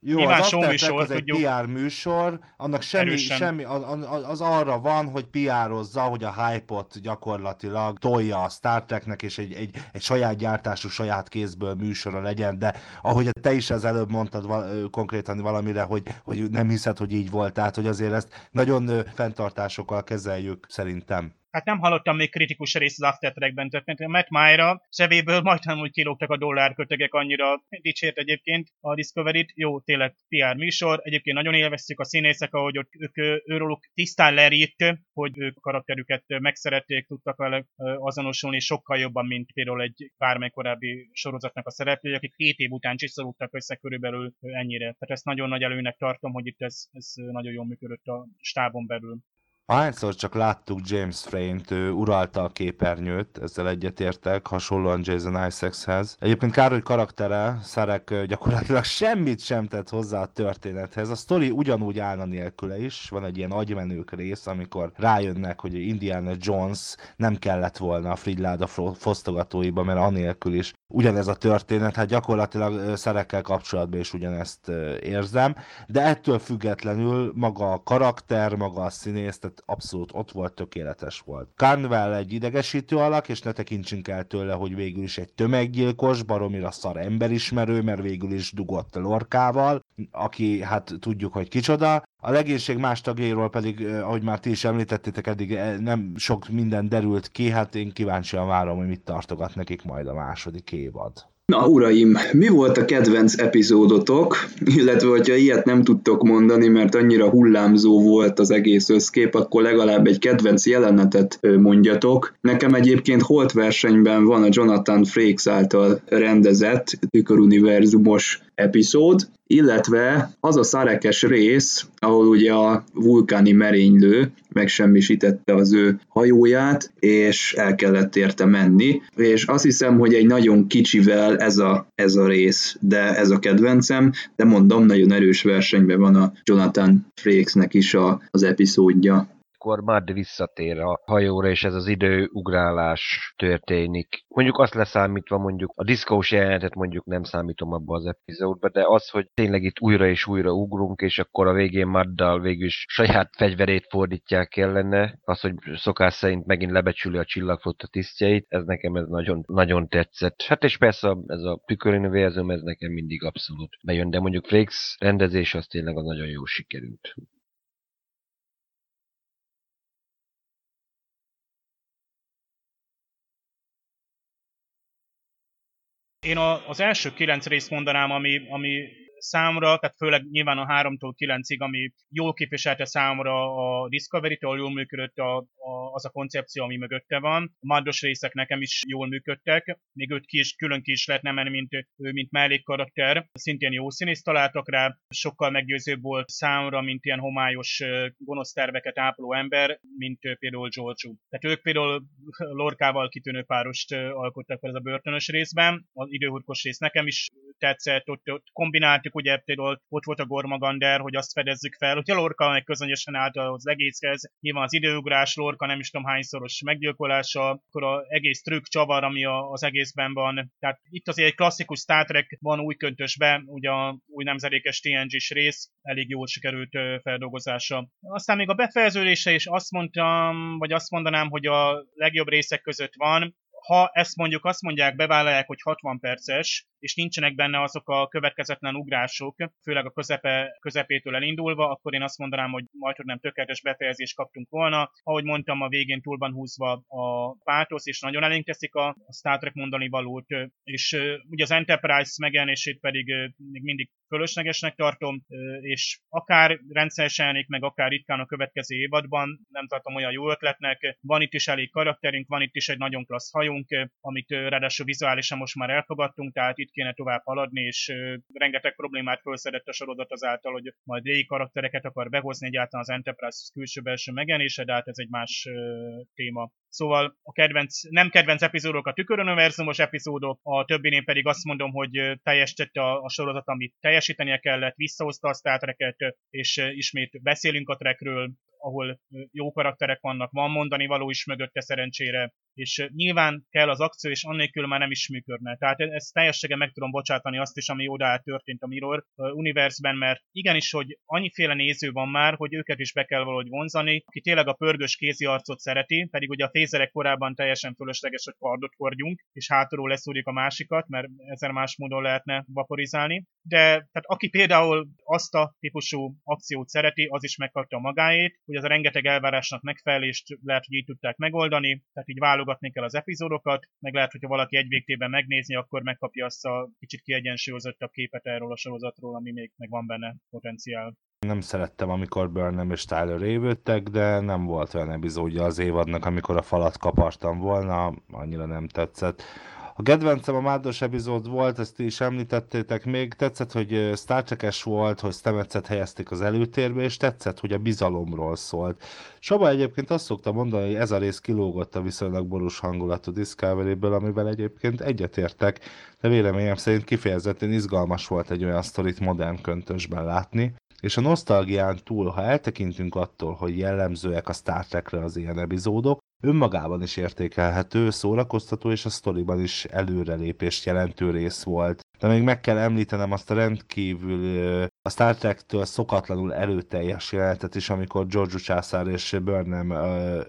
jó, Nyilván az After Track az egy PR műsor, annak semmi, semmi az, az, arra van, hogy PR-ozza, hogy a hype-ot gyakorlatilag tolja a Star Treknek, és egy, egy, egy saját gyártású, saját kézből műsora legyen, de ahogy te is az előbb mondtad val- konkrétan valamire, hogy, hogy nem hiszed, hogy így volt, tehát hogy azért ezt nagyon fenntartásokkal kezeljük szerintem hát nem hallottam még kritikus részt az After Trackben történt. A Matt Myra zsebéből majdnem úgy kilógtak a dollárkötegek, annyira dicsért egyébként a Discovery-t. Jó, tényleg PR műsor. Egyébként nagyon élveztük a színészek, ahogy ott ők, őróluk tisztán lerírt, hogy ők karakterüket megszerették, tudtak vele azonosulni sokkal jobban, mint például egy bármely korábbi sorozatnak a szereplői, akik két év után csiszolódtak össze körülbelül ennyire. Tehát ezt nagyon nagy előnek tartom, hogy itt ez, ez nagyon jól működött a stábon belül. Ahányszor csak láttuk James Frayne-t, ő uralta a képernyőt, ezzel egyetértek, hasonlóan Jason Isaacshez. Egyébként kár, hogy karaktere, Szarek gyakorlatilag semmit sem tett hozzá a történethez. A sztori ugyanúgy állna nélküle is, van egy ilyen agymenők rész, amikor rájönnek, hogy Indiana Jones nem kellett volna a Fridláda fosztogatóiba, mert anélkül is ugyanez a történet, hát gyakorlatilag szerekkel kapcsolatban is ugyanezt érzem, de ettől függetlenül maga a karakter, maga a színész, tehát abszolút ott volt, tökéletes volt. Carnwell egy idegesítő alak, és ne tekintsünk el tőle, hogy végül is egy tömeggyilkos, baromira szar emberismerő, mert végül is dugott Lorkával, aki hát tudjuk, hogy kicsoda. A legénység más tagjairól pedig, ahogy már ti is említettétek, eddig nem sok minden derült ki, hát én kíváncsian várom, hogy mit tartogat nekik majd a második évad. Na, uraim, mi volt a kedvenc epizódotok, illetve hogyha ilyet nem tudtok mondani, mert annyira hullámzó volt az egész összkép, akkor legalább egy kedvenc jelenetet mondjatok. Nekem egyébként Holt versenyben van a Jonathan Frakes által rendezett tüköruniverzumos epizód, illetve az a szarekes rész, ahol ugye a vulkáni merénylő megsemmisítette az ő hajóját, és el kellett érte menni, és azt hiszem, hogy egy nagyon kicsivel ez a, ez a rész, de ez a kedvencem, de mondom, nagyon erős versenyben van a Jonathan Frakesnek is a, az epizódja akkor Mad visszatér a hajóra, és ez az időugrálás történik. Mondjuk azt leszámítva mondjuk a diszkós jelenetet mondjuk nem számítom abba az epizódba, de az, hogy tényleg itt újra és újra ugrunk, és akkor a végén Maddal végül is saját fegyverét fordítják ellene, az, hogy szokás szerint megint lebecsüli a csillagflotta tisztjeit, ez nekem ez nagyon, nagyon tetszett. Hát és persze ez a tüköruniverzum, ez nekem mindig abszolút bejön, de mondjuk Frakes rendezés az tényleg az nagyon jó sikerült. Én a, az első kilenc részt mondanám, ami, ami számra, tehát főleg nyilván a 3-tól 9-ig, ami jól képviselte számra a Discovery-t, ahol jól működött a, a, az a koncepció, ami mögötte van. A maddos részek nekem is jól működtek, még őt ki is, külön ki is lehetne menni, mint, ő, mint mellékkarakter. Szintén jó színész találtak rá, sokkal meggyőzőbb volt számra, mint ilyen homályos gonosz terveket ápoló ember, mint például George. Tehát ők például Lorkával kitűnő párost alkottak ez a börtönös részben. Az időhurkos rész nekem is tetszett, ott, ott kombináltuk, ugye például ott volt a Gormagander, hogy azt fedezzük fel, hogy a Lorca meg közönösen állt az egészhez, nyilván az időugrás, Lorca nem is tudom hányszoros meggyilkolása, akkor az egész trükk csavar, ami az egészben van. Tehát itt azért egy klasszikus Star Trek van új köntösbe, ugye a új nemzedékes TNG-s rész, elég jól sikerült feldolgozása. Aztán még a befejeződése is azt mondtam, vagy azt mondanám, hogy a legjobb részek között van, ha ezt mondjuk azt mondják, bevállalják, hogy 60 perces, és nincsenek benne azok a következetlen ugrások, főleg a közepe, közepétől elindulva, akkor én azt mondanám, hogy majd, hogy nem tökéletes befejezést kaptunk volna. Ahogy mondtam, a végén túl van húzva a pátosz, és nagyon elénk teszik a, Star Trek mondani valót, és ugye az Enterprise megjelenését pedig még mindig fölöslegesnek tartom, és akár rendszeresen meg akár ritkán a következő évadban, nem tartom olyan jó ötletnek. Van itt is elég karakterünk, van itt is egy nagyon klassz hajunk, amit ráadásul vizuálisan most már elfogadtunk, tehát itt kéne tovább haladni, és rengeteg problémát felszedett a sorozat azáltal, hogy majd régi karaktereket akar behozni egyáltalán az Enterprise külső-belső megjelenése, de hát ez egy más téma. Szóval a kedvenc, nem kedvenc epizódok a tüköruniverzumos epizódok, a többinél pedig azt mondom, hogy teljesítette a, a sorozat, amit teljesítenie kellett, visszahozta a Star Trek-et, és ismét beszélünk a Trekről, ahol jó karakterek vannak, van mondani való is mögötte szerencsére, és nyilván kell az akció, és annélkül már nem is működne. Tehát e-, ezt teljességgel meg tudom bocsátani azt is, ami oda történt a Mirror univerzben, mert igenis, hogy annyiféle néző van már, hogy őket is be kell valahogy vonzani, aki tényleg a pörgős kézi arcot szereti, pedig ugye a fézerek korábban teljesen fölösleges, hogy kardot hordjunk, és hátulról leszúrjuk a másikat, mert ezer más módon lehetne vaporizálni. De tehát aki például azt a típusú akciót szereti, az is megkapta magáét, hogy az a rengeteg elvárásnak megfelelést lehet, hogy így tudták megoldani, tehát így válogatni kell az epizódokat, meg lehet, hogyha valaki egy végtében megnézni, akkor megkapja azt a kicsit kiegyensúlyozottabb képet erről a sorozatról, ami még meg van benne potenciál. Nem szerettem, amikor Burnham és Tyler révődtek, de nem volt olyan epizódja az évadnak, amikor a falat kapartam volna, annyira nem tetszett. A kedvencem a Mádos epizód volt, ezt is említettétek még, tetszett, hogy Star Trek-es volt, hogy Stemecet helyezték az előtérbe, és tetszett, hogy a bizalomról szólt. Saba egyébként azt szokta mondani, hogy ez a rész kilógott a viszonylag borús hangulatú Discovery-ből, amivel egyébként egyetértek, de véleményem szerint kifejezetten izgalmas volt egy olyan sztorit modern köntösben látni. És a nosztalgián túl, ha eltekintünk attól, hogy jellemzőek a Star Trekre az ilyen epizódok, önmagában is értékelhető, szórakoztató és a sztoriban is előrelépést jelentő rész volt. De még meg kell említenem azt a rendkívül a Star Trek-től szokatlanul erőteljes jelenetet is, amikor George császár és Burnham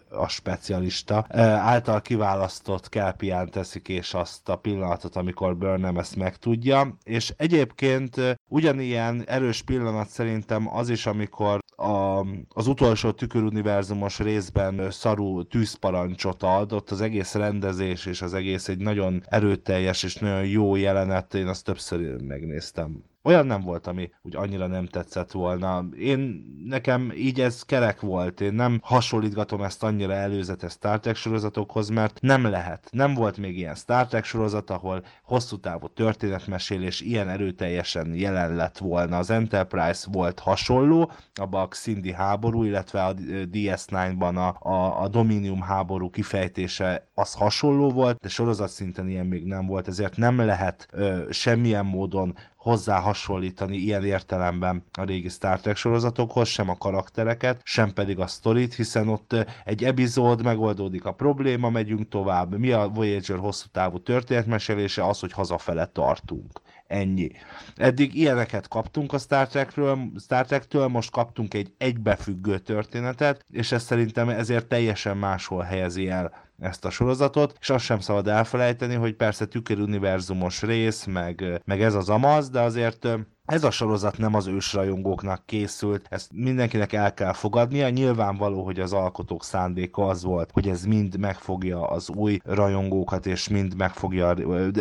a specialista által kiválasztott kelpián teszik és azt a pillanatot, amikor Burnham ezt megtudja. És egyébként ugyanilyen erős pillanat szerintem az is, amikor a, az utolsó tüköruniverzumos részben szarú tűzparancsot ad, ott az egész rendezés és az egész egy nagyon erőteljes és nagyon jó jelenet, én azt többször megnéztem olyan nem volt, ami úgy annyira nem tetszett volna. Én, nekem így ez kerek volt, én nem hasonlítgatom ezt annyira előzetes Star Trek sorozatokhoz, mert nem lehet. Nem volt még ilyen Star Trek sorozat, ahol hosszú távú történetmesélés ilyen erőteljesen jelen lett volna. Az Enterprise volt hasonló, abban a Cindy háború, illetve a DS9-ban a, a, a Dominium háború kifejtése az hasonló volt, de sorozat szinten ilyen még nem volt, ezért nem lehet ö, semmilyen módon hozzá hasonlítani ilyen értelemben a régi Star Trek sorozatokhoz, sem a karaktereket, sem pedig a sztorit, hiszen ott egy epizód, megoldódik a probléma, megyünk tovább. Mi a Voyager hosszú távú történetmesélése? Az, hogy hazafele tartunk. Ennyi. Eddig ilyeneket kaptunk a Star, Trekről, Star Trek-től, most kaptunk egy egybefüggő történetet, és ez szerintem ezért teljesen máshol helyezi el ezt a sorozatot, és azt sem szabad elfelejteni, hogy persze tüköruniverzumos rész, meg, meg ez az amaz, de azért ez a sorozat nem az ősrajongóknak készült, ezt mindenkinek el kell fogadnia. Nyilvánvaló, hogy az alkotók szándéka az volt, hogy ez mind megfogja az új rajongókat, és mind megfogja,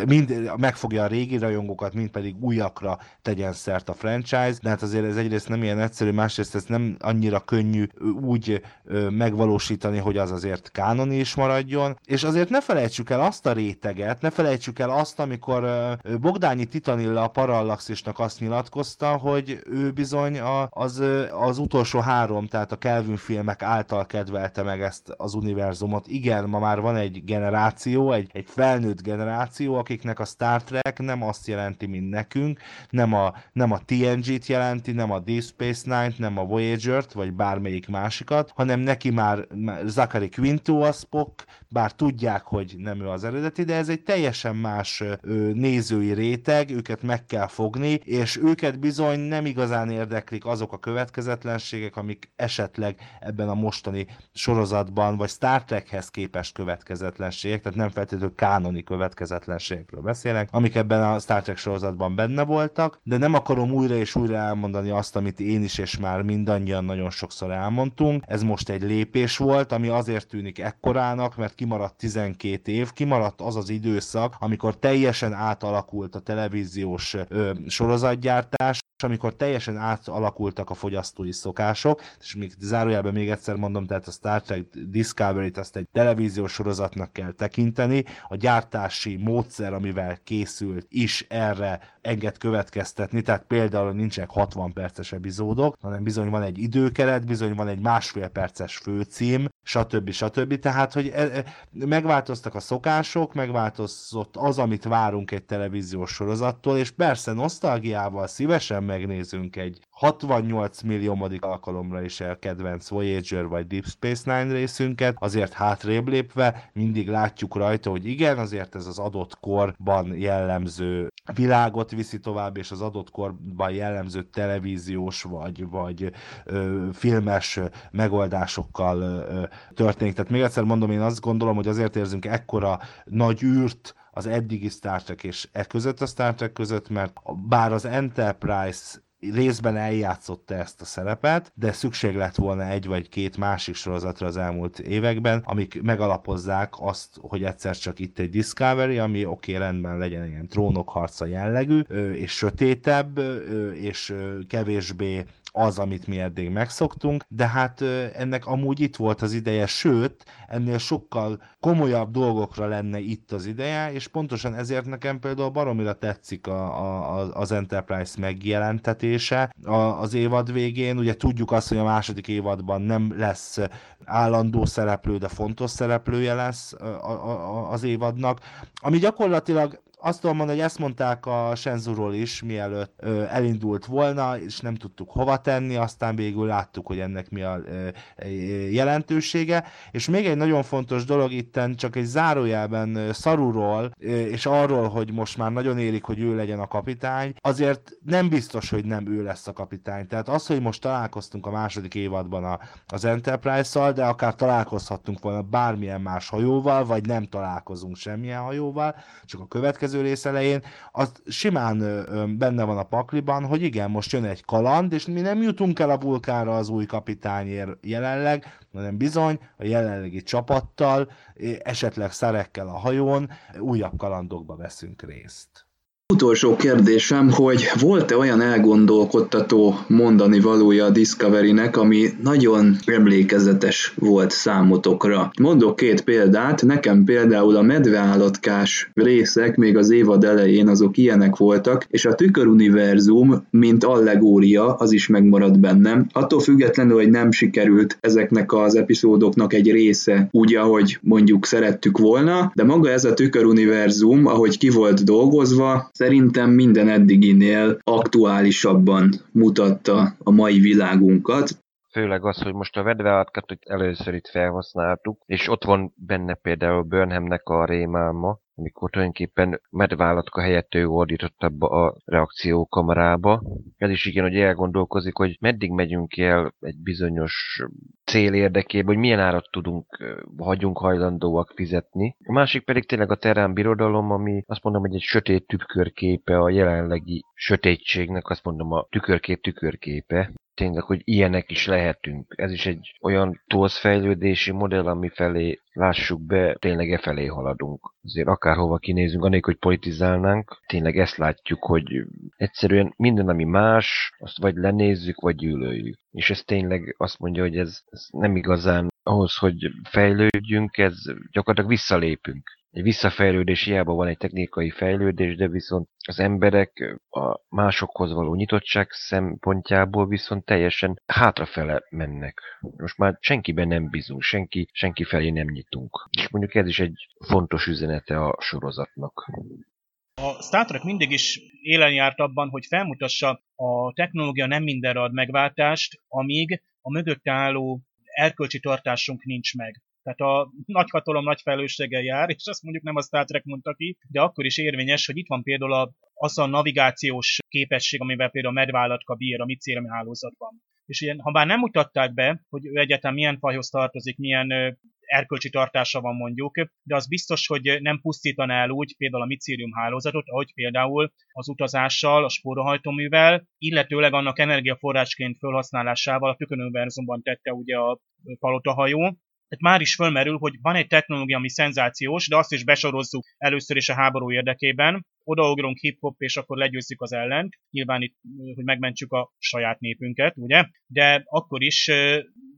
mind megfogja a régi rajongókat, mind pedig újakra tegyen szert a franchise, de hát azért ez egyrészt nem ilyen egyszerű, másrészt ez nem annyira könnyű úgy megvalósítani, hogy az azért kánoni is maradjon, és azért ne felejtsük el azt a réteget, ne felejtsük el azt, amikor Bogdányi Titanilla a Parallaxisnak azt nyilatkozta, hogy ő bizony a, az, az utolsó három, tehát a Kelvin filmek által kedvelte meg ezt az univerzumot. Igen, ma már van egy generáció, egy, egy felnőtt generáció, akiknek a Star Trek nem azt jelenti, mint nekünk, nem a, nem a TNG-t jelenti, nem a Deep Space Nine-t, nem a Voyager-t, vagy bármelyik másikat, hanem neki már Zachary Quinto a Spock, bár tudják, hogy nem ő az eredeti, de ez egy teljesen más nézői réteg, őket meg kell fogni, és őket bizony nem igazán érdeklik azok a következetlenségek, amik esetleg ebben a mostani sorozatban, vagy Star Trekhez képest következetlenségek, tehát nem feltétlenül kánoni következetlenségekről beszélek, amik ebben a Star Trek sorozatban benne voltak, de nem akarom újra és újra elmondani azt, amit én is és már mindannyian nagyon sokszor elmondtunk. Ez most egy lépés volt, ami azért tűnik ekkorának, mert kimaradt 12 év, kimaradt az az időszak, amikor teljesen átalakult a televíziós ö, sorozatgyártás, amikor teljesen átalakultak a fogyasztói szokások, és még zárójelben még egyszer mondom, tehát a Star Trek Discovery-t azt egy televíziós sorozatnak kell tekinteni, a gyártási módszer, amivel készült is erre enged következtetni, tehát például nincsenek 60 perces epizódok, hanem bizony van egy időkeret, bizony van egy másfél perces főcím, stb. stb. Tehát, hogy e, e, megváltoztak a szokások, megváltozott az, amit várunk egy televíziós sorozattól, és persze nosztalgiával szívesen megnézünk egy 68 milliómodik alkalomra is el kedvenc Voyager vagy Deep Space Nine részünket, azért hátrébb lépve mindig látjuk rajta, hogy igen, azért ez az adott korban jellemző világot viszi tovább, és az adott korban jellemző televíziós vagy, vagy ö, filmes megoldásokkal ö, történik. Tehát még egyszer mondom, én azt gondolom, hogy azért érzünk ekkora nagy űrt az eddigi Star Trek és e között a Star Trek között, mert bár az Enterprise részben eljátszotta ezt a szerepet, de szükség lett volna egy vagy két másik sorozatra az elmúlt években, amik megalapozzák azt, hogy egyszer csak itt egy Discovery, ami oké, okay, rendben legyen ilyen trónok harca jellegű, és sötétebb, és kevésbé az, amit mi eddig megszoktunk, de hát ennek amúgy itt volt az ideje, sőt, ennél sokkal komolyabb dolgokra lenne itt az ideje, és pontosan ezért nekem például baromira tetszik a, a, az Enterprise megjelentetése az évad végén. Ugye tudjuk azt, hogy a második évadban nem lesz állandó szereplő, de fontos szereplője lesz a, a, az évadnak, ami gyakorlatilag azt tudom mondani, hogy ezt mondták a Senzuról is, mielőtt ö, elindult volna, és nem tudtuk hova tenni, aztán végül láttuk, hogy ennek mi a ö, ö, jelentősége. És még egy nagyon fontos dolog itten, csak egy zárójelben Szaruról, és arról, hogy most már nagyon érik, hogy ő legyen a kapitány, azért nem biztos, hogy nem ő lesz a kapitány. Tehát az, hogy most találkoztunk a második évadban a, az Enterprise-szal, de akár találkozhattunk volna bármilyen más hajóval, vagy nem találkozunk semmilyen hajóval, csak a következő következő rész elején, az simán benne van a pakliban, hogy igen, most jön egy kaland, és mi nem jutunk el a vulkára az új kapitányért jelenleg, hanem bizony a jelenlegi csapattal, esetleg szerekkel a hajón újabb kalandokba veszünk részt. Utolsó kérdésem, hogy volt-e olyan elgondolkodtató mondani valója a Discovery-nek, ami nagyon emlékezetes volt számotokra. Mondok két példát, nekem például a medveállatkás részek még az évad elején azok ilyenek voltak, és a tüköruniverzum, mint allegória, az is megmaradt bennem. Attól függetlenül, hogy nem sikerült ezeknek az epizódoknak egy része úgy, ahogy mondjuk szerettük volna, de maga ez a tüköruniverzum, ahogy ki volt dolgozva, szerintem minden eddiginél aktuálisabban mutatta a mai világunkat. Főleg az, hogy most a vedveátkat hogy először itt felhasználtuk, és ott van benne például Burnhamnek a rémálma, amikor tulajdonképpen medvállatka helyett ő ordított abba a reakciókamarába. Ez is igen, hogy elgondolkozik, hogy meddig megyünk el egy bizonyos cél érdekében, hogy milyen árat tudunk, hagyunk hajlandóak fizetni. A másik pedig tényleg a terán birodalom, ami azt mondom, hogy egy sötét tükörképe a jelenlegi sötétségnek, azt mondom a tükörkép tükörképe tényleg, hogy ilyenek is lehetünk. Ez is egy olyan fejlődési modell, ami felé lássuk be, tényleg e felé haladunk. Azért akárhova kinézünk, anélkül, hogy politizálnánk, tényleg ezt látjuk, hogy egyszerűen minden, ami más, azt vagy lenézzük, vagy gyűlöljük. És ez tényleg azt mondja, hogy ez, ez nem igazán ahhoz, hogy fejlődjünk, ez gyakorlatilag visszalépünk egy visszafejlődés hiába van egy technikai fejlődés, de viszont az emberek a másokhoz való nyitottság szempontjából viszont teljesen hátrafele mennek. Most már senkiben nem bízunk, senki, senki felé nem nyitunk. És mondjuk ez is egy fontos üzenete a sorozatnak. A Star Trek mindig is élen járt abban, hogy felmutassa a technológia nem mindenre ad megváltást, amíg a mögötte álló erkölcsi tartásunk nincs meg. Tehát a nagy hatalom nagy felelősséggel jár, és azt mondjuk nem a Star Trek mondta ki, de akkor is érvényes, hogy itt van például az a navigációs képesség, amivel például a medvállatka bír a micélemi hálózatban. És ilyen, ha bár nem mutatták be, hogy ő egyáltalán milyen fajhoz tartozik, milyen erkölcsi tartása van mondjuk, de az biztos, hogy nem pusztítaná el úgy például a micérium hálózatot, ahogy például az utazással, a spórahajtóművel, illetőleg annak energiaforrásként felhasználásával a tükönőverzumban tette ugye a palotahajó, tehát már is fölmerül, hogy van egy technológia, ami szenzációs, de azt is besorozzuk először is a háború érdekében, odaugrunk hip-hop, és akkor legyőzzük az ellent, nyilván itt, hogy megmentsük a saját népünket, ugye? De akkor is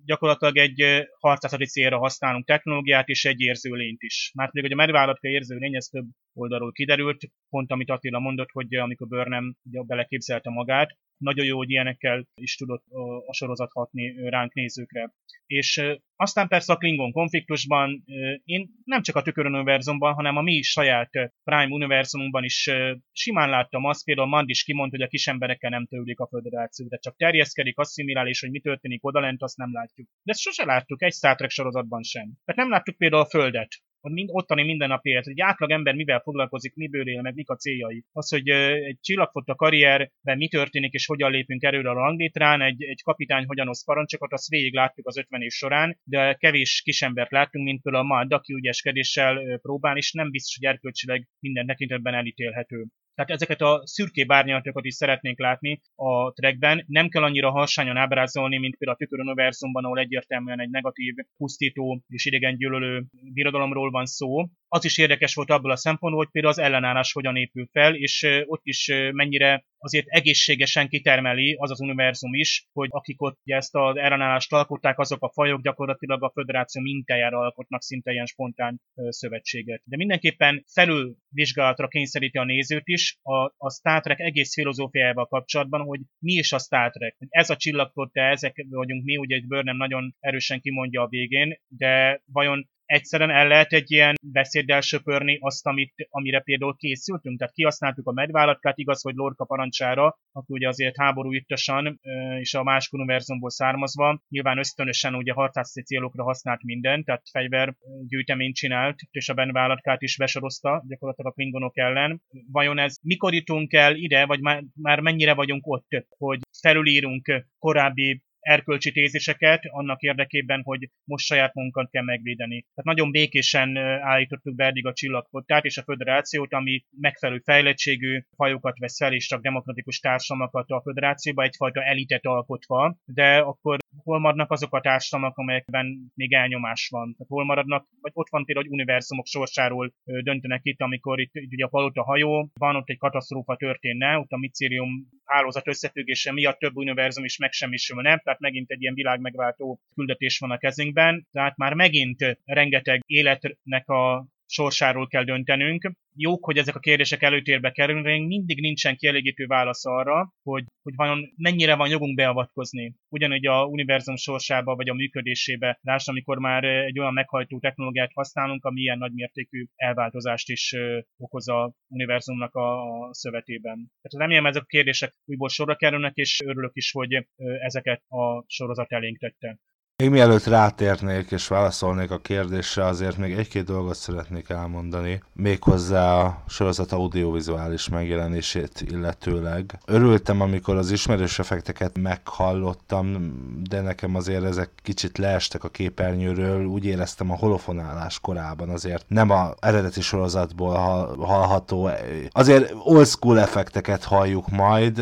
gyakorlatilag egy harcászati célra használunk technológiát és egy érzőlényt is. Már pedig, hogy a medvállatka érzőlény, ez több oldalról kiderült, pont amit Attila mondott, hogy amikor Burnham beleképzelte magát, nagyon jó, hogy ilyenekkel is tudott a sorozat hatni ránk nézőkre. És aztán persze a Klingon konfliktusban én nem csak a Tükör univerzumban, hanem a mi saját Prime univerzumunkban is simán láttam azt, például Mand is kimondta, hogy a kis emberekkel nem tőlik a föderáció, de csak terjeszkedik, asszimilál, és hogy mi történik odalent, azt nem látjuk. De ezt sose láttuk egy Star Trek sorozatban sem. Tehát nem láttuk például a Földet, a mind, ottani mindennapi élet. Egy átlag ember mivel foglalkozik, miből él, meg mik a céljai. Az, hogy egy csillagfotta karrierben mi történik, és hogyan lépünk erőre a ranglétrán, egy, egy kapitány hogyan osz parancsokat, azt végig láttuk az 50 év során, de kevés kisembert láttunk, mint például a Mad, aki ügyeskedéssel próbál, és nem biztos, hogy erkölcsileg minden tekintetben elítélhető. Tehát ezeket a szürké bárnyalatokat is szeretnénk látni a trackben. Nem kell annyira harsányan ábrázolni, mint például a Tükör univerzumban, ahol egyértelműen egy negatív, pusztító és idegen gyűlölő birodalomról van szó. Az is érdekes volt abból a szempontból, hogy például az ellenállás hogyan épül fel, és ott is mennyire azért egészségesen kitermeli az az univerzum is, hogy akik ott ugye ezt az ellenállást alkották, azok a fajok gyakorlatilag a föderáció mintájára alkotnak szinte ilyen spontán szövetséget. De mindenképpen felülvizsgálatra kényszeríti a nézőt is a, a Star Trek egész filozófiájával kapcsolatban, hogy mi is a Star Trek. Ez a csillagporta, ezek vagyunk mi, ugye egy Burnham nagyon erősen kimondja a végén, de vajon egyszerűen el lehet egy ilyen beszéddel söpörni azt, amit, amire például készültünk. Tehát kihasználtuk a medvállatkát, igaz, hogy Lorca parancsára, aki ugye azért háború ittasan, és a másik univerzumból származva, nyilván ösztönösen ugye harcászati célokra használt mindent, tehát fegyvergyűjteményt csinált, és a medvállatkát is besorozta gyakorlatilag a klingonok ellen. Vajon ez mikor jutunk el ide, vagy már, már mennyire vagyunk ott, hogy felülírunk korábbi erkölcsi téziseket annak érdekében, hogy most saját munkat kell megvédeni. Tehát nagyon békésen állítottuk be eddig a csillagfottát és a föderációt, ami megfelelő fejlettségű fajokat vesz fel, és csak demokratikus társadalmakat a föderációba, egyfajta elitet alkotva, de akkor hol maradnak azok a társadalmak, amelyekben még elnyomás van? Tehát hol maradnak, vagy ott van például, hogy univerzumok sorsáról döntenek itt, amikor itt, itt ugye a palota hajó, van ott egy katasztrófa történne, ott a micérium hálózat összefüggése miatt több univerzum is megsemmisülne, tehát megint egy ilyen világmegváltó küldetés van a kezünkben, tehát már megint rengeteg életnek a sorsáról kell döntenünk. Jók, hogy ezek a kérdések előtérbe kerülnek, mindig nincsen kielégítő válasz arra, hogy, hogy vajon mennyire van jogunk beavatkozni. Ugyanúgy a univerzum sorsába vagy a működésébe, lásd, amikor már egy olyan meghajtó technológiát használunk, ami ilyen nagymértékű elváltozást is okoz a univerzumnak a szövetében. Tehát remélem ezek a kérdések újból sorra kerülnek, és örülök is, hogy ezeket a sorozat elénk tette. Még mielőtt rátérnék és válaszolnék a kérdésre, azért még egy-két dolgot szeretnék elmondani, méghozzá a sorozat audiovizuális megjelenését illetőleg. Örültem, amikor az ismerős effekteket meghallottam, de nekem azért ezek kicsit leestek a képernyőről, úgy éreztem a holofonálás korában azért nem a eredeti sorozatból hallható, azért old school effekteket halljuk majd,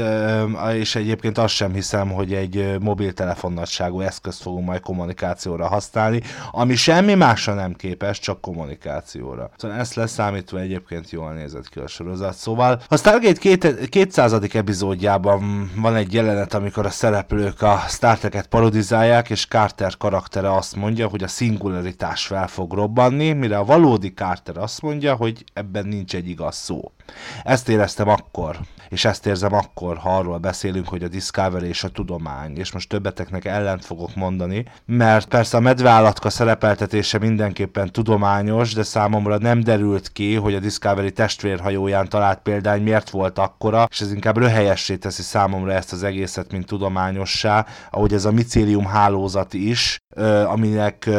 és egyébként azt sem hiszem, hogy egy mobiltelefon nagyságú eszközt fogunk majd kommunikációra használni, ami semmi másra nem képes, csak kommunikációra. Szóval ezt leszámítva egyébként jól nézett ki a sorozat. Szóval a Stargate 200. epizódjában van egy jelenet, amikor a szereplők a Star Trek-et parodizálják, és Carter karaktere azt mondja, hogy a szingularitás fel fog robbanni, mire a valódi Carter azt mondja, hogy ebben nincs egy igaz szó. Ezt éreztem akkor, és ezt érzem akkor, ha arról beszélünk, hogy a Discovery és a tudomány, és most többeteknek ellent fogok mondani, mert persze a medveállatka szerepeltetése mindenképpen tudományos, de számomra nem derült ki, hogy a Discovery testvérhajóján talált példány miért volt akkora, és ez inkább röhelyessé teszi számomra ezt az egészet, mint tudományossá, ahogy ez a micélium hálózat is, aminek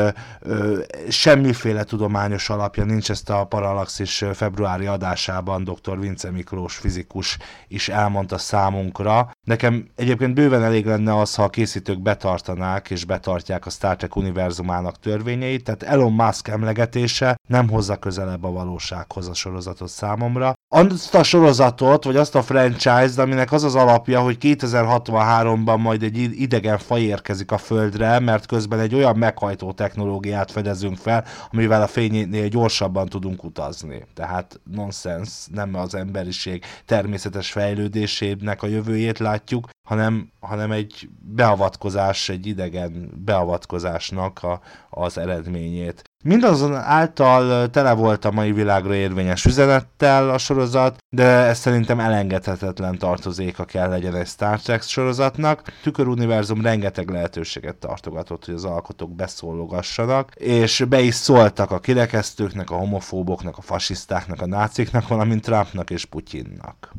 semmiféle tudományos alapja nincs, ezt a Parallaxis februári adásában dr. Vince Miklós fizikus is elmondta számunkra. Nekem egyébként bőven elég lenne az, ha a készítők betartanák és betartják a Star Trek univerzumának törvényeit, tehát Elon Musk emlegetése nem hozza közelebb a valósághoz a sorozatot számomra. Azt a sorozatot, vagy azt a franchise-t, aminek az az alapja, hogy 2063-ban majd egy idegen faj érkezik a Földre, mert közben egy olyan meghajtó technológiát fedezünk fel, amivel a fényénél gyorsabban tudunk utazni. Tehát nonsens, nem az emberiség természetes fejlődésének a jövőjét látjuk, hanem, hanem egy beavatkozás, egy idegen beavatkozásnak a, az eredményét. Mindazon által tele volt a mai világra érvényes üzenettel a sorozat, de ez szerintem elengedhetetlen tartozéka kell legyen egy Star Trek sorozatnak. Tüköruniverzum rengeteg lehetőséget tartogatott, hogy az alkotók beszólogassanak, és be is szóltak a kirekesztőknek, a homofóboknak, a fasisztáknak, a náciknak, valamint Trumpnak és Putyinnak.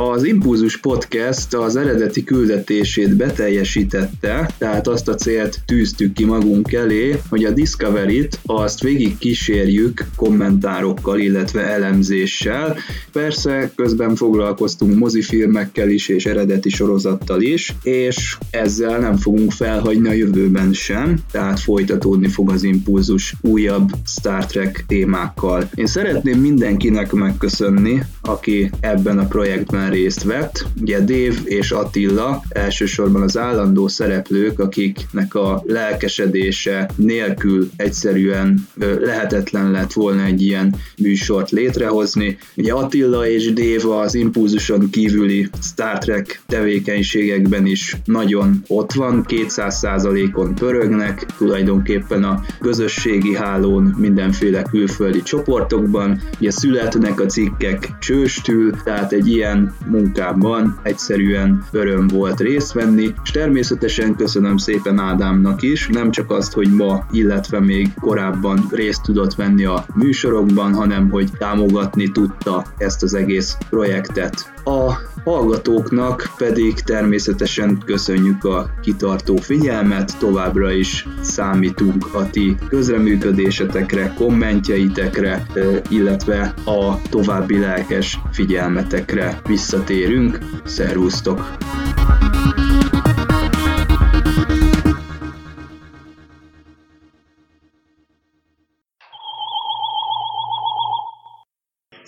Az Impulzus Podcast az eredeti küldetését beteljesítette, tehát azt a célt tűztük ki magunk elé, hogy a Discovery-t azt végig kísérjük kommentárokkal, illetve elemzéssel. Persze közben foglalkoztunk mozifilmekkel is és eredeti sorozattal is, és ezzel nem fogunk felhagyni a jövőben sem, tehát folytatódni fog az Impulzus újabb Star Trek témákkal. Én szeretném mindenkinek megköszönni, aki ebben a projektben részt vett. Ugye Dave és Attila elsősorban az állandó szereplők, akiknek a lelkesedése nélkül egyszerűen lehetetlen lett volna egy ilyen műsort létrehozni. Ugye Attila és Dave az impulzuson kívüli Star Trek tevékenységekben is nagyon ott van, 200%-on pörögnek, tulajdonképpen a közösségi hálón mindenféle külföldi csoportokban, ugye születnek a cikkek csőstül, tehát egy ilyen munkában egyszerűen öröm volt részt venni, és természetesen köszönöm szépen Ádámnak is, nem csak azt, hogy ma, illetve még korábban részt tudott venni a műsorokban, hanem hogy támogatni tudta ezt az egész projektet. A hallgatóknak pedig természetesen köszönjük a kitartó figyelmet, továbbra is számítunk a ti közreműködésetekre, kommentjeitekre, illetve a további lelkes figyelmetekre visszatérünk. Szervusztok!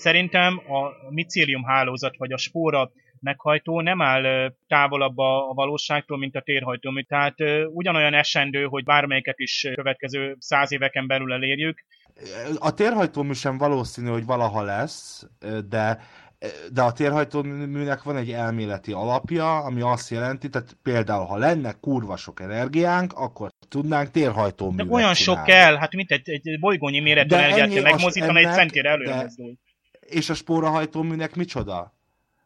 Szerintem a micélium hálózat vagy a spóra meghajtó nem áll távolabb a, valóságtól, mint a térhajtó. Tehát ugyanolyan esendő, hogy bármelyiket is következő száz éveken belül elérjük. A térhajtómű sem valószínű, hogy valaha lesz, de de a térhajtóműnek van egy elméleti alapja, ami azt jelenti, tehát például, ha lenne kurva sok energiánk, akkor tudnánk térhajtóművet De olyan sok kell, hát mint egy, egy bolygónyi méretű energiát kell megmozdítani, egy centire előre És a spórahajtóműnek micsoda?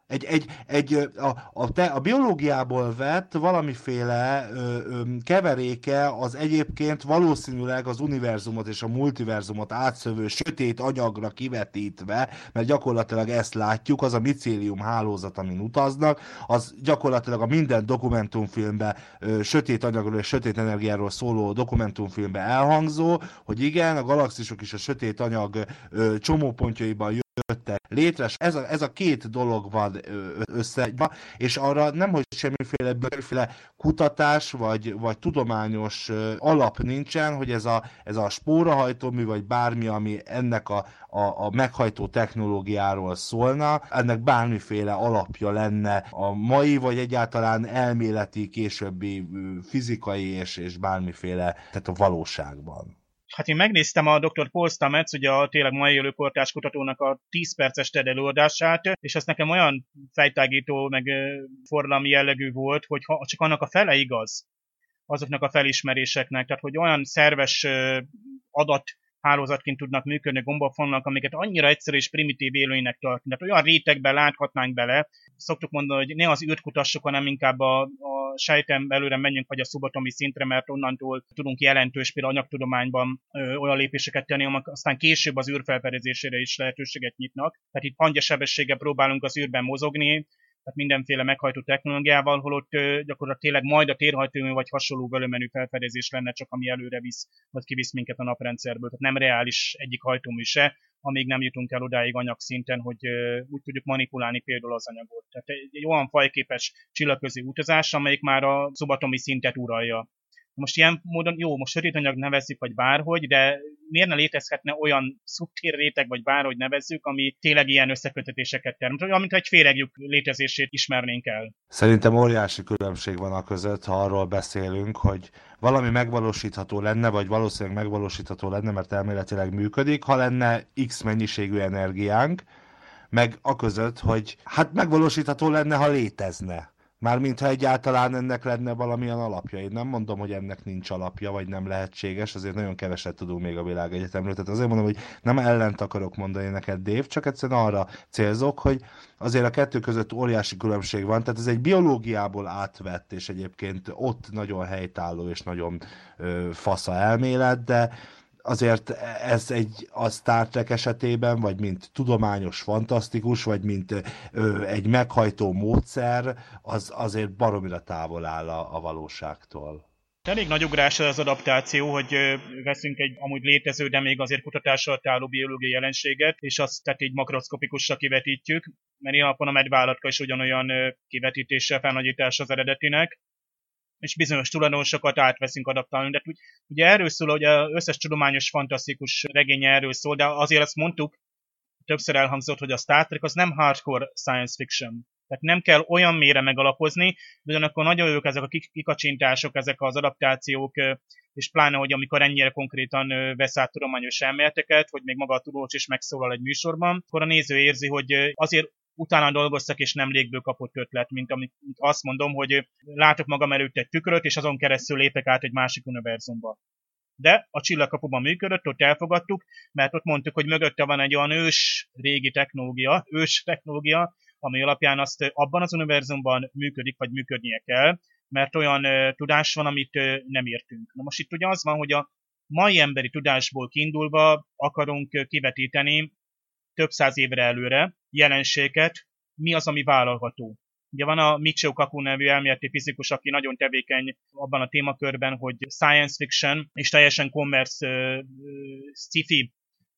Egy, egy, egy, a, a, te, a biológiából vett valamiféle ö, ö, keveréke az egyébként valószínűleg az univerzumot és a multiverzumot átszövő sötét anyagra kivetítve, mert gyakorlatilag ezt látjuk, az a micélium hálózat, amin utaznak, az gyakorlatilag a minden dokumentumfilmben ö, sötét anyagról és sötét energiáról szóló dokumentumfilmben elhangzó, hogy igen, a galaxisok is a sötét anyag ö, csomópontjaiban jöttek létre, ez a, ez a két dolog van össze, és arra nem, hogy semmiféle, semmiféle kutatás vagy, vagy tudományos alap nincsen, hogy ez a, ez a spórahajtómű, vagy bármi, ami ennek a, a, a meghajtó technológiáról szólna, ennek bármiféle alapja lenne a mai, vagy egyáltalán elméleti, későbbi fizikai és, és bármiféle, tehát a valóságban. Hát én megnéztem a dr. Paul Stamets, ugye a tényleg mai élőkortás kutatónak a 10 perces TED előadását, és az nekem olyan fejtágító, meg forradalmi jellegű volt, hogy ha csak annak a fele igaz, azoknak a felismeréseknek, tehát hogy olyan szerves adat hálózatként tudnak működni gombafonalak, amiket annyira egyszerű és primitív élőinek tartani. Tehát olyan rétegben láthatnánk bele, szoktuk mondani, hogy ne az űrt kutassuk, hanem inkább a, a sejten belőle menjünk, vagy a szubatomi szintre, mert onnantól tudunk jelentős például anyagtudományban ö, olyan lépéseket tenni, amik aztán később az űrfelfedezésére is lehetőséget nyitnak. Tehát itt hangyasebességgel próbálunk az űrben mozogni, tehát mindenféle meghajtó technológiával, holott gyakorlatilag tényleg majd a térhajtómű vagy hasonló völömenű felfedezés lenne csak, ami előre visz, vagy kivisz minket a naprendszerből. Tehát nem reális egyik hajtómű se, amíg nem jutunk el odáig anyagszinten, hogy úgy tudjuk manipulálni például az anyagot. Tehát egy olyan fajképes csillagközi utazás, amelyik már a szubatomi szintet uralja. Most ilyen módon, jó, most sötétanyag nevezzük, vagy bárhogy, de miért ne létezhetne olyan szubtér réteg, vagy bárhogy nevezzük, ami tényleg ilyen összekötetéseket terem, olyan, mint egy féregjük létezését ismernénk el. Szerintem óriási különbség van a között, ha arról beszélünk, hogy valami megvalósítható lenne, vagy valószínűleg megvalósítható lenne, mert elméletileg működik, ha lenne X mennyiségű energiánk, meg a között, hogy hát megvalósítható lenne, ha létezne. Mármint, ha egyáltalán ennek lenne valamilyen alapja. Én nem mondom, hogy ennek nincs alapja, vagy nem lehetséges, azért nagyon keveset tudunk még a világegyetemről. Tehát azért mondom, hogy nem ellent akarok mondani neked, Dave, csak egyszerűen arra célzok, hogy azért a kettő között óriási különbség van. Tehát ez egy biológiából átvett, és egyébként ott nagyon helytálló és nagyon ö, fasza elmélet, de azért ez egy a Star Trek esetében, vagy mint tudományos fantasztikus, vagy mint ö, egy meghajtó módszer, az azért baromira távol áll a, a valóságtól. Elég nagy ugrás az adaptáció, hogy veszünk egy amúgy létező, de még azért kutatás alatt álló biológiai jelenséget, és azt tehát így makroszkopikusra kivetítjük, mert ilyen alapon a medvállatka is ugyanolyan kivetítése, felnagyítás az eredetinek, és bizonyos tulajdonosokat átveszünk adaptálni. De ugye erről szól, hogy az összes tudományos fantasztikus regénye erről szól, de azért azt mondtuk, többször elhangzott, hogy a Star Trek az nem hardcore science fiction. Tehát nem kell olyan mélyre megalapozni, de ugyanakkor nagyon jók ezek a kikacsintások, ezek az adaptációk, és pláne, hogy amikor ennyire konkrétan vesz át tudományos elméleteket, hogy még maga a tudós is megszólal egy műsorban, akkor a néző érzi, hogy azért utána dolgoztak, és nem légből kapott ötlet, mint amit azt mondom, hogy látok magam előtt egy tükröt, és azon keresztül lépek át egy másik univerzumba. De a csillagkapuban működött, ott elfogadtuk, mert ott mondtuk, hogy mögötte van egy olyan ős régi technológia, ős technológia, ami alapján azt abban az univerzumban működik, vagy működnie kell, mert olyan uh, tudás van, amit uh, nem értünk. Na most itt ugye az van, hogy a mai emberi tudásból kiindulva akarunk kivetíteni több száz évre előre jelenséget, mi az, ami vállalható. Ugye van a Michio Kaku nevű elméleti fizikus, aki nagyon tevékeny abban a témakörben, hogy science fiction és teljesen commerce sci-fi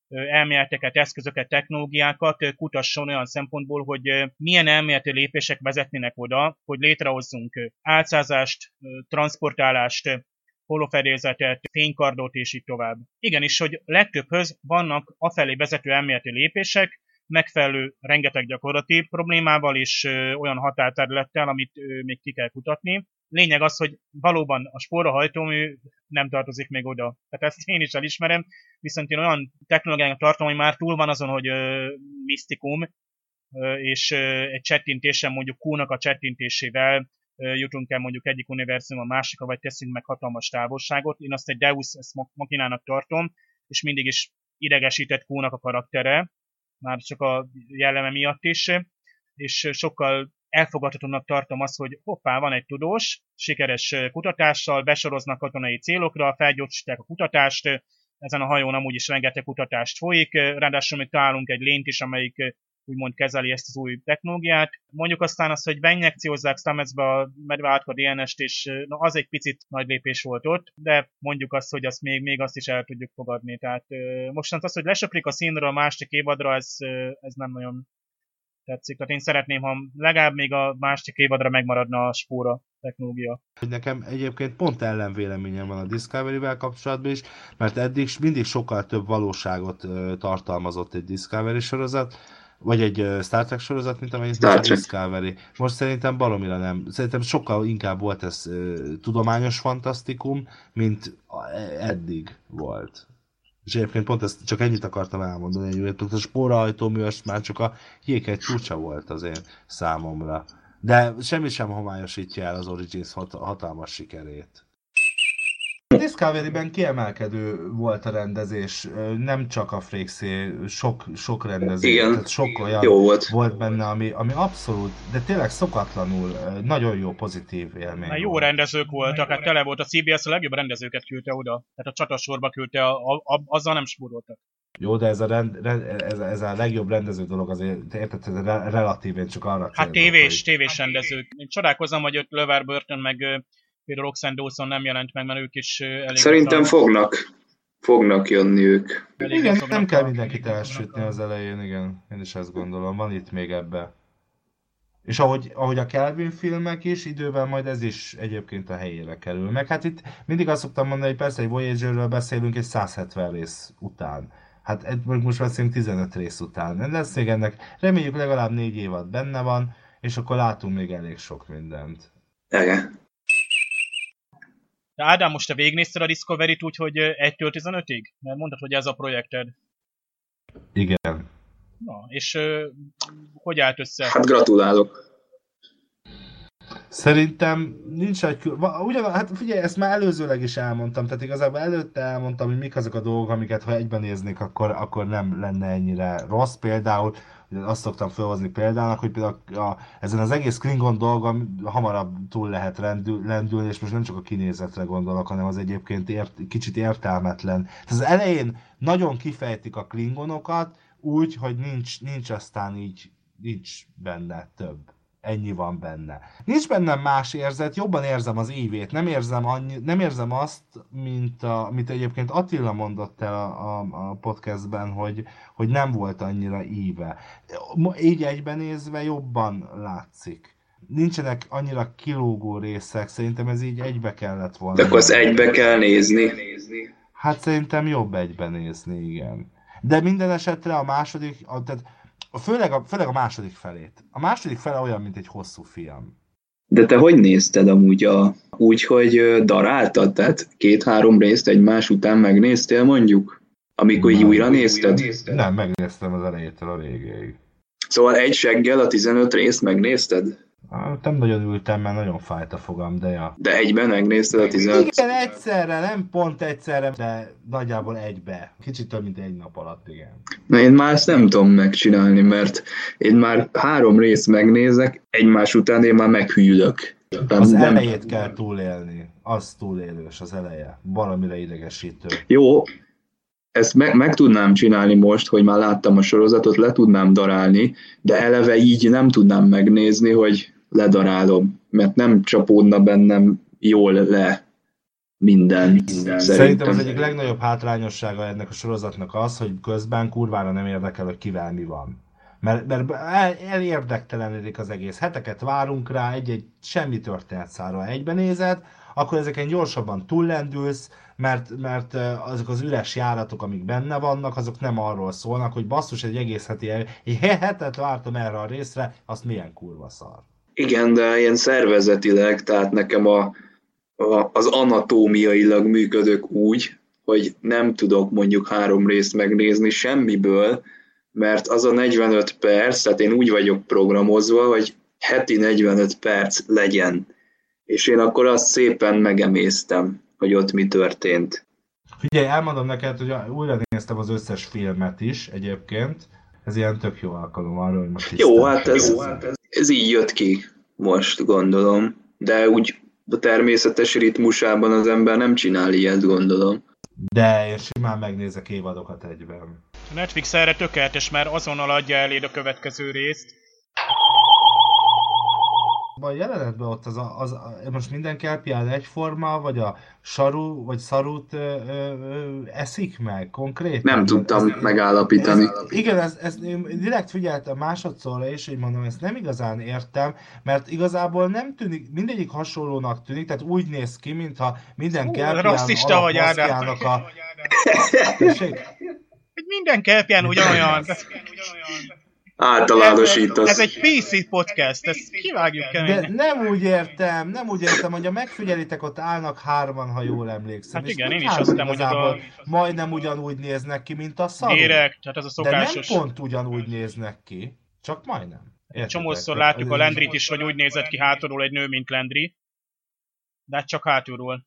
elméleteket, eszközöket, technológiákat kutasson olyan szempontból, hogy milyen elméleti lépések vezetnének oda, hogy létrehozzunk álcázást, transportálást, holofedélzetet, fénykardot és így tovább. Igenis, hogy legtöbbhöz vannak afelé vezető elméleti lépések, megfelelő rengeteg gyakorlati problémával és olyan határterülettel, amit még ki kell kutatni. Lényeg az, hogy valóban a spóra hajtómű nem tartozik még oda. Tehát ezt én is elismerem, viszont én olyan technológiának tartom, hogy már túl van azon, hogy misztikum, és egy csettintésen mondjuk Q-nak a csettintésével jutunk el mondjuk egyik univerzum a másikra, vagy teszünk meg hatalmas távolságot. Én azt egy Deus makinának tartom, és mindig is idegesített Q-nak a karaktere, már csak a jelleme miatt is, és sokkal elfogadhatónak tartom azt, hogy hoppá, van egy tudós, sikeres kutatással, besoroznak katonai célokra, felgyorsítják a kutatást, ezen a hajón amúgy is rengeteg kutatást folyik, ráadásul még találunk egy lént is, amelyik úgymond kezeli ezt az új technológiát. Mondjuk aztán azt, hogy beinjekciózzák Stametsbe a medveátka DNS-t, és na, az egy picit nagy lépés volt ott, de mondjuk azt, hogy azt még, még azt is el tudjuk fogadni. Tehát mostant az, hogy lesöprik a színről a másik évadra, ez, ez nem nagyon tetszik. Tehát én szeretném, ha legalább még a másik évadra megmaradna a spóra technológia. Nekem egyébként pont ellenvéleményem van a Discovery-vel kapcsolatban is, mert eddig mindig sokkal több valóságot tartalmazott egy Discovery sorozat, vagy egy Star Trek sorozat, mint amennyit Star a Discovery. Most szerintem baromira nem. Szerintem sokkal inkább volt ez uh, tudományos fantasztikum, mint eddig volt. És egyébként pont ezt csak ennyit akartam elmondani, hogy a spórahajtóműves már csak a egy csúcsa volt az én számomra. De semmi sem homályosítja el az Origins hat- hatalmas sikerét. Discovery-ben kiemelkedő volt a rendezés, nem csak a Frékszé, sok, sok rendező, Igen. tehát sok olyan Jó volt. volt benne, ami, ami abszolút, de tényleg szokatlanul nagyon jó, pozitív élmény. Mert jó volt. rendezők voltak, hát tele volt a CBS a legjobb rendezőket küldte oda. Tehát a csatasorba küldte, a, a, a, azzal nem spóroltak. Jó, de ez a, rend, rend, ez, ez a legjobb rendező dolog azért, érted, ez re, relatív, én csak arra Hát tévés, hogy- tévés rendezők. Én csodálkozom, hogy ott Löver Burton meg például Roxanne Dawson nem jelent meg, mert ők is elég... Szerintem gyorsan- fognak, fognak jönni ők. elég Igen, nem kell mindenkit elsütni az elején, igen. Én is ezt gondolom, van itt még ebbe. És ahogy, ahogy a Kelvin filmek is, idővel majd ez is egyébként a helyére kerül. Meg hát itt mindig azt szoktam mondani, hogy persze egy Voyagerről beszélünk egy 170 rész után. Hát most beszélünk 15 rész után. De lesz még ennek, reméljük legalább négy évad benne van, és akkor látunk még elég sok mindent. Igen. De Ádám, most te végignézted a Discovery-t úgy, hogy ö, 1-től 15-ig? Mert mondtad, hogy ez a projekted. Igen. Na, és hogy állt össze? Hát gratulálok. Szerintem nincs egy Ugyan, hát figyelj, ezt már előzőleg is elmondtam, tehát igazából előtte elmondtam, hogy mik azok a dolgok, amiket ha egyben néznék, akkor, akkor nem lenne ennyire rossz. Például, azt szoktam felhozni példának, hogy például a, a, ezen az egész Klingon dolgon hamarabb túl lehet rendül, lendülni, és most nem csak a kinézetre gondolok, hanem az egyébként ért, kicsit értelmetlen. Tehát az elején nagyon kifejtik a Klingonokat, úgy, hogy nincs, nincs aztán így, nincs benne több ennyi van benne. Nincs bennem más érzet, jobban érzem az ívét, nem érzem, annyi, nem érzem azt, mint a, mint egyébként Attila mondott el a, a, a podcastben, hogy, hogy nem volt annyira íve. Így egyben nézve jobban látszik. Nincsenek annyira kilógó részek, szerintem ez így egybe kellett volna. De akkor azt egybe kell nézni. Hát szerintem jobb egyben nézni, igen. De minden esetre a második, a, tehát a, főleg, a, főleg a második felét. A második fele olyan, mint egy hosszú film. De te hogy nézted amúgy a, úgy, hogy daráltad? Tehát két-három részt egymás után megnéztél mondjuk? Amikor így Nem. újra nézted? Nem, megnéztem az elejétől a végéig. Szóval egy seggel a 15 részt megnézted? Nem nagyon ültem, mert nagyon fájt a fogam, de ja. De egyben megnézted a 15 Igen, egyszerre, nem pont egyszerre, de nagyjából egybe. Kicsit több, mint egy nap alatt, igen. Na én már ezt nem tudom megcsinálni, mert én már három részt megnézek, egymás után én már meghűlök. Nem, Az nem, elejét kell túlélni. Az túlélős, az eleje. Valamire idegesítő. Jó, ezt meg, meg tudnám csinálni most, hogy már láttam a sorozatot, le tudnám darálni, de eleve így nem tudnám megnézni, hogy ledarálom, mert nem csapódna bennem jól le minden. Szerintem Szerintem. az egyik legnagyobb hátrányossága ennek a sorozatnak az, hogy közben kurvára nem érdekel, hogy kivel mi van. Mert, mert el, elérdektelenedik az egész. Heteket várunk rá, egy-egy semmi történetszára egyben nézed, akkor ezeken gyorsabban túllendülsz, mert, mert azok az üres járatok, amik benne vannak, azok nem arról szólnak, hogy basszus, egy egész heti, egy hetet vártam erre a részre, azt milyen kurva szar. Igen, de ilyen szervezetileg, tehát nekem a, a, az anatómiailag működök úgy, hogy nem tudok mondjuk három részt megnézni semmiből, mert az a 45 perc, tehát én úgy vagyok programozva, hogy heti 45 perc legyen. És én akkor azt szépen megemésztem, hogy ott mi történt. Figyelj, elmondom neked, hogy újra néztem az összes filmet is egyébként. Ez ilyen tök jó alkalom arra, hogy most Jó, hát ez, kérdezzem. ez így jött ki most, gondolom. De úgy a természetes ritmusában az ember nem csinál ilyet, gondolom. De én simán megnézek évadokat egyben. A Netflix erre tökéletes, mert azonnal adja eléd a következő részt. A jelenetben ott az, a, az a, most minden kelpián egyforma, vagy a saru, vagy szarut ö, ö, eszik meg konkrétan? Nem tudtam Ez- megállapítani. Ez, igen, ez, ez, én direkt figyeltem másodszorra is, hogy mondom, ezt nem igazán értem, mert igazából nem tűnik, mindegyik hasonlónak tűnik, tehát úgy néz ki, mintha minden kelpián rasszista vagy, Ádám. alapmaszkjának a... Tessék? Hogy minden kelpján ugyanolyan. Általánosítasz. Ez egy PC podcast, ezt kivágjuk De kemény. nem úgy értem, nem úgy értem, hogy a megfigyelitek ott állnak hárman, ha jól emlékszem. Hát igen, én is azt hiszem, hogy igazából a- majdnem ugyanúgy néznek ki, mint a szarú. Direkt, tehát ez a De nem szokásos. pont ugyanúgy néznek ki, csak majdnem. Értitek? Csomószor látjuk a ez- Lendrit is, hogy úgy nézett ki hátulról egy nő, mint Lendri. De hát csak hátulról.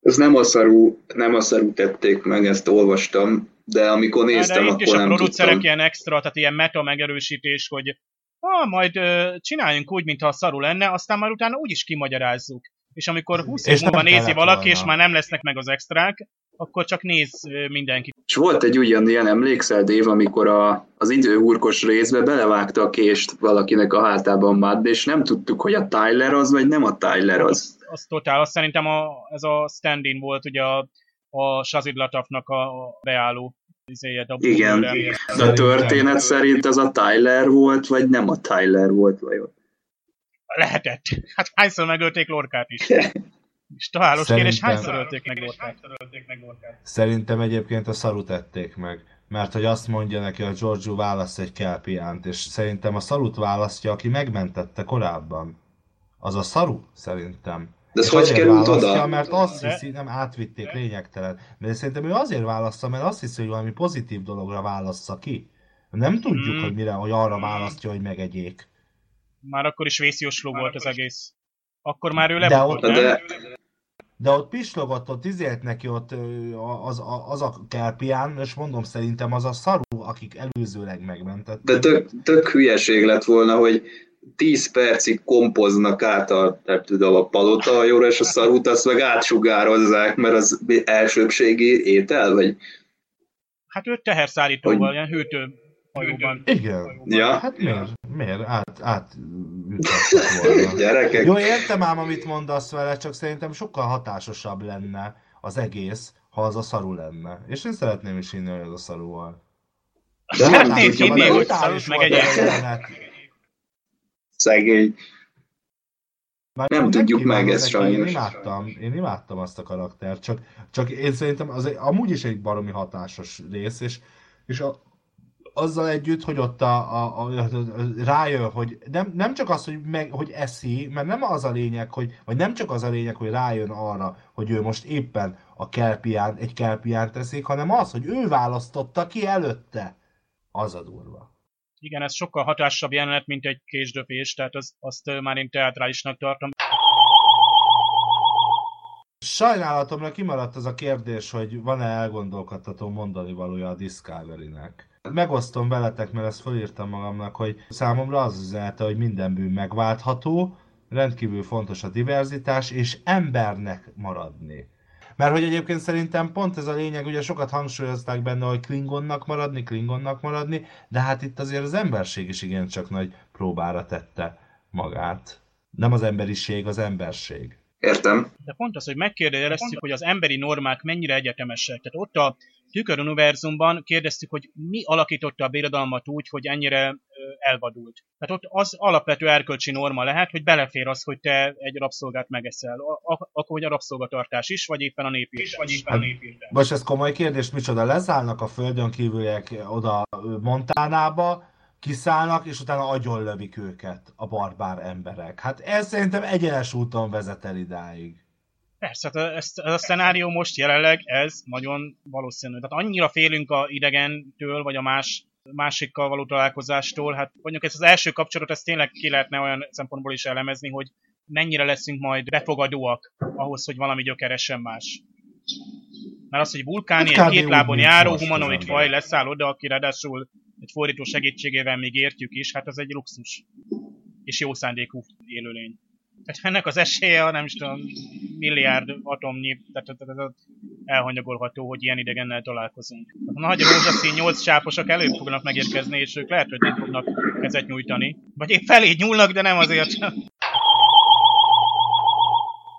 Ez nem a szarú, nem a szarú tették meg, ezt olvastam, de amikor néztem, de itt akkor is a nem producerek tudtam. ilyen extra, tehát ilyen meta megerősítés, hogy ah, majd ö, csináljunk úgy, mintha a szarú lenne, aztán már utána úgyis kimagyarázzuk. És amikor 20 év És múlva nézi valaki, volna. és már nem lesznek meg az extrák, akkor csak néz mindenki. És volt egy ugyanilyen, emlékszel, Dév, amikor a, az időhurkos részbe belevágta a kést valakinek a hátában Mad, és nem tudtuk, hogy a Tyler az, vagy nem a Tyler az. Az, az totál, azt szerintem a, ez a stand-in volt ugye a, a Shazid Latafnak a, a beálló izéje, Igen. a történet szerint az a Tyler volt, vagy nem a Tyler volt vajon? Lehetett. Hát hányszor megölték Lorkát is. És találós kérdés, Szerintem- hányszor ölték meg Lorkát? Szerintem egyébként a szarut tették meg. Mert hogy azt mondja neki, hogy Giorgio választ egy kelpiánt, és szerintem a szarut választja, aki megmentette korábban. Az a szaru, szerintem. De ez És hogy került oda? Mert azt De- hiszi, nem átvitték, lényegtelen. De szerintem ő azért válaszza, mert azt hiszi, hogy valami pozitív dologra válassza ki. Nem tudjuk, Mm. hogy mire, hogy arra választja, hogy megegyék. Már akkor is vészjósló volt az egész. Akkor már ő De lebukott, ott- nem? De, De ott pislogott, ott izélt neki ott az, a- az a kelpián, és mondom, szerintem az a szaru, akik előzőleg megmentettek. de tök, tök hülyeség lett volna, hogy 10 percig kompoznak át a, nem tudom, a palotahajóra, és a szarút azt meg átsugározzák, mert az elsőbségi étel, vagy? Hát ő teherszállítóval, Hogy- ilyen hűtő hajóban. Igen. Ja, Hát miért? Miért? Át, át volna. gyerekek, Jó, értem ám, amit mondasz vele, csak szerintem sokkal hatásosabb lenne az egész, ha az a szaru lenne. És én szeretném is hinni, hogy az a szaru van. De Szeretnéd hinni, hogy szarut meg volt egy. Szegény. Már Nem tudjuk meg ezt neki, Én sajnos. imádtam, én imádtam azt a karaktert, csak, csak én szerintem az egy, amúgy is egy baromi hatásos rész, és, és a, azzal együtt, hogy ott a, a, a, a, rájön, hogy nem, nem csak az, hogy, meg, hogy eszi, mert nem az a lényeg, hogy, vagy nem csak az a lényeg, hogy rájön arra, hogy ő most éppen a kelpián, egy kelpián teszik, hanem az, hogy ő választotta ki előtte. Az a durva. Igen, ez sokkal hatásabb jelenet, mint egy késdöpés, tehát az, azt már én teatrálisnak tartom. Sajnálatomra kimaradt az a kérdés, hogy van-e elgondolkodtató mondani valója a Discovery-nek. Megosztom veletek, mert ezt felírtam magamnak, hogy számomra az üzenete, hogy minden bűn megváltható, rendkívül fontos a diverzitás, és embernek maradni. Mert hogy egyébként szerintem pont ez a lényeg, ugye sokat hangsúlyozták benne, hogy Klingonnak maradni, Klingonnak maradni, de hát itt azért az emberség is igencsak nagy próbára tette magát. Nem az emberiség, az emberség. Értem. De pont az, hogy megkérdeztük, hogy az emberi normák mennyire egyetemesek. Tehát ott a Tükör univerzumban kérdeztük, hogy mi alakította a birodalmat úgy, hogy ennyire elvadult. Tehát ott az alapvető erkölcsi norma lehet, hogy belefér az, hogy te egy rabszolgát megeszel. Akkor, hogy a rabszolgatartás is, vagy éppen a népírtás. Vagy éppen a népírtás. Most ez komoly kérdés, micsoda, leszállnak a földön kívüliek oda Montánába, kiszállnak, és utána agyonlövik őket a barbár emberek. Hát ez szerintem egyenes úton vezet el idáig. Persze, hát ez, ez a szenárió most jelenleg, ez nagyon valószínű. Tehát annyira félünk a idegentől, vagy a más másikkal való találkozástól, hát mondjuk ez az első kapcsolat, ezt tényleg ki lehetne olyan szempontból is elemezni, hogy mennyire leszünk majd befogadóak ahhoz, hogy valami gyökeresen más. Mert az, hogy vulkáni, Hát egy kb. két lábon járó humanoid faj leszáll oda, aki ráadásul egy fordító segítségével még értjük is, hát az egy luxus. És jó szándékú élőlény. Tehát ennek az esélye, nem is tudom, milliárd atomnyi, tehát elhanyagolható, hogy ilyen idegennel találkozunk. A nagy rózsaszín nyolc csáposak előbb fognak megérkezni, és ők lehet, hogy nem fognak kezet nyújtani. Vagy épp felé nyúlnak, de nem azért sem.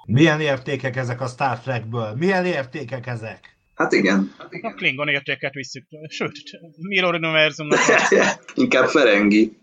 Milyen értékek ezek a Star Trekből? Milyen értékek ezek? Hát igen. A Klingon értéket visszük. Sőt, Mirror Univerzumnak Inkább Ferengi.